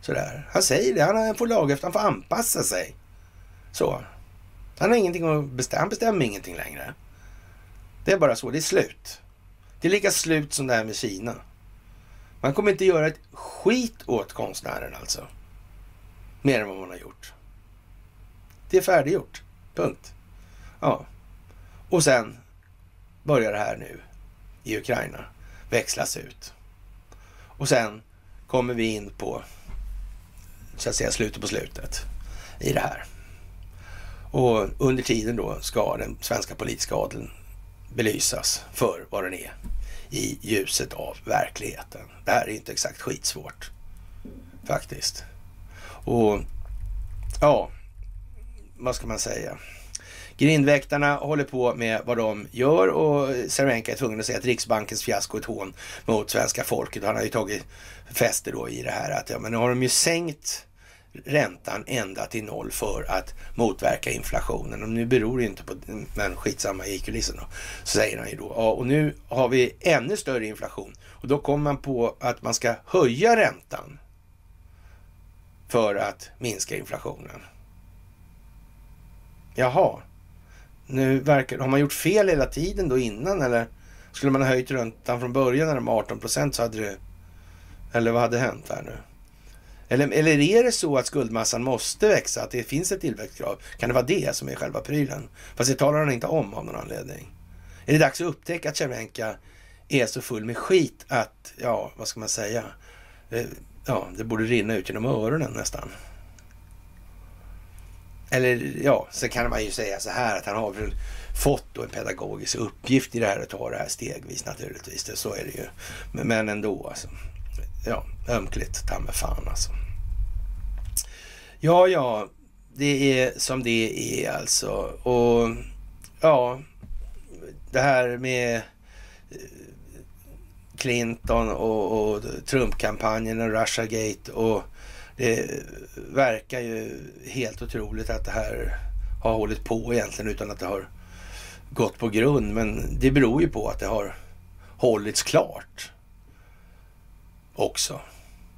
[SPEAKER 1] Sådär. Han säger det, han får laga efter, han får anpassa sig. Så. Han har ingenting att bestämma, han bestämmer ingenting längre. Det är bara så, det är slut. Det är lika slut som det här med Kina. Man kommer inte göra ett skit åt konstnären alltså. Mer än vad man har gjort. Det är färdiggjort. Punkt. Ja. Och sen börjar det här nu i Ukraina växlas ut. Och sen kommer vi in på så att säga slutet på slutet i det här. Och under tiden då ska den svenska politiska adeln belysas för vad den är i ljuset av verkligheten. Det här är inte exakt skitsvårt faktiskt. Och ja, vad ska man säga? Grindväktarna håller på med vad de gör och Cervenka är tvungen att säga att Riksbankens fiasko är ett hån mot svenska folket. Han har ju tagit fäste då i det här att ja, men nu har de ju sänkt räntan ända till noll för att motverka inflationen. Och nu beror det inte på, men skitsamma i kulissen då, så säger han ju då. Ja, och nu har vi ännu större inflation och då kommer man på att man ska höja räntan för att minska inflationen. Jaha, nu verkar, har man gjort fel hela tiden då innan eller skulle man ha höjt räntan från början när de var 18 procent så hade det, eller vad hade hänt här nu? Eller, eller är det så att skuldmassan måste växa, att det finns ett tillväxtkrav? Kan det vara det som är själva prylen? Fast det talar han inte om av någon anledning. Är det dags att upptäcka att Cervenka är så full med skit att, ja, vad ska man säga? Eh, ja, det borde rinna ut genom öronen nästan. Eller ja, så kan man ju säga så här att han har väl fått då en pedagogisk uppgift i det här att ta det här stegvis naturligtvis. Så är det ju. Men ändå alltså ja, ömkligt ta med fan alltså. Ja, ja, det är som det är alltså. Och ja, det här med eh, Clinton och, och Trump-kampanjen och Russiagate och det verkar ju helt otroligt att det här har hållit på egentligen utan att det har gått på grund. Men det beror ju på att det har hållits klart också.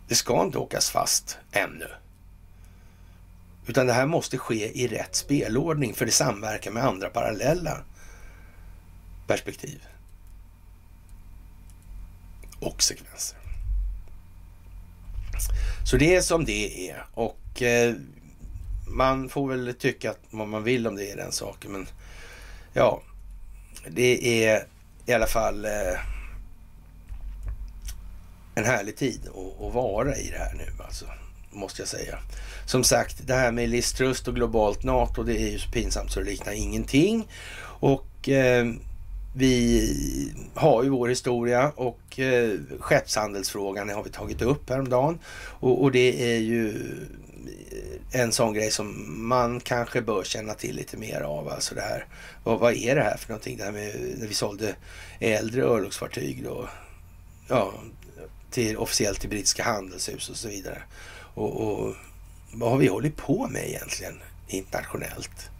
[SPEAKER 1] Det ska inte åkas fast ännu. Utan det här måste ske i rätt spelordning för det samverkar med andra parallella perspektiv. Och sekvenser. Så det är som det är och eh, man får väl tycka vad man vill om det är den saken men ja, det är i alla fall eh, en härlig tid att, att vara i det här nu alltså, måste jag säga. Som sagt, det här med Listrust och globalt NATO, det är ju så pinsamt så det liknar ingenting. Och eh, vi har ju vår historia och eh, skeppshandelsfrågan har vi tagit upp häromdagen. Och, och det är ju eh, en sån grej som man kanske bör känna till lite mer av. Alltså det här, vad, vad är det här för någonting? Det här med när vi sålde äldre örlogsfartyg då. Ja, till, officiellt till brittiska handelshus och så vidare. Och, och vad har vi hållit på med egentligen internationellt?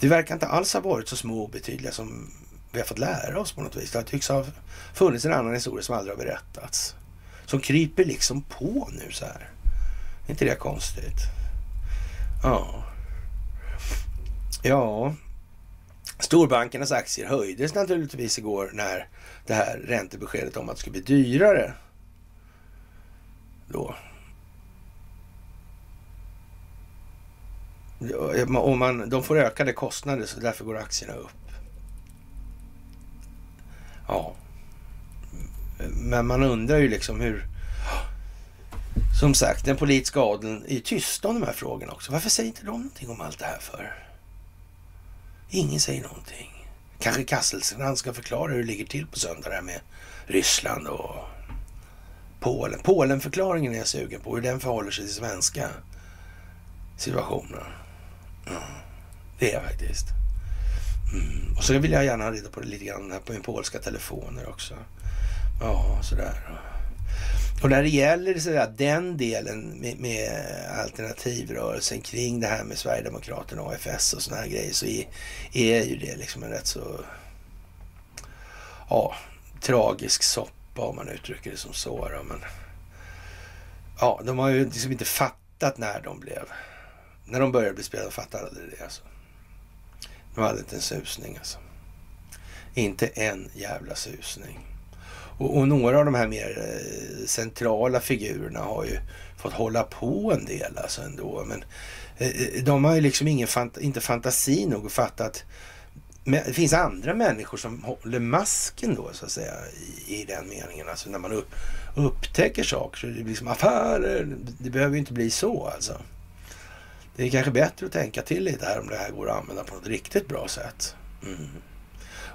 [SPEAKER 1] Det verkar inte alls ha varit så små och obetydliga som vi har fått lära oss på något vis. Det tycks ha funnits en annan historia som aldrig har berättats. Som kryper liksom på nu så här. Är inte det konstigt? Ja. Ja. Storbankernas aktier höjdes naturligtvis igår när det här räntebeskedet om att det skulle bli dyrare. Då. Och man, de får ökade kostnader så därför går aktierna upp. Ja. Men man undrar ju liksom hur... Som sagt, den politiska adeln är ju tysta om de här frågorna också. Varför säger inte de någonting om allt det här för? Ingen säger någonting. Kanske Kasselstrand ska förklara hur det ligger till på söndag där med Ryssland och Polen. Polenförklaringen är jag sugen på, hur den förhåller sig till svenska situationen. Mm. det är jag faktiskt. Mm. Och så vill jag gärna ha reda på det lite grann här på min polska telefoner också. Ja, sådär. Och när det gäller sådär, den delen med, med alternativrörelsen kring det här med Sverigedemokraterna, och AFS och sådana här grejer så är, är ju det liksom en rätt så ja, tragisk soppa om man uttrycker det som så. Då. Men, ja, de har ju liksom inte fattat när de blev, när de började bli spelade fattade de det alltså. De hade inte en susning alltså. Inte en jävla susning. Och, och, några av de här mer eh, centrala figurerna har ju fått hålla på en del alltså ändå. Men eh, eh, de har ju liksom ingen fant inte fantasi nog att fatta att det finns andra människor som håller masken då så att säga i, i den meningen. Alltså när man upp, upptäcker saker så det blir som affärer. Det behöver ju inte bli så alltså. Det är kanske bättre att tänka till lite här om det här går att använda på något riktigt bra sätt. Mm.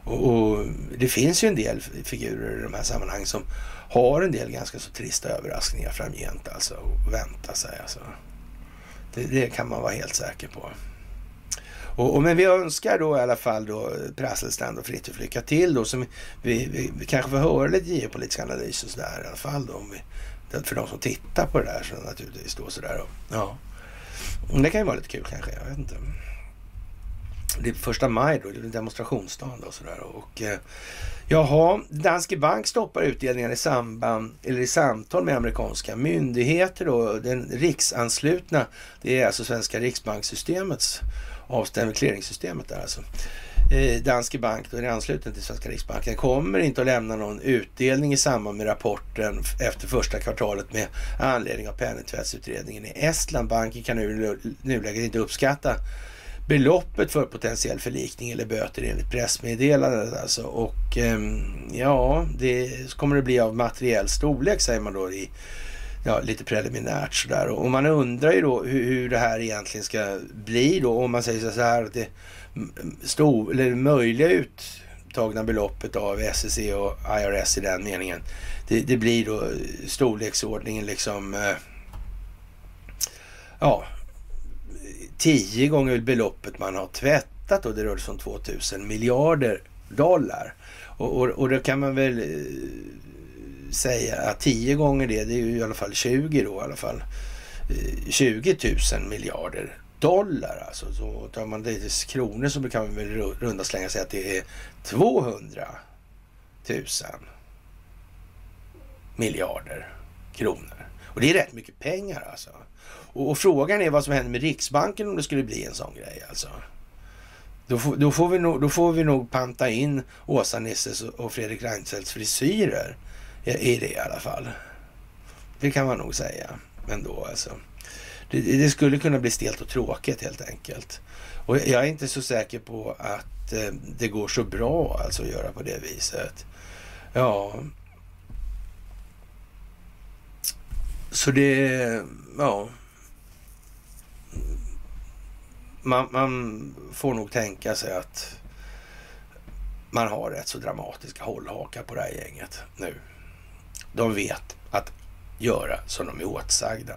[SPEAKER 1] Och, och, det finns ju en del figurer i de här sammanhangen som har en del ganska så trista överraskningar framgent alltså. Och vänta sig alltså. Det, det, kan man vara helt säker på. Och, och, men vi önskar då i alla fall då eh, Prasselstrand och Fritiof lycka till då. Som vi, vi, vi, kanske får höra lite geopolitisk analys och sådär i alla fall då. Om vi, för de som tittar på det där så naturligtvis då sådär. Då. Ja. Det kan ju vara lite kul kanske, jag vet inte det är första maj då, det är demonstrationsdagen och sådär. Och eh, jaha, Danske Bank stoppar utdelningen i samband, eller i samtal med amerikanska myndigheter då. Den riksanslutna, det är alltså svenska riksbankssystemets avstämning, clearingsystemet där alltså. Eh, Danske Bank, då är det ansluten till Svenska Riksbanken, kommer inte att lämna någon utdelning i samband med rapporten efter första kvartalet med anledning av penningtvättsutredningen i Estland. Banken kan nu nuläget inte uppskatta beloppet för potentiell förlikning eller böter enligt pressmeddelandet. Alltså. Och ehm, ja, det kommer det bli av materiell storlek säger man då i ja, lite preliminärt sådär. Och man undrar ju då hur, hur, det här egentligen ska bli då om man säger så här att det stor, eller möjliga uttagna beloppet av SEC och IRS i den meningen. Det, det blir då storleksordningen liksom eh, ja, tio gånger beloppet man har tvättat och det rör sig om 2000 miljarder dollar. Och, och, och då kan man väl eh, säga att tio gånger det, det är ju i alla fall 20 då i alla fall. Eh, 20 000 miljarder dollar alltså. Så tar man det till kronor så kan man väl runda slänga säga att det är 200 000 miljarder kronor. Och det är rätt mycket pengar alltså. Och, och, frågan är vad som händer med Riksbanken om det skulle bli en sån grej alltså. Då får, då får, vi, nog, då får vi nog panta in Åsa-Nisses och Fredrik Reinfeldts frisyrer i, det i alla fall. Det kan man nog säga ändå alltså. Det, det, skulle kunna bli stelt och tråkigt helt enkelt. Och jag är inte så säker på att eh, det går så bra alltså att göra på det viset. Ja. Så det, ja man, man, får nog tänka sig att man har rätt så dramatiska hållhakar på det här gänget nu. De vet att göra som de är åtsagda.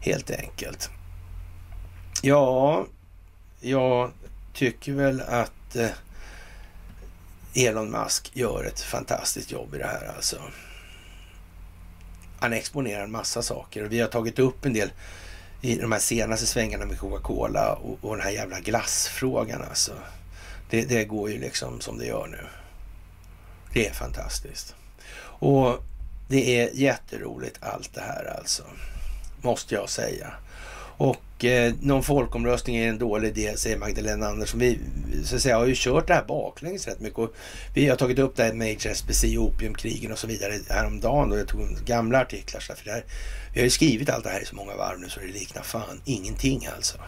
[SPEAKER 1] Helt enkelt. Ja, jag tycker väl att eh, Elon Musk gör ett fantastiskt jobb i det här alltså. Han exponerar en massa saker och vi har tagit upp en del i de här senaste svängarna med Coca-Cola och, och den här jävla glassfrågan alltså. Det, det, går ju liksom som det gör nu. Det är fantastiskt. Och det är jätteroligt allt det här alltså. Måste jag säga. Och eh, någon folkomröstning är en dålig idé, säger Magdalena Andersson. Vi så att säga, har ju kört det här baklänges rätt mycket. Och vi har tagit upp det här med HSBC, opiumkrigen och så vidare häromdagen. Och jag tog gamla artiklar. Så för det här, vi har ju skrivit allt det här i så många varv nu så det liknar fan ingenting alltså.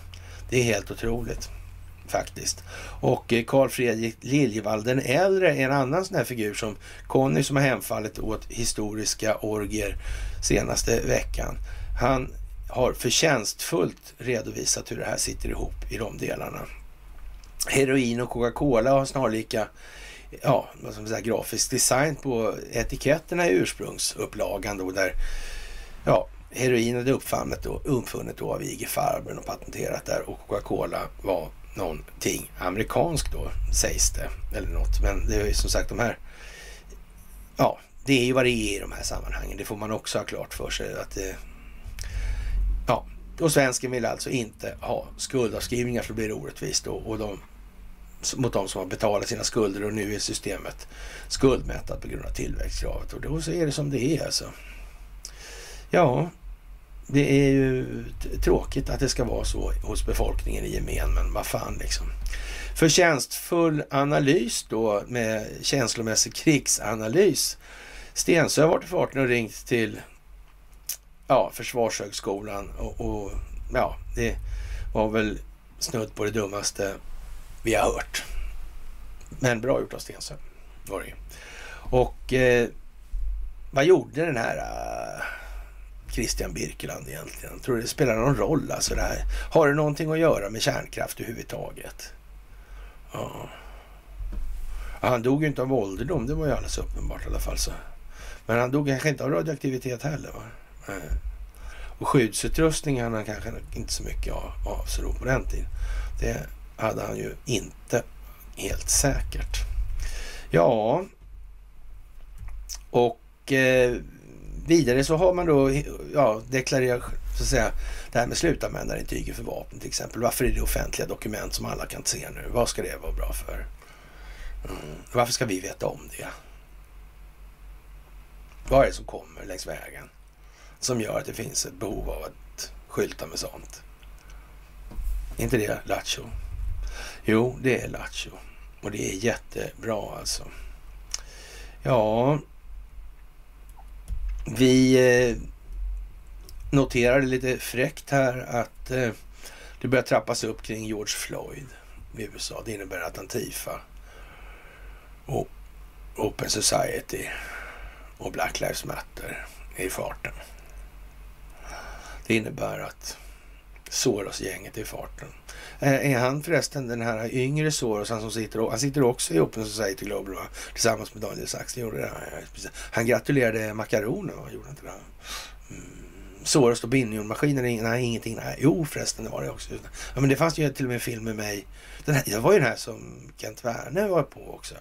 [SPEAKER 1] Det är helt otroligt faktiskt. Och eh, Karl Fredrik Liljevall den äldre är en annan sån här figur som Conny som har hemfallit åt historiska orgier senaste veckan. Han har förtjänstfullt redovisat hur det här sitter ihop i de delarna. Heroin och Coca-Cola har snarlika ja, vad ska man säga, grafisk design på etiketterna i ursprungsupplagan då där ja, heroin hade uppfunnet då, uppfunnet då av IG Farben och patenterat där och Coca-Cola var någonting amerikanskt då sägs det eller något. Men det är ju som sagt de här ja, det är ju vad det är i de här sammanhangen. Det får man också ha klart för sig att det Ja, och svensken vill alltså inte ha skuldavskrivningar för då blir det orättvist då, och de, mot de som har betalat sina skulder och nu är systemet skuldmättat på grund av tillväxtkravet. Och då så är det som det är alltså. Ja, det är ju tråkigt att det ska vara så hos befolkningen i gemen, men vad fan liksom. Förtjänstfull analys då med känslomässig krigsanalys. Stensö har varit i farten och ringt till ja, Försvarshögskolan och, och ja, det var väl snudd på det dummaste vi har hört. Men bra gjort av Stensö var det. Och eh, vad gjorde den här Christian Birkeland egentligen? Tror du det spelar någon roll alltså det här? Har det någonting att göra med kärnkraft överhuvudtaget? Ja. Han dog ju inte av ålderdom, det var ju alldeles uppenbart i alla fall. Så. Men han dog kanske inte av radioaktivitet heller. Va? Och skyddsutrustning hade han kanske inte så mycket av, av så då på den tiden. Det hade han ju inte helt säkert. Ja, och eh, vidare så har man då ja, deklarerat så att säga, det här med slutanvändarintygen för vapen till exempel. Varför är det offentliga dokument som alla kan se nu? Vad ska det vara bra för? Mm. Varför ska vi veta om det? Vad är det som kommer längs vägen? som gör att det finns ett behov av att skylta med sånt. Är inte det Lattjo? Jo, det är Lattjo. Och det är jättebra alltså. Ja, vi eh, noterade lite fräckt här att eh, det börjar trappas upp kring George Floyd i USA. Det innebär att Antifa och Open Society och Black Lives Matter är i farten. Det innebär att Soros-gänget är i farten. Eh, är han förresten den här yngre Soros, han som sitter, han sitter också i Open Society Global va? tillsammans med Daniel Sachs. Gjorde det Han gratulerade Makaronen, va? gjorde inte det? Mm. Soros och Binionmaskinen, nej ingenting. Nej, jo förresten, det var det också. Ja, men det fanns ju till och med en film med mig. Den här, det var ju den här som Kent Werner var på också.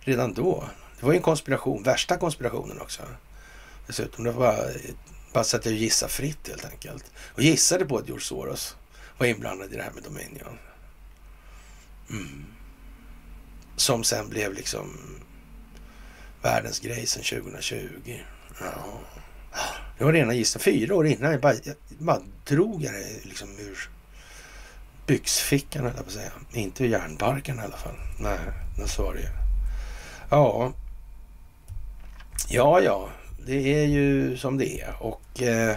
[SPEAKER 1] Redan då. Det var ju en konspiration, värsta konspirationen också. Dessutom, det var bara så att jag gissade fritt helt enkelt. Och gissade på att George Soros var inblandad i det här med Dominion. Mm. Som sen blev liksom världens grej sen 2020. Ja. Det var rena gissningen. Fyra år innan jag bara, jag bara drog jag det liksom ur byxfickan, höll jag på att säga. Inte ur järnbarken i alla fall. Nej, så var det ju. Ja. Ja, ja det är ju som det är och eh,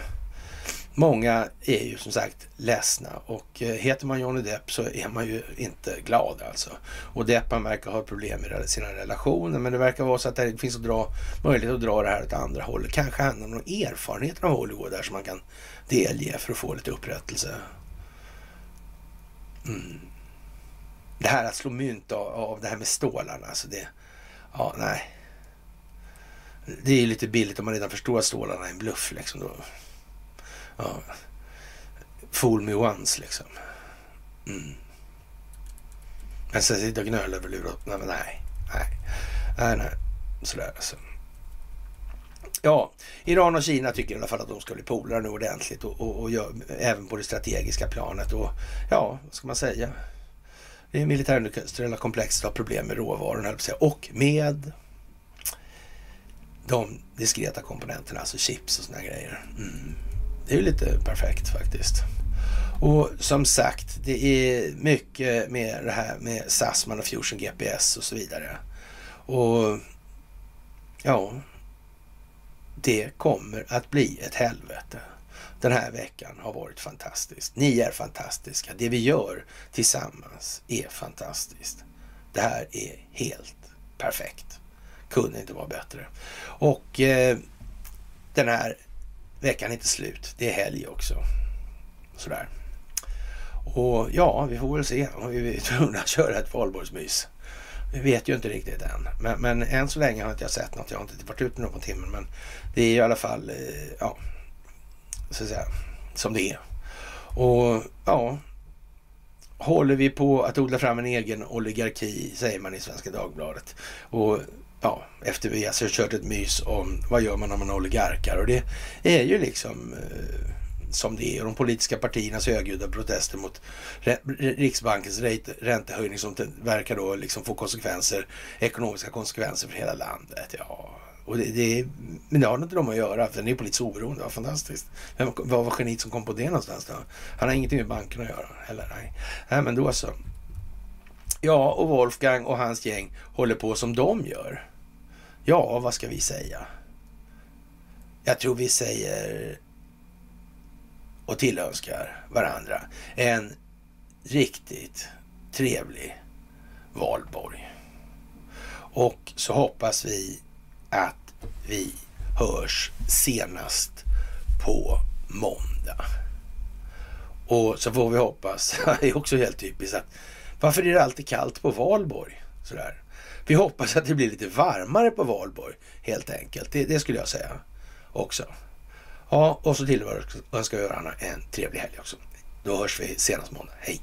[SPEAKER 1] många är ju som sagt ledsna och eh, heter man Johnny Depp så är man ju inte glad alltså. Och Depp han verkar ha problem med sina relationer men det verkar vara så att det finns att dra, möjlighet att dra det här åt andra hållet. Kanske han har någon erfarenhet av Hollywood där som man kan delge för att få lite upprättelse. Mm. Det här att slå mynt av, av det här med stålarna, alltså det, ja nej. Det är lite billigt om man redan förstår att stålarna är en bluff. Liksom då. Ja. Fool me once liksom. Mm. Men sen sitta och gnöla över lurat. Nej, nej. Nej, nej. nej. Sådär alltså. Ja, Iran och Kina tycker i alla fall att de ska bli polare nu ordentligt och, och, och gör, även på det strategiska planet. Och ja, vad ska man säga? Det är militärindustriella komplexet har problem med råvarorna, och med de diskreta komponenterna, alltså chips och såna grejer. Mm. Det är ju lite perfekt faktiskt. Och som sagt, det är mycket med det här med Sassman och Fusion GPS och så vidare. Och ja, det kommer att bli ett helvete. Den här veckan har varit fantastisk. Ni är fantastiska. Det vi gör tillsammans är fantastiskt. Det här är helt perfekt. Kunde inte vara bättre. Och eh, den här veckan är inte slut. Det är helg också. Sådär. Och ja, vi får väl se om vi är tvungna att köra ett valborgsmys. Vi vet ju inte riktigt än. Men, men än så länge har inte jag sett något. Jag har inte varit ute någon timme. Men det är i alla fall, eh, ja, så att säga, som det är. Och ja, håller vi på att odla fram en egen oligarki, säger man i Svenska Dagbladet. Och ja, efter vi alltså kört ett mys om vad gör man när man oligarkar. Och det är ju liksom eh, som det är. Och de politiska partiernas högljudda protester mot Riksbankens räntehöjning som verkar då liksom få konsekvenser, ekonomiska konsekvenser för hela landet. Ja, och det, det, men det har inte de att göra, för den är politiskt oberoende. Vad fantastiskt. Vem, vad var geniet som kom på det någonstans då? Han har ingenting med banken att göra heller. Nej, nej men då så. Ja, och Wolfgang och hans gäng håller på som de gör. Ja, vad ska vi säga? Jag tror vi säger och tillönskar varandra en riktigt trevlig valborg. Och så hoppas vi att vi hörs senast på måndag. Och så får vi hoppas, det är också helt typiskt, att varför är det alltid kallt på valborg? Sådär. Vi hoppas att det blir lite varmare på valborg helt enkelt. Det, det skulle jag säga också. Ja, och så tillönskar vi varandra en trevlig helg också. Då hörs vi senast måndag. Hej!